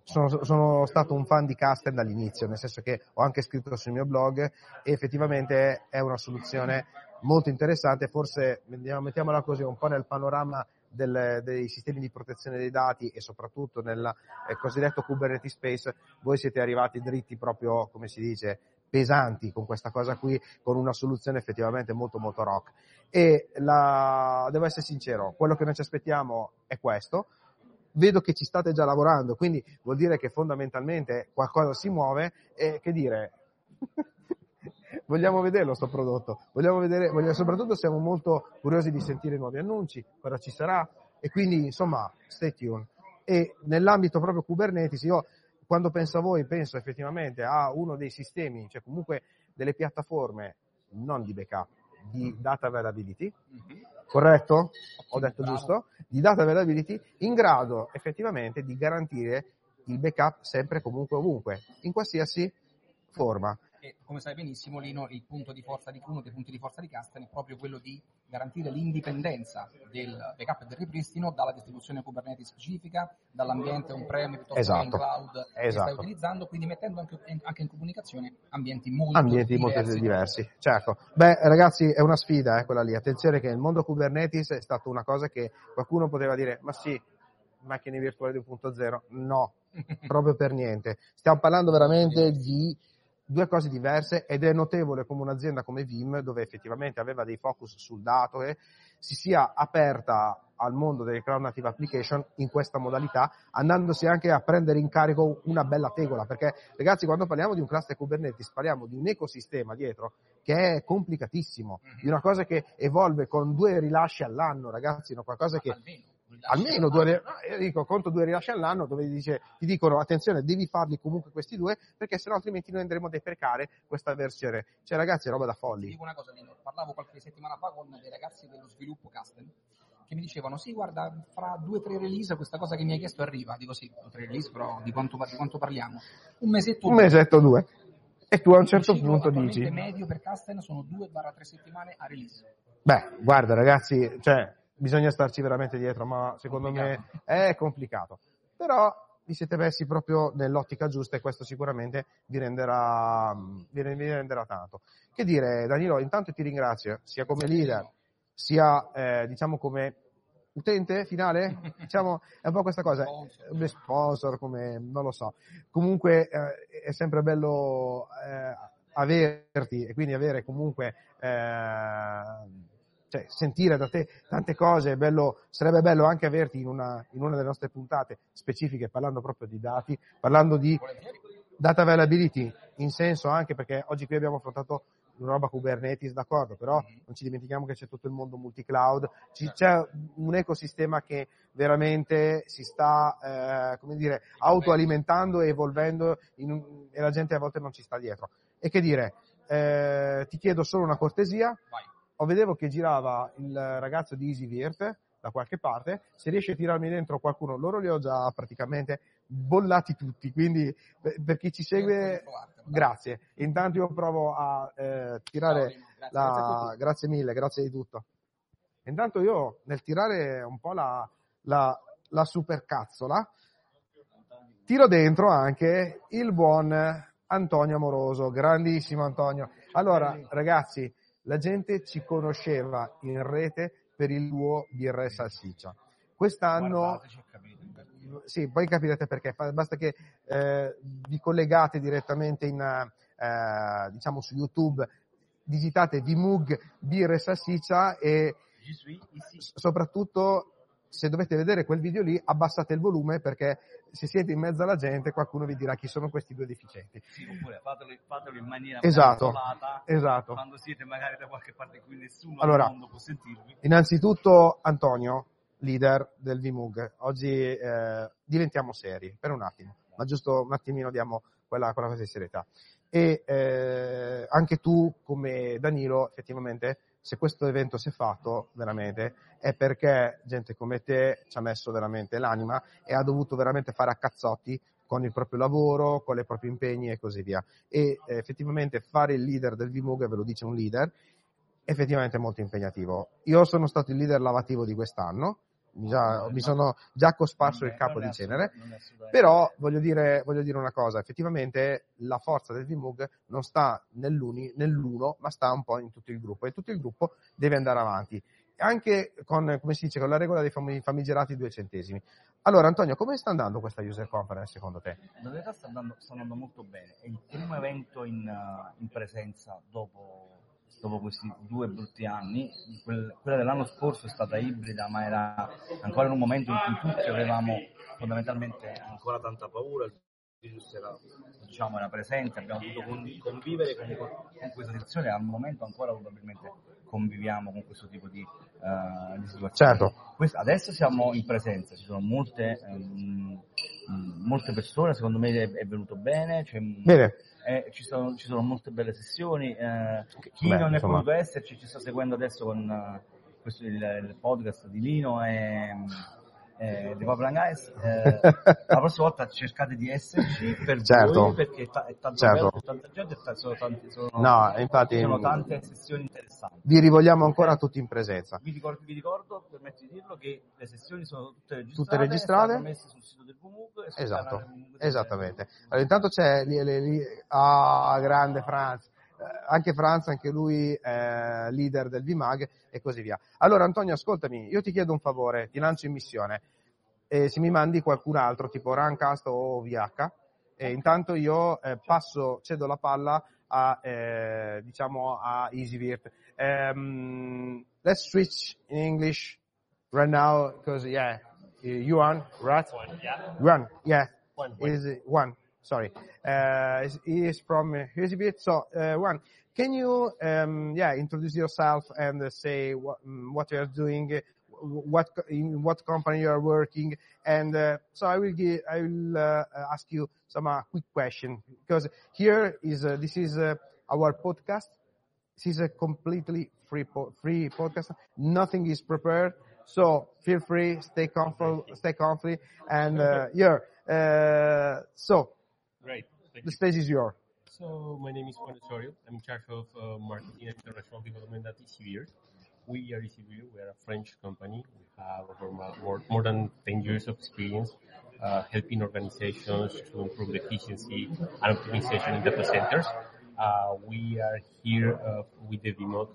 sono, sono stato un fan di Custom dall'inizio, nel senso che ho anche scritto sul mio blog e effettivamente è una soluzione molto interessante, forse mettiamo- mettiamola così, un po' nel panorama del- dei sistemi di protezione dei dati e soprattutto nel eh, cosiddetto Kubernetes Space, voi siete arrivati dritti proprio, come si dice, pesanti con questa cosa qui, con una soluzione effettivamente molto molto rock. E la, devo essere sincero, quello che noi ci aspettiamo è questo. Vedo che ci state già lavorando, quindi vuol dire che fondamentalmente qualcosa si muove e che dire, vogliamo vederlo sto prodotto, vogliamo vedere, vogliamo- soprattutto siamo molto curiosi di sentire nuovi annunci, cosa ci sarà e quindi insomma stay tuned. E nell'ambito proprio Kubernetes io quando penso a voi penso effettivamente a uno dei sistemi, cioè comunque delle piattaforme non di backup, di data availability, corretto? Ho detto giusto? Di data availability in grado effettivamente di garantire il backup sempre comunque ovunque, in qualsiasi forma. E come sai benissimo, Lino, il punto di forza di uno dei punti di forza di Custom è proprio quello di garantire l'indipendenza del backup e del ripristino dalla distribuzione Kubernetes specifica, dall'ambiente on-prem piuttosto che Esatto. in cloud che stai Esatto. utilizzando, quindi mettendo anche, anche in comunicazione ambienti molto ambienti molto diversi. diversi. Certo. Beh, ragazzi, è una sfida eh, quella lì. Attenzione che il mondo Kubernetes è stata una cosa che qualcuno poteva dire, ma sì, macchine virtuali 2.0. No, proprio per niente. Stiamo parlando veramente di due cose diverse ed è notevole come un'azienda come Vim, dove effettivamente aveva dei focus sul dato, e si sia aperta al mondo delle cloud native application in questa modalità, andandosi anche a prendere in carico una bella tegola, perché ragazzi quando parliamo di un cluster Kubernetes parliamo di un ecosistema dietro che è complicatissimo, di una cosa che evolve con due rilasci all'anno, ragazzi, no? qualcosa che almeno due, io dico conto due rilasci all'anno dove ti, dice, ti dicono attenzione devi farli comunque questi due perché sennò altrimenti noi andremo a deprecare questa versione cioè ragazzi è roba da folli. Dico una cosa, Lino, parlavo qualche settimana fa con dei ragazzi dello sviluppo custom che mi dicevano sì guarda fra due o tre release questa cosa che mi hai chiesto arriva. Dico sì due o tre release però di quanto, di quanto parliamo. Un mesetto un mesetto due. E tu a un certo Il ciclo punto dici medio per custom sono 2-3 settimane a release. Beh, guarda ragazzi, cioè, bisogna starci veramente dietro, ma secondo me è complicato. Però vi siete messi proprio nell'ottica giusta e questo sicuramente vi renderà, vi re- vi renderà tanto. Che dire, Danilo, intanto ti ringrazio, sia come leader, sia eh, diciamo come utente finale, [laughs] diciamo, è un po' questa cosa, come sponsor, come, non lo so. Comunque eh, è sempre bello eh, averti e quindi avere comunque eh, cioè, sentire da te tante cose, è bello, sarebbe bello anche averti in una, in una delle nostre puntate specifiche parlando proprio di dati, parlando di data availability, in senso anche perché oggi qui abbiamo affrontato una roba Kubernetes, d'accordo, però non ci dimentichiamo che c'è tutto il mondo multi-cloud, ci- c'è un ecosistema che veramente si sta, eh, come dire, autoalimentando e evolvendo un- e la gente a volte non ci sta dietro. E che dire, eh, ti chiedo solo una cortesia, o vedevo che girava il ragazzo di EasyVirt da qualche parte, se riesce a tirarmi dentro qualcuno, loro li ho già praticamente bollati tutti, quindi per chi ci segue, grazie. Intanto io provo a eh, tirare Grazie, la... grazie Grazie mille, grazie di tutto. Intanto io nel tirare un po' la, la, la supercazzola, tiro dentro anche il buon Antonio Amoroso, grandissimo Antonio. Allora, ragazzi, la gente ci conosceva in rete per il duo di Re Salsiccia. Quest'anno, sì, poi capirete perché, basta che eh, vi collegate direttamente in, eh, diciamo su YouTube, digitate Vmug Birra e Salsiccia e soprattutto se dovete vedere quel video lì abbassate il volume perché se siete in mezzo alla gente qualcuno vi dirà chi sono questi due deficienti. Sì, oppure fatelo, fatelo in maniera Esatto, controllata, esatto. quando siete magari da qualche parte in cui nessuno Allora, al mondo può sentirvi. Innanzitutto Antonio, leader del VMUG, oggi eh, diventiamo seri per un attimo, ma giusto un attimino diamo quella, quella cosa di serietà. E eh, anche tu, come Danilo, effettivamente, se questo evento si è fatto veramente è perché gente come te ci ha messo veramente l'anima e ha dovuto veramente fare a cazzotti con il proprio lavoro, con i propri impegni e così via. E eh, effettivamente fare il leader del VMUG, ve lo dice un leader, effettivamente è molto impegnativo. Io sono stato il leader lavativo di quest'anno, già- mi sono già cosparso il capo di cenere, però voglio dire, voglio dire una cosa, effettivamente la forza del VMUG non sta nell'uni- nell'uno, ma sta un po' in tutto il gruppo e tutto il gruppo deve andare avanti. Anche con, come si dice, con la regola dei fami- famigerati due centesimi. Allora, Antonio, come sta andando questa user conference secondo te? In realtà sta andando, sta andando molto bene. È il primo evento in, in presenza dopo, dopo questi due brutti anni. Quel- quella dell'anno scorso è stata ibrida, ma era ancora in un momento in cui tutti avevamo fondamentalmente ancora tanta paura. Il era, diciamo, era presente, abbiamo dovuto con- convivere con, con questa situazione. Al momento ancora probabilmente conviviamo con questo tipo di, uh, di situazione. Certo. Questo- adesso siamo in presenza, ci sono molte, mh, molte persone, secondo me è, è venuto bene, c'è- Bene. eh, ci, sono, ci sono molte belle sessioni, eh, chi Beh, non è insomma. potuto esserci ci sta seguendo adesso con eh, questo, il, il podcast di Lino e, e di Pablo Guys. Eh, [laughs] la prossima volta cercate di esserci per Certo. voi perché ta- è tanto Certo. bello, tanta gente, ta- sono, tanti, sono, No, infatti- sono tante sessioni interessanti. Vi rivogliamo ancora tutti in presenza. Vi ricordo, vi ricordo, permetti di dirlo, che le sessioni sono tutte registrate, Tutte registrate? messe sul sito del VMUG Esatto, esattamente. Allora, intanto c'è lì, lì, lì- ah, grande Franz, Eh, anche Franz, anche lui è leader del VMAG e così via. Allora Antonio, ascoltami, io ti chiedo un favore, ti lancio in missione, e se mi mandi qualcun altro, tipo Runcast o VH, E intanto io eh, passo, cedo la palla a, eh, diciamo, a EasyVirt. Um, let's switch in English right now, because, yeah, Yuan, right? One, yeah. Yuan, yeah. One, one. Is one, sorry. Uh, he is from uh, So, uh, one, can you, um, yeah, introduce yourself and uh, say what, mm, what you are doing, uh, what in what company you are working, and uh, so I will give, I will uh, uh, ask you some uh, quick question because here is uh, this is uh, our podcast. This is a completely free po- free podcast. Nothing is prepared, so feel free, stay comfortable, stay comfy, and uh, yeah. Uh, so Great. Thank the you. stage is yours. So my name is Juan Osorio. I'm in charge of uh, marketing and international development at ECVR. We are ECVR. We are a French company. We have over more, more than 10 years of experience uh, helping organizations to improve the efficiency and optimization in data centers. Uh, we are here uh, with the remote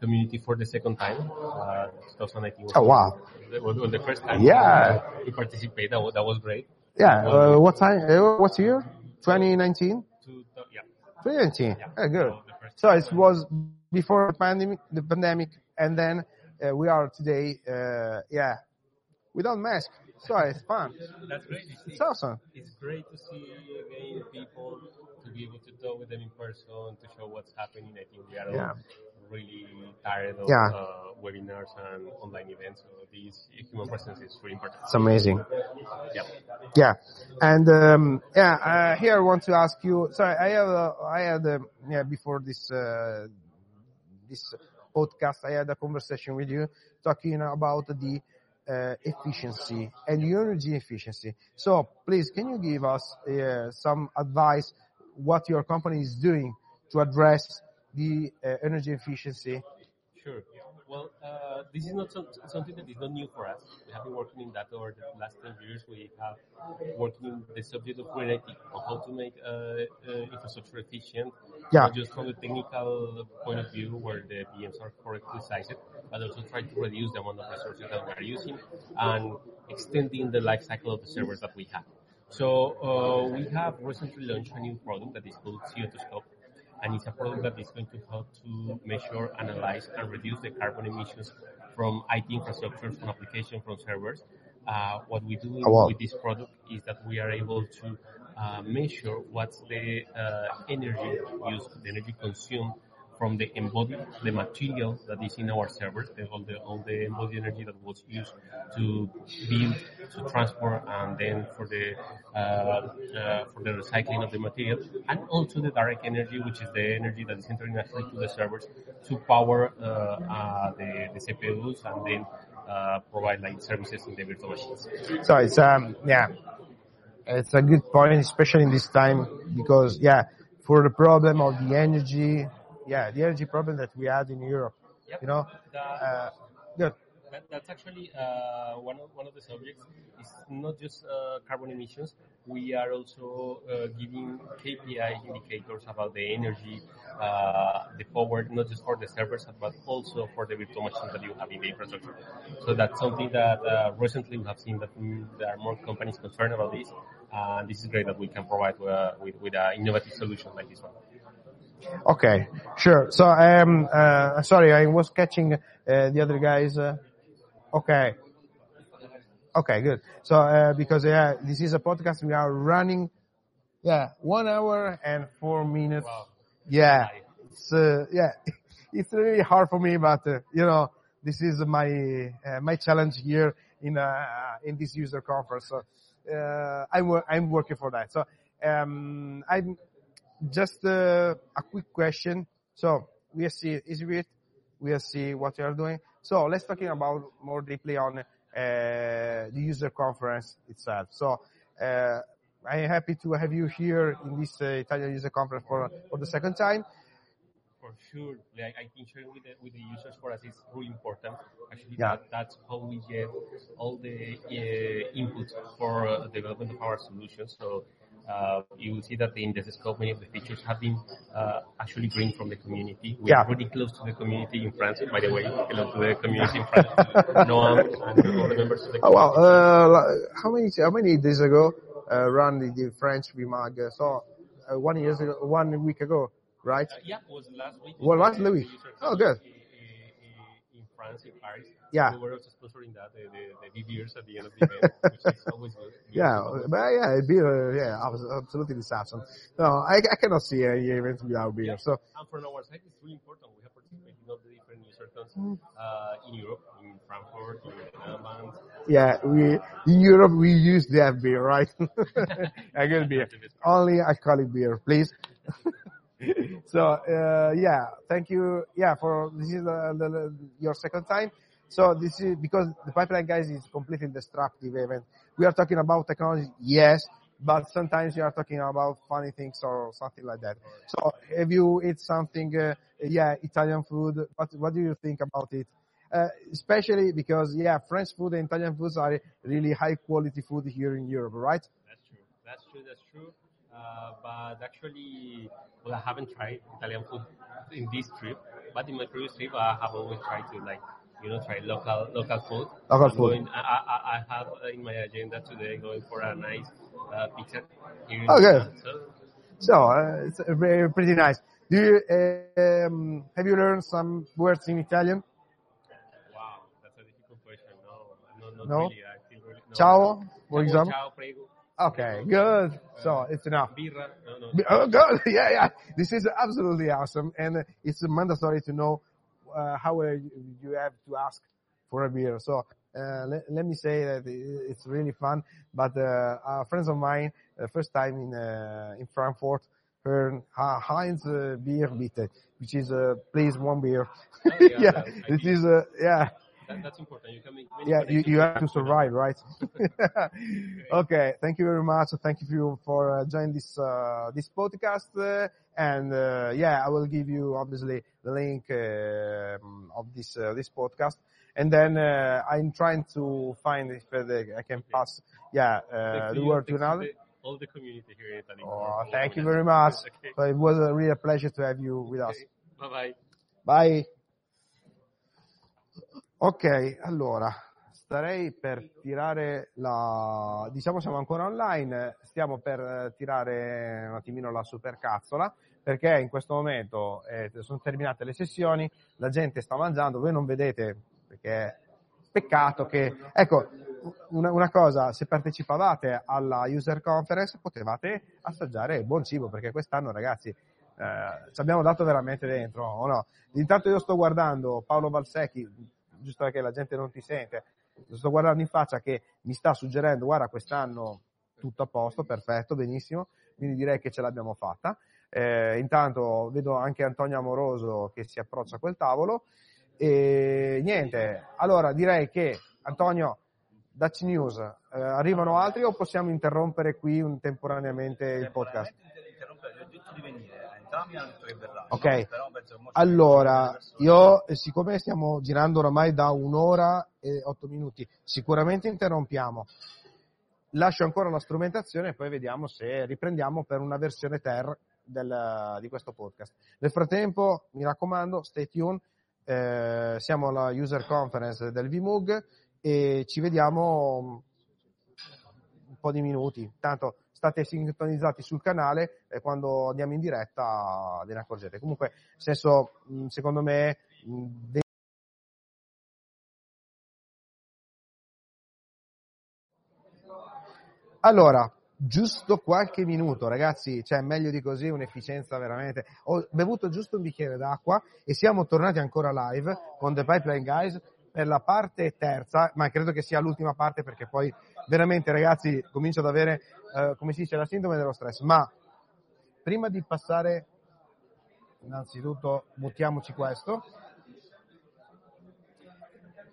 community for the second time. Uh, 2019 was, Oh, wow. was, was the first time Yeah. we participated. That was, that was great. Yeah. Well, Uh, what time? Uh, what year? 2019. to, yeah. 2019. Yeah, good. So it was before the pandemic, the pandemic, and then uh, we are today, uh, yeah, without mask. So it's fun. That's great to see. It's awesome. It's great to see again people to be able to talk with them in person to show what's happening. I think we are all Yeah. Really tired of Yeah. uh, webinars and online events. So this human presence is really important. It's amazing. Yeah. Yeah, and um, yeah, uh, here I want to ask you. Sorry, I have, uh, I had, uh, yeah, before this uh, this podcast, I had a conversation with you talking about the uh, efficiency and energy efficiency. So please, can you give us uh, some advice what your company is doing to address the uh, energy efficiency? Sure. Well, uh, this is not some, something that is not new for us. We have been working in that over the last 10 years. We have working in the subject of green IT, on how to make uh, uh, infrastructure efficient, Yeah. not just from the technical point of view where the VMs are correctly sized, but also trying to reduce the amount of resources that we are using and extending the life cycle of the servers that we have. So uh, we have recently launched a new product that is called CO2 Scope and it's a product that is going to help to measure, analyze, and reduce the carbon emissions from IT infrastructure, from application, from servers. Uh, what we do Oh, wow. with this product is that we are able to uh, measure what's the uh, energy used, the energy consumed from the embodied, the material that is in our servers, the, all the all the embodied energy that was used to build, to transport, and then for the uh, uh, for the recycling of the material, and also the direct energy, which is the energy that is entering actually to the servers to power uh, uh, the, the CPUs and then uh, provide like services in the virtual machines. So it's um yeah, it's a good point, especially in this time because yeah, for the problem of the energy, yeah, the energy problem that we had in Europe, Yep. you know, The- uh, good. That, that's actually uh, one of one of the subjects. Is not just uh, carbon emissions. We are also uh, giving KPI indicators about the energy, uh, the power, not just for the servers, but also for the virtual machines that you have in the infrastructure. So that's something that uh, recently we have seen that there are more companies concerned about this, and this is great that we can provide uh, with with an innovative solution like this one. Okay, sure. So um, uh, sorry, I was catching uh, the other guys. Uh, okay. Okay, good. So uh, because yeah, this is a podcast, we are running, yeah, one hour and four minutes. Yeah, it's uh, yeah, [laughs] it's really hard for me, but uh, you know, this is my uh, my challenge here in uh, in this user conference. So uh, I'm I'm working for that. So um, I'm just uh, a quick question. So we see EasyBit, we see what you are doing. So let's talking about more deeply on uh, the user conference itself. So uh, I'm happy to have you here in this uh, Italian user conference for for the second time. For sure, like I think sharing with the with the users for us is really important. Actually, that's how we get all the uh, input for uh, development of our solutions. So uh, you will see that in the scope, many of the features have been uh, actually bring from the community. We Yeah. are really close to the community in France, by the way. Hello to the community in France. [laughs] Noam and all the members of the Oh, community. wow. Uh, how many how many days ago uh, run the, the French VMAG. So uh, one years ago, one week ago, right? Uh, yeah, it was last week. Well, last week. Oh, good. France, in Paris. Yeah. We were also sponsoring that, the, the, the beers at the end of the event, [laughs] which is always good. Yeah, but yeah, beer, yeah, abs- absolutely awesome. No, I, I cannot see any event without beer. So And from our side, it's really important. We have participated in all the different user Mm. uh, in Europe, in Frankfurt, in the Netherlands. yeah, we in Europe we used to have beer, right? [laughs] I get beer, [laughs] only alcoholic beer, please. [laughs] so uh, yeah, thank you. Yeah, for this is the, the, the- your second time. So this is because the pipeline guys is completely destructive event. We are talking about technology, yes, but sometimes we are talking about funny things or something like that. So have you eat something? Uh, yeah, Italian food. What what do you think about it? Uh, especially because yeah, French food and Italian foods are really high quality food here in Europe, right? That's true. That's true. That's true. Uh, but actually, well, I haven't tried Italian food in this trip. But in my previous trip, I have always tried to like, you know, try local local food. Local food. Going, I, I, I have in my agenda today going for a nice uh, pizza here. Milan. So, So uh, it's uh, very, pretty nice. Do you uh, um, have you learned some words in Italian? wow, that's a difficult question. No, no, not No? really. I feel really, no. Ciao, for example. Ciao, prego. Okay, good. So it's enough. Birra. No, no. Oh, good. [laughs] Yeah, yeah. This is absolutely awesome, and uh, it's mandatory to know uh, how uh, you have to ask for a beer. So uh, let, let me say that it's really fun. But uh, uh, friends of mine, uh, first time in uh, in Frankfurt, heard Heinz uh, beer bitte, which is uh, please one beer. Oh, yeah, [laughs] yeah, it is. Uh, yeah. That, that's important. You can make Yeah, you, you have to survive, right? [laughs] [laughs] okay, thank you very much. Thank you for, for uh, joining this uh, this podcast. Uh, and uh, yeah, I will give you obviously the link um of this uh, this podcast. And then uh, I'm trying to find if uh, the- I can pass, yeah, uh, the word to another. all the community here in Italy. Oh, thank you very much. [laughs] Okay. So it was a real pleasure to have you with us. Bye bye bye. Ok, allora, starei per tirare la... diciamo siamo ancora online, stiamo per tirare un attimino la supercazzola, perché in questo momento eh, sono terminate le sessioni, la gente sta mangiando, voi non vedete, perché peccato che... Ecco, una, una cosa, se partecipavate alla user conference potevate assaggiare buon cibo, perché quest'anno ragazzi eh, ci abbiamo dato veramente dentro, o no? Intanto io sto guardando Paolo Valsecchi, giusto perché la gente non ti sente, lo sto guardando in faccia che mi sta suggerendo, guarda quest'anno tutto a posto, perfetto, benissimo, quindi direi che ce l'abbiamo fatta. Eh, intanto vedo anche Antonio Amoroso che si approccia a quel tavolo e niente, allora direi che Antonio, dacci news, Eh, arrivano altri o possiamo interrompere qui temporaneamente il podcast? Interrompere, gli ho detto di venire, entrambi hanno detto che verranno. Ok, allora io eh, siccome stiamo girando oramai da un'ora e otto minuti, sicuramente interrompiamo. Lascio ancora la strumentazione e poi vediamo se riprendiamo per una versione ter del- di questo podcast. Nel frattempo, mi raccomando, stay tuned, eh, siamo alla user conference del VMUG e ci vediamo un po' di minuti. Tanto state sintonizzati sul canale e quando andiamo in diretta ve ne accorgete. Comunque, senso, secondo me, allora, giusto qualche minuto, ragazzi, cioè meglio di così, un'efficienza veramente. Ho bevuto giusto un bicchiere d'acqua e siamo tornati ancora live con The Pipeline Guys per la parte terza, ma credo che sia l'ultima parte perché poi veramente, ragazzi, comincio ad avere, eh, come si dice, la sindrome dello stress. Ma prima di passare, innanzitutto, buttiamoci questo.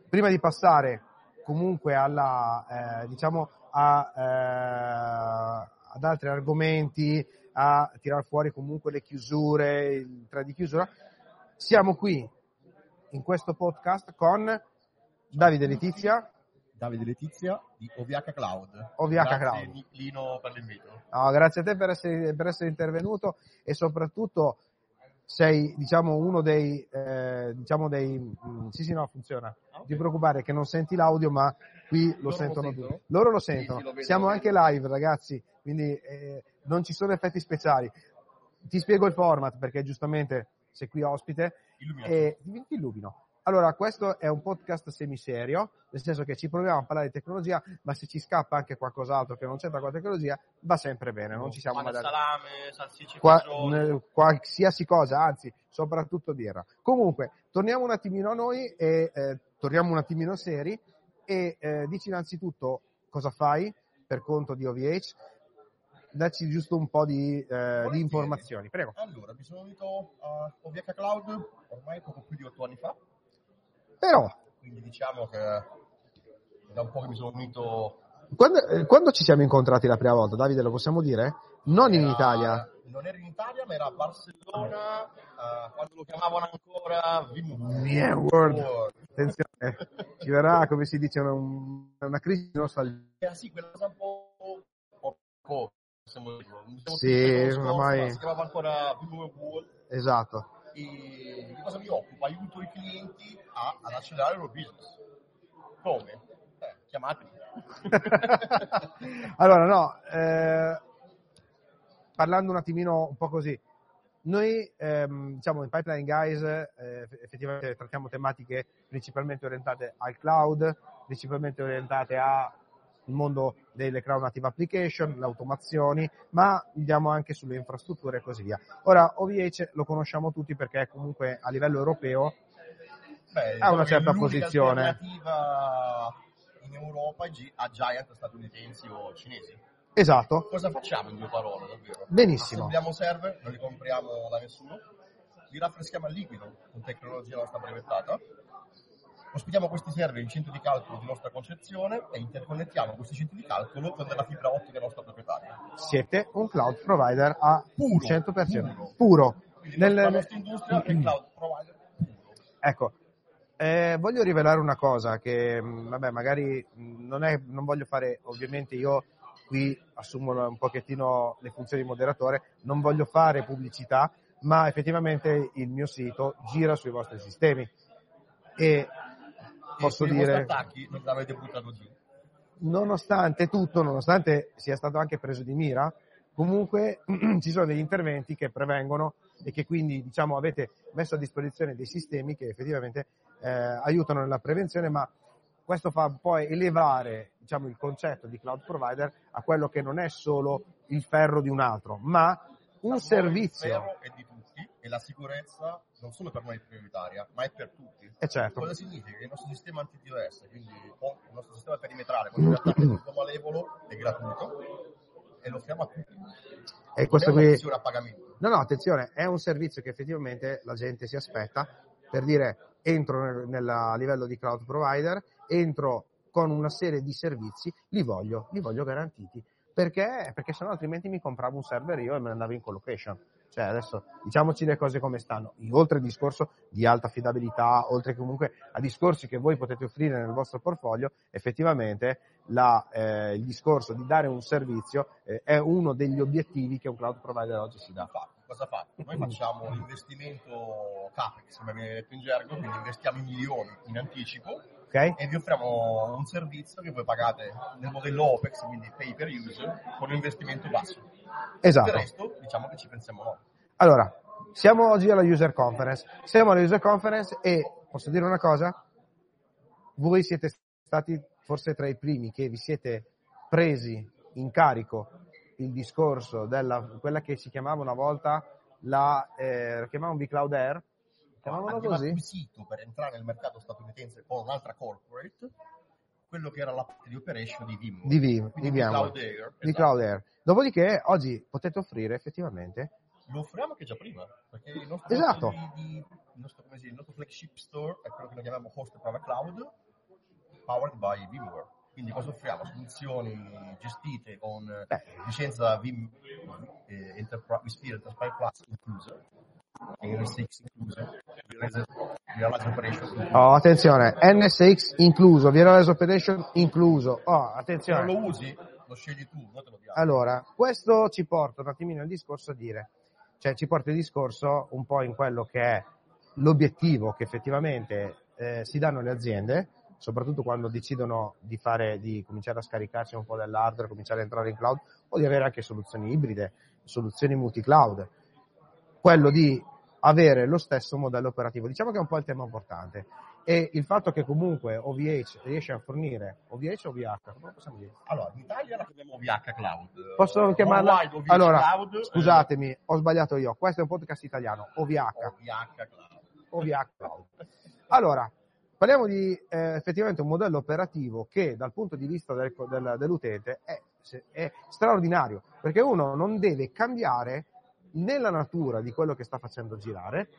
Prima di passare comunque alla, eh, diciamo, a, eh, ad altri argomenti, a tirar fuori comunque le chiusure, il tre di chiusura, siamo qui in questo podcast con Davide Letizia, Davide Letizia di OVH Cloud. OVH Grazie, Cloud. Lino per l'invito. No, grazie a te per essere, per essere intervenuto e soprattutto sei diciamo uno dei eh, diciamo dei mm, sì sì no funziona non ti preoccupare che non senti l'audio ma qui lo Loro sentono lo sentono? tutti. Loro lo Sì, sentono. sì, lo vedo, Siamo lo anche live, ragazzi, quindi eh, non ci sono effetti speciali. Ti spiego il format perché giustamente sei qui ospite e ti, ti illumino. Allora, questo è un podcast semiserio, nel senso che ci proviamo a parlare di tecnologia, ma se ci scappa anche qualcos'altro che non c'entra con la tecnologia, va sempre bene, non ci siamo mai salame, salsicce, Qua- n- qualsiasi cosa, anzi, soprattutto birra. Comunque, torniamo un attimino a noi e eh, torniamo un attimino seri e eh, dici innanzitutto cosa fai per conto di OVH, dacci giusto un po' di, eh, di informazioni, prego. Allora, mi sono unito a OVH Cloud ormai poco più di otto anni fa, Però, quindi diciamo che da un po' che mi sono unito quando, eh, quando ci siamo incontrati la prima volta, Davide, lo possiamo dire? Non in Era- Italia. Non era in Italia, ma era a Barcellona, eh, quando lo chiamavano ancora Vim Yeah, World. Attenzione, ci verrà, come si dice, una, una crisi di nostalgia. Eh, sì, quella cosa un po'... un po' possiamo siamo Sì, ormai- ma Si chiamava ancora Vim World. Esatto. E di cosa mi occupo? Aiuto i clienti a- ad accelerare il loro business. Come? Eh, chiamatemi. [laughs] allora, no, eh, parlando un attimino un po' così, noi ehm, diciamo in Pipeline Guys eh, effettivamente trattiamo tematiche principalmente orientate al cloud, principalmente orientate al mondo delle cloud native application, le automazioni, ma andiamo anche sulle infrastrutture e così via. Ora, OVH lo conosciamo tutti perché comunque a livello europeo Beh, ha una certa posizione. in Europa a giant statunitensi o cinesi. Esatto. Cosa facciamo in due parole, davvero? Benissimo. Assembliamo server, non li compriamo da nessuno, li raffreschiamo al liquido con tecnologia nostra brevettata, ospitiamo questi server in centri di calcolo di nostra concezione e interconnettiamo questi centri di calcolo con della fibra ottica nostra proprietaria. Siete un cloud provider a Puro, 100%. Puro. Quindi Nel- la nostra industria è cloud provider. Ecco, eh, voglio rivelare una cosa che, mh, vabbè, magari mh, non, è, non voglio fare, ovviamente io qui assumo un pochettino le funzioni di moderatore, non voglio fare pubblicità, ma effettivamente il mio sito gira sui vostri sistemi e posso dire, attacchi non l'avete buttato giù. nonostante tutto, nonostante sia stato anche preso di mira, comunque [clears throat] ci sono degli interventi che prevengono e che quindi diciamo avete messo a disposizione dei sistemi che effettivamente eh, aiutano nella prevenzione, ma questo fa poi elevare diciamo, il concetto di cloud provider a quello che non è solo il ferro di un altro, ma un Il servizio. ferro è di tutti e la sicurezza non solo per noi è prioritaria, ma è per tutti. Eh certo. Cosa significa? Che il nostro sistema anti-DOS, quindi il nostro sistema perimetrale, con il attacco malevolo, è gratuito e lo offriamo a tutti. E questo è qui- a pagamento. No, no, attenzione, è un servizio che effettivamente la gente si aspetta per dire entro nel, nella- a livello di cloud provider, entro con una serie di servizi, li voglio, li voglio garantiti. Perché? Perché sennò altrimenti mi compravo un server io e me ne andavo in collocation. Cioè adesso diciamoci le cose come stanno. Oltre al discorso di alta affidabilità, oltre comunque a discorsi che voi potete offrire nel vostro portfolio, effettivamente la, eh, il discorso di dare un servizio eh, è uno degli obiettivi che un cloud provider oggi si dà. Cosa fa? Noi facciamo l'investimento CAPEX, come viene detto in gergo, quindi investiamo i milioni in anticipo Ok? e vi offriamo un servizio che voi pagate nel modello OPEX, quindi pay per use, con un investimento basso. Esatto. Il resto diciamo che ci pensiamo noi. Allora, siamo oggi alla user conference. Siamo alla user conference e posso dire una cosa? Voi siete stati forse tra i primi che vi siete presi in carico il discorso della quella che si chiamava una volta la eh, chiamavano vCloud Air. Chiamavano così? acquisito per entrare nel mercato statunitense con un'altra corporate quello che era la parte di operation di Vim. Di Vim, di. Cloud Air. Di esatto. Cloud Air. Dopodiché oggi potete offrire effettivamente Lo offriamo anche già prima, perché il nostro, Esatto. di- di- il nostro, dice, il nostro flagship store è quello che noi chiamiamo Host Private Cloud, powered by VMware. Quindi cosa offriamo? Soluzioni gestite con eh, licenza Vim eh, Enterprise, Enterprise Plus inclusa, NSX inclusa, Realize Operation. Oh, attenzione, NSX incluso, Virtualized Operation incluso. Oh, Se attenzione. non lo usi, lo scegli tu, noi te lo diamo. Allora, questo ci porta un attimino al discorso a dire, cioè ci porta il discorso un po' in quello che è l'obiettivo che effettivamente eh, si danno le aziende, soprattutto quando decidono di, fare, di cominciare a scaricarsi un po' dell'hardware, cominciare a entrare in cloud, o di avere anche soluzioni ibride, soluzioni multi-cloud. Quello di avere lo stesso modello operativo. Diciamo che è un po' il tema importante. E il fatto che comunque OVH riesce a fornire OVH o OVH, come possiamo dire? Allora, in Italia la chiamiamo OVH Cloud. Posso chiamarla? Worldwide OVH Allora, Cloud, eh, scusatemi, ho sbagliato io. Questo è un podcast italiano, OVH. OVH Cloud. OVH Cloud. Allora, parliamo di eh, effettivamente un modello operativo che dal punto di vista del- del- dell'utente è, è straordinario, perché uno non deve cambiare né la natura di quello che sta facendo girare,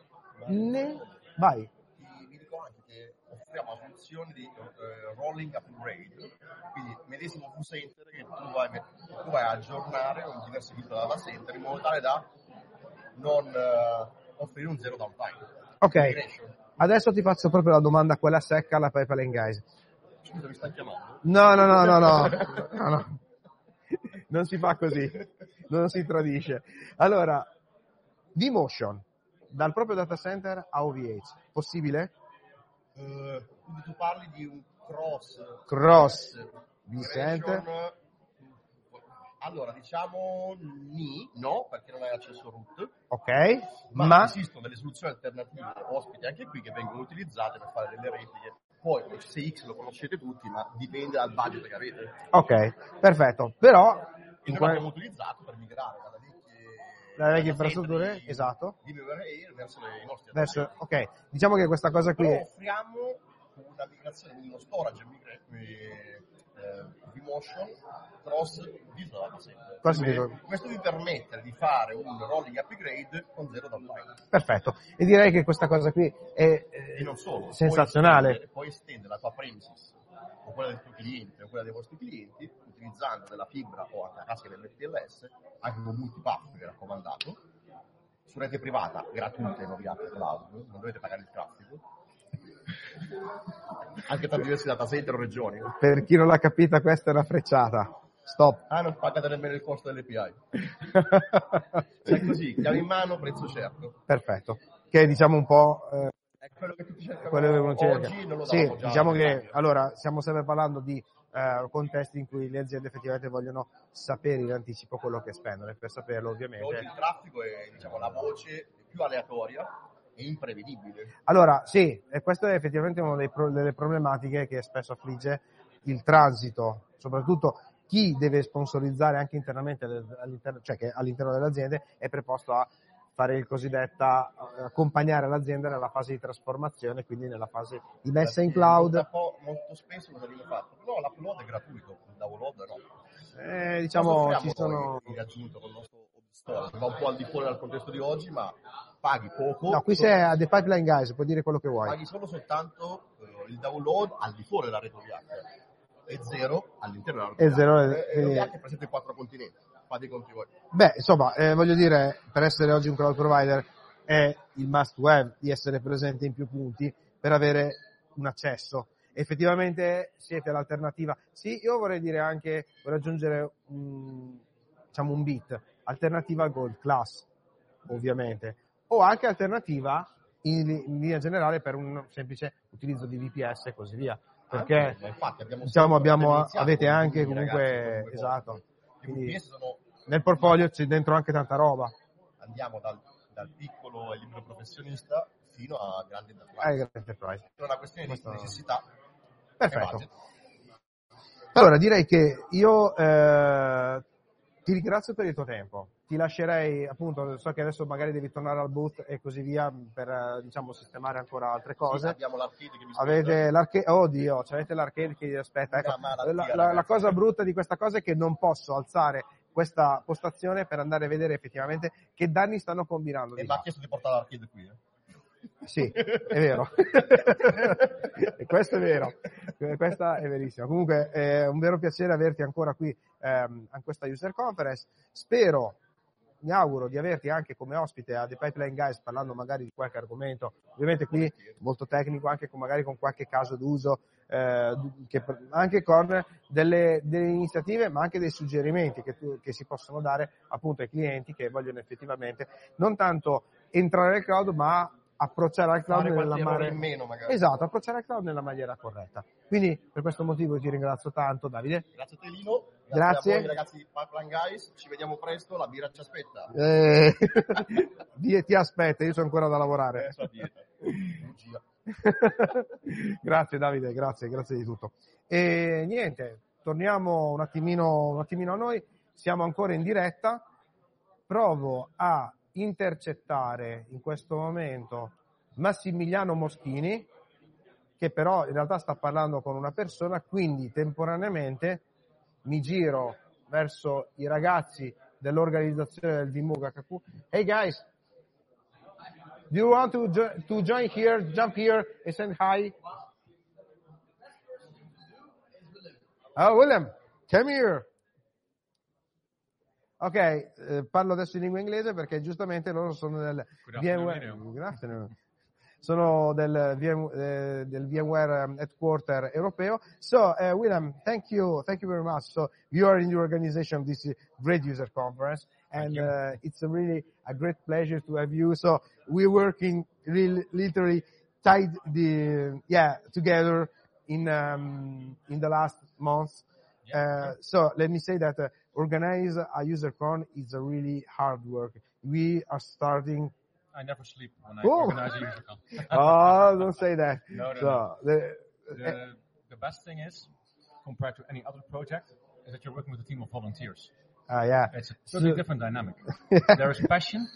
né... Vai. Vi dico anche che offriamo una funzione di eh, rolling upgrade, quindi medesimo V-Center che tu vai, tu vai a aggiornare con diversi bit data center in modo tale da non eh, offrire un zero downtime. Ok, adesso ti faccio proprio la domanda, quella secca alla Pipeline Guys. Scusa, mi stai chiamando? No, no, no, no, no, no, no. Non si fa così, [laughs] non si tradisce. Allora, V-Motion, dal proprio data center a OVH, possibile? Eh, quindi tu parli di un cross Cross V-Center, allora diciamo ni, no, perché non hai accesso root, ok, ma, ma esistono delle soluzioni alternative ospiti anche qui che vengono utilizzate per fare delle repliche. Poi CX lo conoscete tutti, ma dipende dal budget che avete. ok, perfetto, però E que- l'abbiamo utilizzato per migrare dalle vecchie dalle vecchie infrastrutture, di- esatto, di Air verso i nostri verso, ok, diciamo che questa cosa qui Però offriamo una migrazione di uno storage eh, eh, vMotion cross Quindi digital. Questo vi permette di fare un rolling upgrade con zero downtime. perfetto, e direi che questa cosa qui è eh, E non solo, sensazionale. Puoi estendere, puoi estendere la tua premises o quella del tuo cliente o quella dei vostri clienti utilizzando della fibra o anche la casca dell'FTLS, anche con multipath che è raccomandato, su rete privata gratuita in OVH Cloud, non dovete pagare il traffico, anche tra diversi data center o regioni. Per chi non l'ha capita, questa è una frecciata. Stop. Ah, non pagate nemmeno il costo dell'API. [laughs] È così, chiave in mano, prezzo certo. Perfetto. Che è, diciamo un po' eh, quello che tutti quello che oggi, non lo Sì, diciamo che allora stiamo sempre parlando di eh, contesti in cui le aziende effettivamente vogliono sapere in anticipo quello che spendono e per saperlo Oggi ovviamente. il traffico è diciamo, la voce più aleatoria e imprevedibile. Allora, sì, e questa è effettivamente una pro- delle problematiche che spesso affligge il transito, soprattutto chi deve sponsorizzare anche internamente all'interno, cioè che all'interno delle aziende è preposto a fare il cosiddetta eh, accompagnare l'azienda nella fase di trasformazione, quindi nella fase di messa in cloud. Molto, molto spesso cosa viene fatto? No, l'upload è gratuito, il download no. Eh, diciamo, ci sono... in aggiunto con il nostro store? Va un po' al di fuori dal contesto di oggi, ma paghi poco. No, qui sei a The Pipeline Guys, puoi dire quello che vuoi. paghi solo soltanto eh, il download al di fuori della rete OVH e zero all'interno della rete E zero, eh, E eh. OVH è presente in quattro continenti, fate i conti voi. Beh, insomma, eh, voglio dire, per essere oggi un cloud provider è il must have di essere presente in più punti per avere un accesso. Effettivamente siete l'alternativa. Sì, io vorrei dire anche, vorrei aggiungere un, diciamo un bit, alternativa al Gold Class, ovviamente, o anche alternativa in, in linea generale per un semplice utilizzo di VPS e così via. Perché Anche, infatti abbiamo diciamo abbiamo, avete anche comunque ragazzi, con esatto. Quindi sono nel portfolio c'è dentro anche tanta roba. andiamo dal, dal piccolo e libero professionista fino a grandi enterprise. Grande enterprise. È una questione Questo- di necessità. Perfetto. Allora, direi che io eh, ti ringrazio per il tuo tempo. Ti lascerei, appunto, so che adesso magari devi tornare al boot e così via per, eh, diciamo, sistemare ancora altre Sì, cose. abbiamo l'arcade che aspetta. Avete l'arcade, oh Dio, avete l'arcade che vi aspetta. Ecco, la, la- la cosa brutta di questa cosa è che non posso alzare questa postazione per andare a vedere effettivamente che danni stanno combinando. E mi ha là. chiesto di portare l'arcade qui. eh. Sì, è vero. [laughs] Questo è vero. Questa è verissima. Comunque è un vero piacere averti ancora qui ehm, a questa user conference. Spero, mi auguro di averti anche come ospite a The Pipeline Guys parlando magari di qualche argomento, ovviamente qui molto tecnico, anche con, magari con qualche caso d'uso, eh, che- anche con delle, delle iniziative, ma anche dei suggerimenti che, tu- che si possono dare appunto ai clienti che vogliono effettivamente non tanto entrare nel cloud, ma approcciare al cloud nella maniera in meno, magari. esatto, approcciare al cloud nella maniera corretta. Quindi per questo motivo ti ringrazio tanto Davide. Grazie a te Lino, Grazie. a voi ragazzi di Pipeline Guys, ci vediamo presto, la birra ci aspetta. Eh, [laughs] ti aspetta, io sono ancora da lavorare. Eh. [laughs] [laughs] grazie Davide, grazie, grazie di tutto. E niente, torniamo un attimino, un attimino a noi, siamo ancora in diretta, provo a intercettare in questo momento Massimiliano Moschini, che però in realtà sta parlando con una persona, quindi temporaneamente mi giro verso i ragazzi dell'organizzazione del VMUG HQ. Hey guys, do you want to, jo- to join here, jump here and send hi? Oh, William, come here. Ok, eh, parlo adesso in lingua inglese perché giustamente loro sono del VMware. Good afternoon. sono del, VM, eh, del VMware um, headquarter europeo. So, uh, William, thank you, thank you very much. So, you are in the organization of this great user conference, and uh, it's a really a great pleasure to have you. So, we're working really, literally tied the yeah together in um, in the last months. Uh, so let me say that uh, organize a user con is a really hard work. We are starting. I never sleep when I Oh. organize a user con. [laughs] oh, don't say that. [laughs] No, no, so no. the, The, the best thing is, compared to any other project, is that you're working with a team of volunteers. uh, yeah. It's a totally So- different dynamic. [laughs] there is passion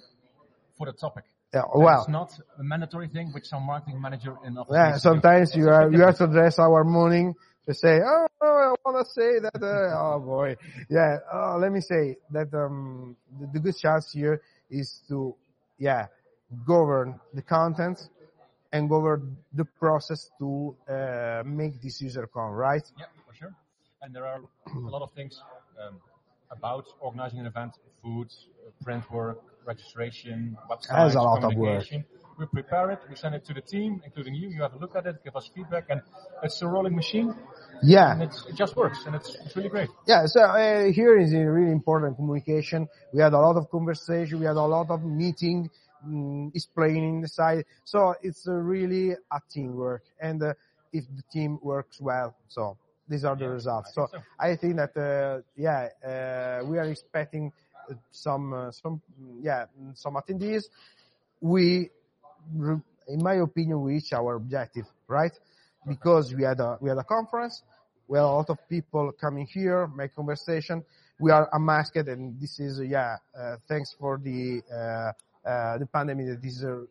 for the topic. Yeah, well. It's not a mandatory thing which some marketing manager in office Yeah, do. sometimes you are you have to dress our morning to say, oh, I want to say that. Uh, [laughs] oh boy, yeah. Uh, let me say that um, the, the good chance here is to, yeah, govern the content and govern the process to uh, make this user come right. Yeah, for sure. And there are a lot of things um, about organizing an event: food, print work, registration, websites, That's a lot of work. We prepare it, we send it to the team, including you. You have a look at it, give us feedback, and it's a rolling machine. Yeah. and it's, it just works, and it's, it's really great. Yeah, so uh, here is a really important communication. We had a lot of conversation. We had a lot of meeting, mm, explaining the side. So it's really a teamwork. And uh, if the team works well, so these are the results. So I think that, uh, yeah, uh, we are expecting some, uh, some, yeah, some attendees. We, in my opinion, we reach our objective, right? Because we had a, we had a conference, we had a lot of people coming here, make conversation. We are unmasked and this is, uh, yeah, uh, thanks for the, uh, uh, the pandemic that is uh,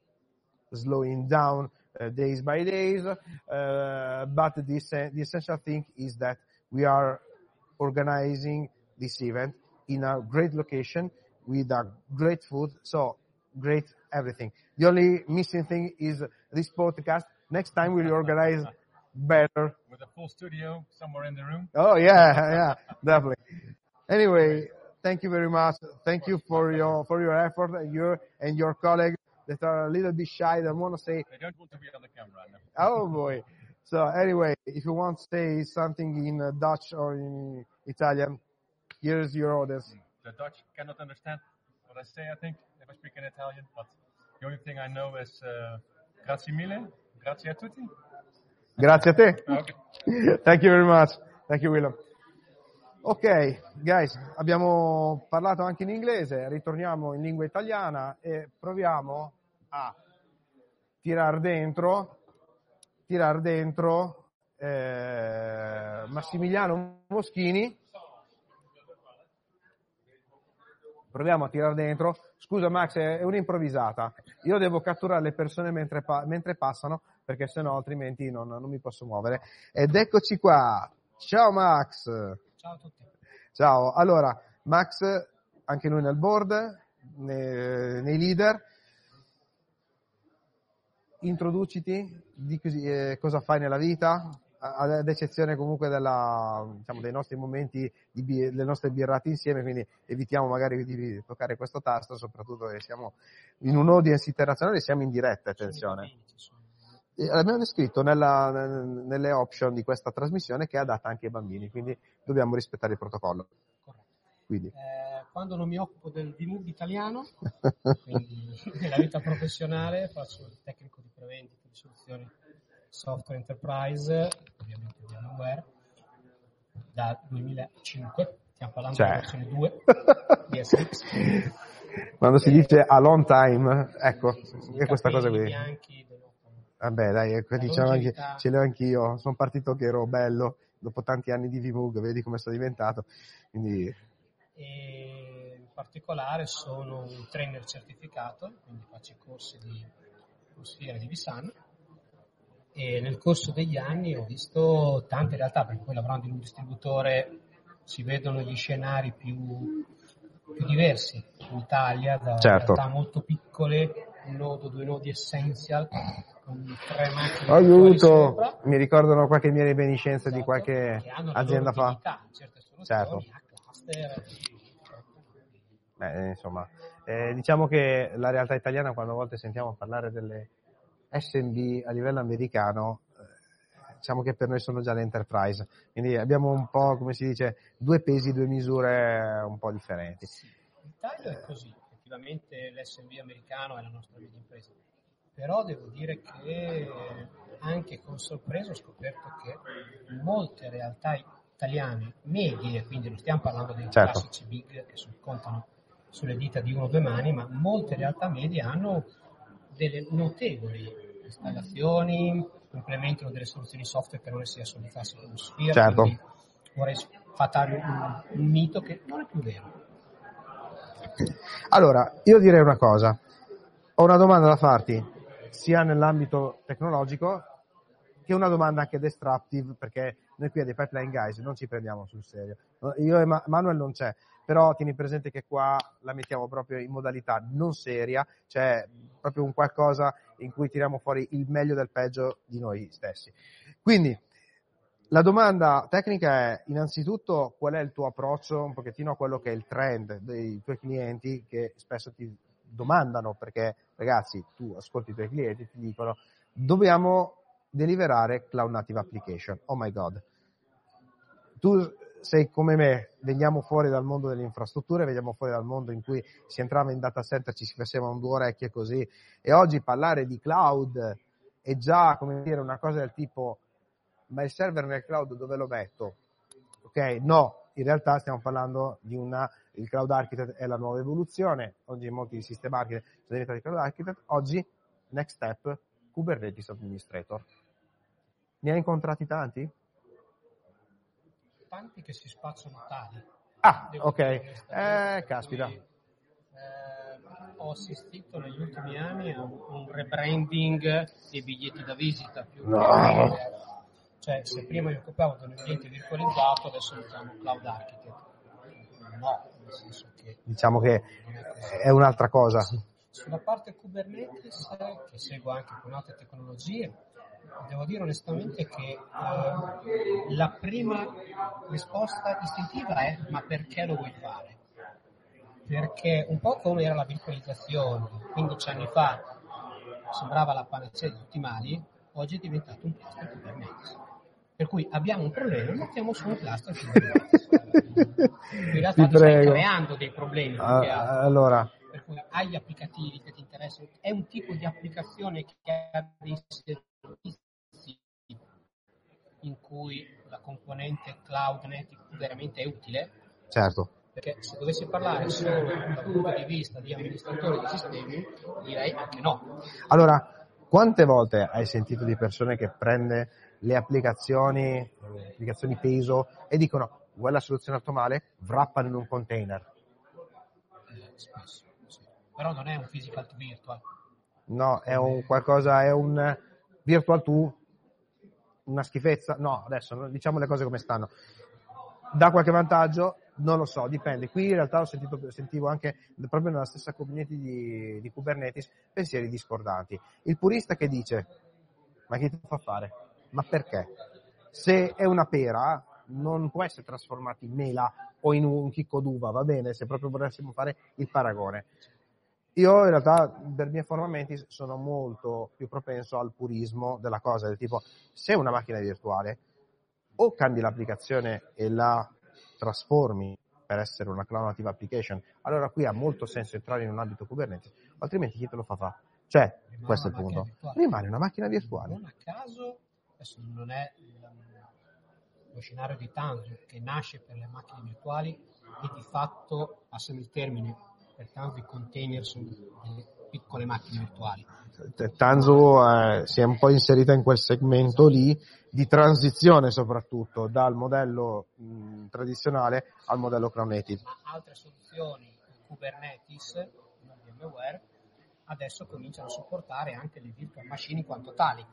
slowing down days by days. But the, the essential thing is that we are organizing this event in a great location with a great food. So great everything. The only missing thing is this podcast. Next time we'll organize [laughs] better. With a full studio somewhere in the room. Oh yeah, [laughs] yeah, definitely. Anyway, thank you very much. Thank you for your for your effort and your and your colleagues that are a little bit shy. That want to say, They don't want to be on the camera. No. oh boy. So anyway, if you want to say something in uh, Dutch or in Italian, here's your audience. The Dutch cannot understand what I say, I think, if I speak in Italian, but the only thing I know is uh, grazie mille, grazie a tutti. Grazie a te. Okay. [laughs] Thank you very much. Thank you, William. Ok, guys, abbiamo parlato anche in inglese, ritorniamo in lingua italiana e proviamo a tirar dentro, tirar dentro eh, Massimiliano Moschini. Proviamo a tirar dentro. Scusa Max, è un'improvvisata. Io devo catturare le persone mentre, pa- mentre passano perché sennò altrimenti non, non mi posso muovere. Ed eccoci qua. Ciao Max. Ciao a tutti. Ciao, allora Max, anche lui nel board, ne- nei leader, introduciti, di eh, cosa fai nella vita, ad eccezione comunque della, diciamo, dei nostri momenti, di delle nostre birrate insieme, quindi evitiamo magari di toccare questo tasto, soprattutto che siamo in un audience internazionale, siamo in diretta, attenzione. Abbiamo descritto nella- nelle option di questa trasmissione che è adatta anche ai bambini, quindi dobbiamo rispettare il protocollo. Quindi. Eh, quando non mi occupo del VMUG italiano, [laughs] quindi nella vita professionale faccio il tecnico soluzioni software enterprise, ovviamente VMware, dal 2005, stiamo parlando Cioè. della versione 2 [laughs] di SX. Quando si dice a long time, ecco, è questa cosa qui. bianchi, Vabbè, dai, ecco, diciamo anche, ce l'ho anch'io. Sono partito che ero bello dopo tanti anni di VMUG, vedi come sono diventato. Quindi, e in particolare sono un trainer certificato, quindi faccio i corsi di Atmosfera di Visan e nel corso degli anni ho visto tante realtà, perché poi lavorando in un distributore si vedono gli scenari più, più diversi in Italia, da Certo. realtà molto piccole, un nodo, due nodi essential, con tre macchine aiuto! Mi ricordano qualche mia reminiscenza di qualche azienda fa. Certo. Beh, insomma, eh, diciamo che la realtà italiana, quando a volte sentiamo parlare delle SMB a livello americano, eh, diciamo che per noi sono già le enterprise. Quindi abbiamo un po', come si dice, due pesi, due misure un po' differenti. In Italia è così, effettivamente l'SMB americano è la nostra media impresa, però devo dire che anche con sorpresa ho scoperto che molte realtà italiane medie, quindi non stiamo parlando dei Certo. classici big che contano sulle dita di uno o due mani, ma molte realtà medie hanno delle notevoli installazioni, implementano delle soluzioni software che non ne sia solo classico Sphere, Certo. vorrei sfatare un, un mito che non è più vero. Allora, io direi una cosa. Ho una domanda da farti, sia nell'ambito tecnologico che una domanda anche destructive, perché noi qui a dei Pipeline Guys non ci prendiamo sul serio. Io e Ma- Manuel non c'è, però tieni presente che qua la mettiamo proprio in modalità non seria, cioè proprio un qualcosa in cui tiriamo fuori il meglio del peggio di noi stessi. Quindi, la domanda tecnica è innanzitutto qual è il tuo approccio un pochettino a quello che è il trend dei tuoi clienti che spesso ti domandano perché ragazzi tu ascolti i tuoi clienti ti dicono dobbiamo deliverare cloud native application. Oh my god. Tu sei come me veniamo fuori dal mondo delle infrastrutture veniamo fuori dal mondo in cui si entrava in data center ci si facevano due orecchie così. E oggi parlare di cloud è già come dire una cosa del tipo ma il server nel cloud dove lo metto? Ok, no, in realtà stiamo parlando di una, il cloud architect è la nuova evoluzione, oggi molti sistema architect sono diventati cloud architect, oggi next step Kubernetes administrator. Ne hai incontrati tanti? tanti che si spacciano tali. Ah, Devo ok, eh, caspita. cui, eh, ho assistito negli ultimi anni a un, un rebranding dei biglietti da visita più No. che cioè se prima mi occupavo di un ambiente virtualizzato adesso lo chiamo cloud architect no nel senso che Diciamo che è un'altra cosa. sulla parte Kubernetes che seguo anche con altre tecnologie devo dire onestamente che eh, la prima risposta istintiva è ma perché lo vuoi fare? Perché un po' come era la virtualizzazione 15 anni fa sembrava la panacea di tutti i mali, oggi è diventato un cluster Kubernetes. Per cui abbiamo un problema, mettiamo su un cluster Kubernetes. [laughs] In realtà Ti stai creando dei problemi. altro allora, per cui hai gli applicativi che ti interessano, è un tipo di applicazione che ha dei servizi in cui la componente cloud native veramente è utile, certo. perché se dovessi parlare solo dal punto di vista di amministratore di sistemi, direi anche no. Allora, quante volte hai sentito di persone che prende le applicazioni, eh, applicazioni peso e dicono vuoi la soluzione ottimale? Wrappano in un container. Eh, spesso, sì. Però non è un physical to virtual. No, è un qualcosa, è un virtual to, una schifezza. No, adesso diciamo le cose come stanno. Dà qualche vantaggio? Non lo so, dipende. Qui in realtà ho sentito, sentivo anche proprio nella stessa community di, di Kubernetes pensieri discordanti. Il purista che dice, ma te lo fa fare? Ma perché? Se è una pera, non può essere trasformata in mela o in un chicco d'uva, va bene, se proprio volessimo fare il paragone. Io in realtà per mia forma mentis sono molto più propenso al purismo della cosa, del tipo se è una macchina virtuale o cambi l'applicazione e la trasformi per essere una cloud native application, allora qui ha molto senso entrare in un ambito Kubernetes, altrimenti chi te lo fa fa? Cioè, Rimane questo è il punto. virtuale. Rimane una macchina virtuale. Non a caso, adesso non è il- lo scenario di Tanzu che nasce per le macchine virtuali e di fatto, passami il termine, per Tanzu i container sono delle piccole macchine virtuali. Tanzu eh, si è un po' inserita in quel segmento lì di transizione soprattutto dal modello mh, tradizionale al modello Cloud Native. Ma altre soluzioni, Kubernetes, VMware, adesso cominciano a supportare anche le virtual machine in quanto tali.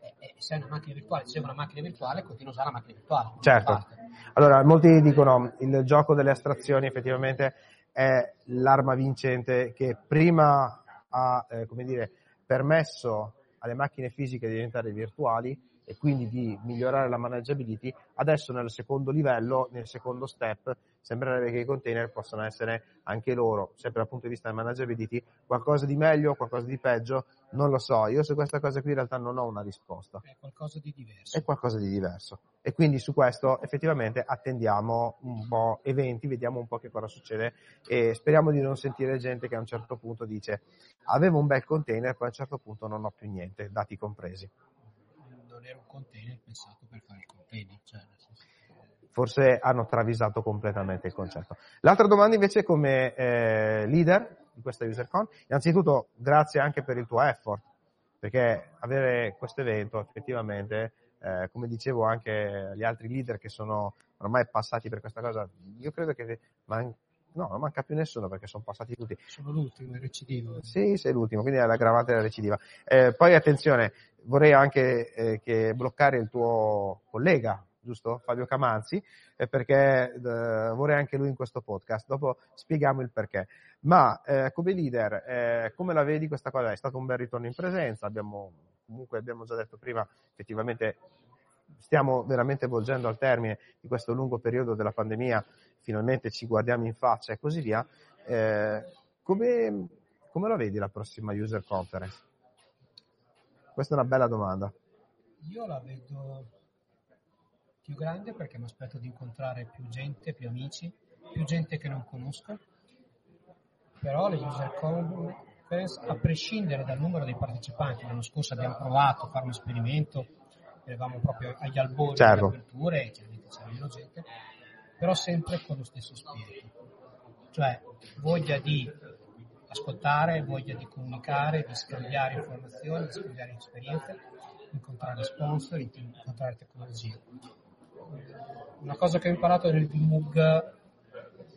E, e se è una macchina virtuale, se è una macchina virtuale, continua a usare la macchina virtuale. Certo. Allora, molti dicono il gioco delle astrazioni effettivamente è l'arma vincente che prima ha, eh, dire, permesso alle macchine fisiche di diventare virtuali e quindi di migliorare la managability, adesso nel secondo livello, nel secondo step, sembrerebbe che i container possano essere anche loro, sempre dal punto di vista del managability, qualcosa di meglio, qualcosa di peggio, non lo so. Io su questa cosa qui in realtà non ho una risposta È qualcosa di diverso. è qualcosa di diverso. E quindi su questo effettivamente attendiamo un po' eventi, vediamo un po' che cosa succede e speriamo di non sentire gente che a un certo punto dice avevo un bel container, poi a un certo punto non ho più niente, dati compresi. Non era un container pensato per fare il container. Cioè, Forse hanno travisato completamente il concetto. L'altra domanda invece come eh, leader di questa UserCon, innanzitutto grazie anche per il tuo effort, perché avere questo evento effettivamente, eh, come dicevo anche agli altri leader che sono ormai passati per questa cosa, io credo che man- no, non manca più nessuno perché sono passati tutti. Sono l'ultimo, il recidivo. Sì, sei l'ultimo, quindi è l'aggravante della recidiva. Eh, poi attenzione, vorrei anche eh, che bloccare il tuo collega, giusto? Fabio Camanzi, eh, perché eh, vorrei anche lui in questo podcast. Dopo spieghiamo il perché. Ma eh, come leader, eh, come la vedi questa cosa? È stato un bel ritorno in presenza, abbiamo, comunque abbiamo già detto prima, effettivamente stiamo veramente volgendo al termine di questo lungo periodo della pandemia, finalmente ci guardiamo in faccia e così via. Eh, come, come la vedi la prossima user conference? Questa è una bella domanda. Io la vedo più grande perché mi aspetto di incontrare più gente, più amici, più gente che non conosco. Però le user conference, a prescindere dal numero dei partecipanti, l'anno scorso abbiamo provato a fare un esperimento, eravamo proprio agli albori Certo. delle aperture chiaramente c'era meno gente, però sempre con lo stesso spirito. Cioè voglia di ascoltare, voglia di comunicare, di scambiare informazioni, di scambiare esperienze, incontrare sponsor, incontrare tecnologie. Una cosa che ho imparato nel VMUG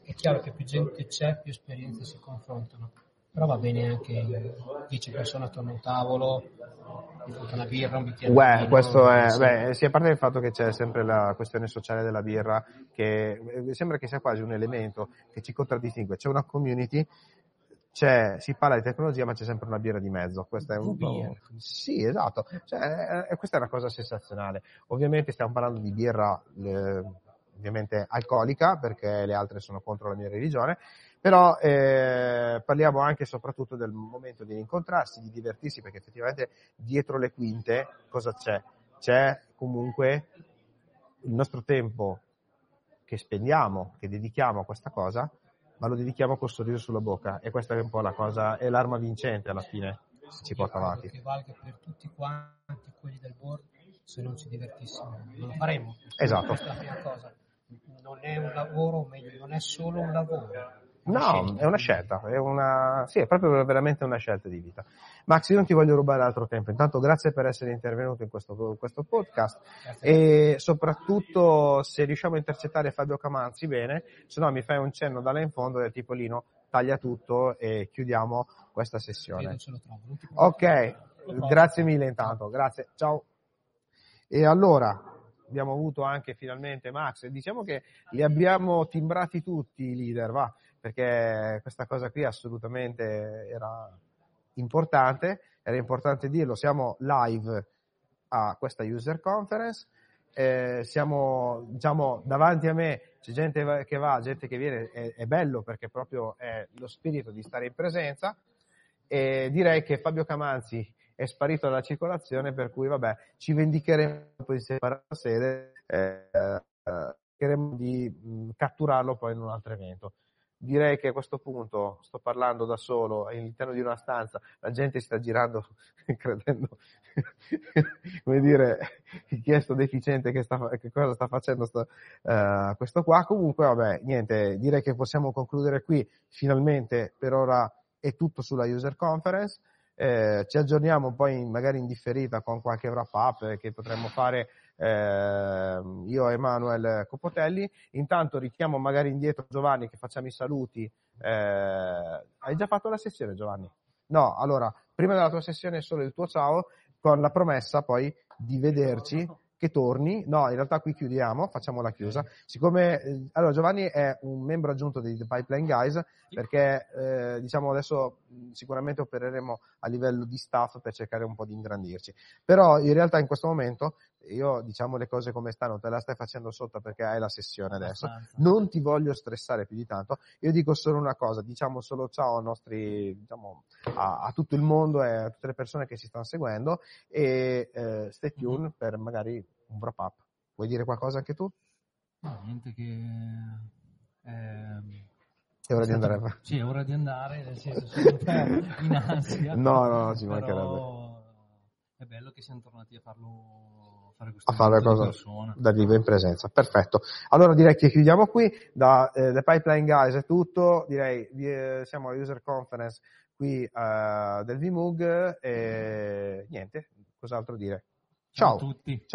è chiaro che più gente c'è, più esperienze si confrontano, però va bene anche 10 persone attorno a un tavolo, di fronte a una birra, un bicchiere Beh, vino, questo è, beh, sì, a parte il fatto che c'è sempre la questione sociale della birra, che eh, sembra che sia quasi un elemento che ci contraddistingue. C'è una community, c'è, si parla di tecnologia, ma c'è sempre una birra di mezzo. Questo è un po'... Sì, esatto. Cioè, eh, questa è una cosa sensazionale. Ovviamente stiamo parlando di birra, eh, ovviamente alcolica, perché le altre sono contro la mia religione, però eh, parliamo anche e soprattutto del momento di incontrarsi, di divertirsi, perché effettivamente dietro le quinte cosa c'è? C'è comunque il nostro tempo che spendiamo, che dedichiamo a questa cosa, ma lo dedichiamo col sorriso sulla bocca e questa è un po' la cosa, è l'arma vincente alla fine, se ci porta avanti. che valga per tutti quanti quelli del board, se non ci divertissimo non lo faremo. Esatto. Questa è la prima cosa. Non è un lavoro, o meglio, non è solo un lavoro. No, è una scelta, è una, sì, è proprio veramente una scelta di vita. Max, io non ti voglio rubare altro tempo, intanto grazie per essere intervenuto in questo, in questo podcast e soprattutto se riusciamo a intercettare Fabio Camanzi bene, se no mi fai un cenno da là in fondo del tipo Lino, taglia tutto e chiudiamo questa sessione. Ok, grazie mille intanto, grazie, ciao. E allora, abbiamo avuto anche finalmente Max, e diciamo che li abbiamo timbrati tutti i leader, va, perché questa cosa qui assolutamente era importante, era importante dirlo, siamo live a questa user conference, eh, siamo diciamo davanti a me c'è gente che va, gente che viene, è, è bello perché proprio è lo spirito di stare in presenza e direi che Fabio Camanzi è sparito dalla circolazione per cui vabbè ci vendicheremo poi in separata sede eh, eh, cercheremo di mh, catturarlo poi in un altro evento direi che a questo punto sto parlando da solo all'interno di una stanza, la gente si sta girando [laughs] credendo, [laughs] come dire, chi è sto deficiente che, sta, che cosa sta facendo sto, uh, questo qua. Comunque, vabbè, niente, direi che possiamo concludere qui. Finalmente, per ora è tutto sulla user conference. Eh, ci aggiorniamo poi magari in differita con qualche wrap up che potremmo fare eh, io e Emanuele Copotelli. Intanto richiamo magari indietro Giovanni che facciamo i saluti. Eh, hai già fatto la sessione Giovanni? No, allora, prima della tua sessione solo il tuo ciao con la promessa poi di vederci che torni. No, in realtà qui chiudiamo, facciamo la chiusa. Siccome eh, allora Giovanni è un membro aggiunto di The Pipeline Guys, perché eh, diciamo adesso sicuramente opereremo a livello di staff per cercare un po' di ingrandirci. Però in realtà in questo momento io diciamo le cose come stanno, te la stai facendo sotto perché hai la sessione adesso. Non ti voglio stressare più di tanto. Io dico solo una cosa, diciamo solo ciao ai nostri, diciamo, a, a tutto il mondo e a tutte le persone che ci stanno seguendo e eh, stay tuned per magari un wrap up. Vuoi dire qualcosa anche tu? No, niente che... Eh, è ora di andare. [laughs] Sì, è ora di andare, nel senso sono in ansia. [laughs] No, no, ci mancherebbe. È bello che siamo tornati a farlo, fare questo A fare cosa persona. da vivo in presenza. Perfetto. Allora direi che chiudiamo qui. Da eh, The Pipeline Guys è tutto. Direi eh, siamo alla user conference qui eh, del VMUG e niente, cos'altro dire. Ciao Ciao. a tutti.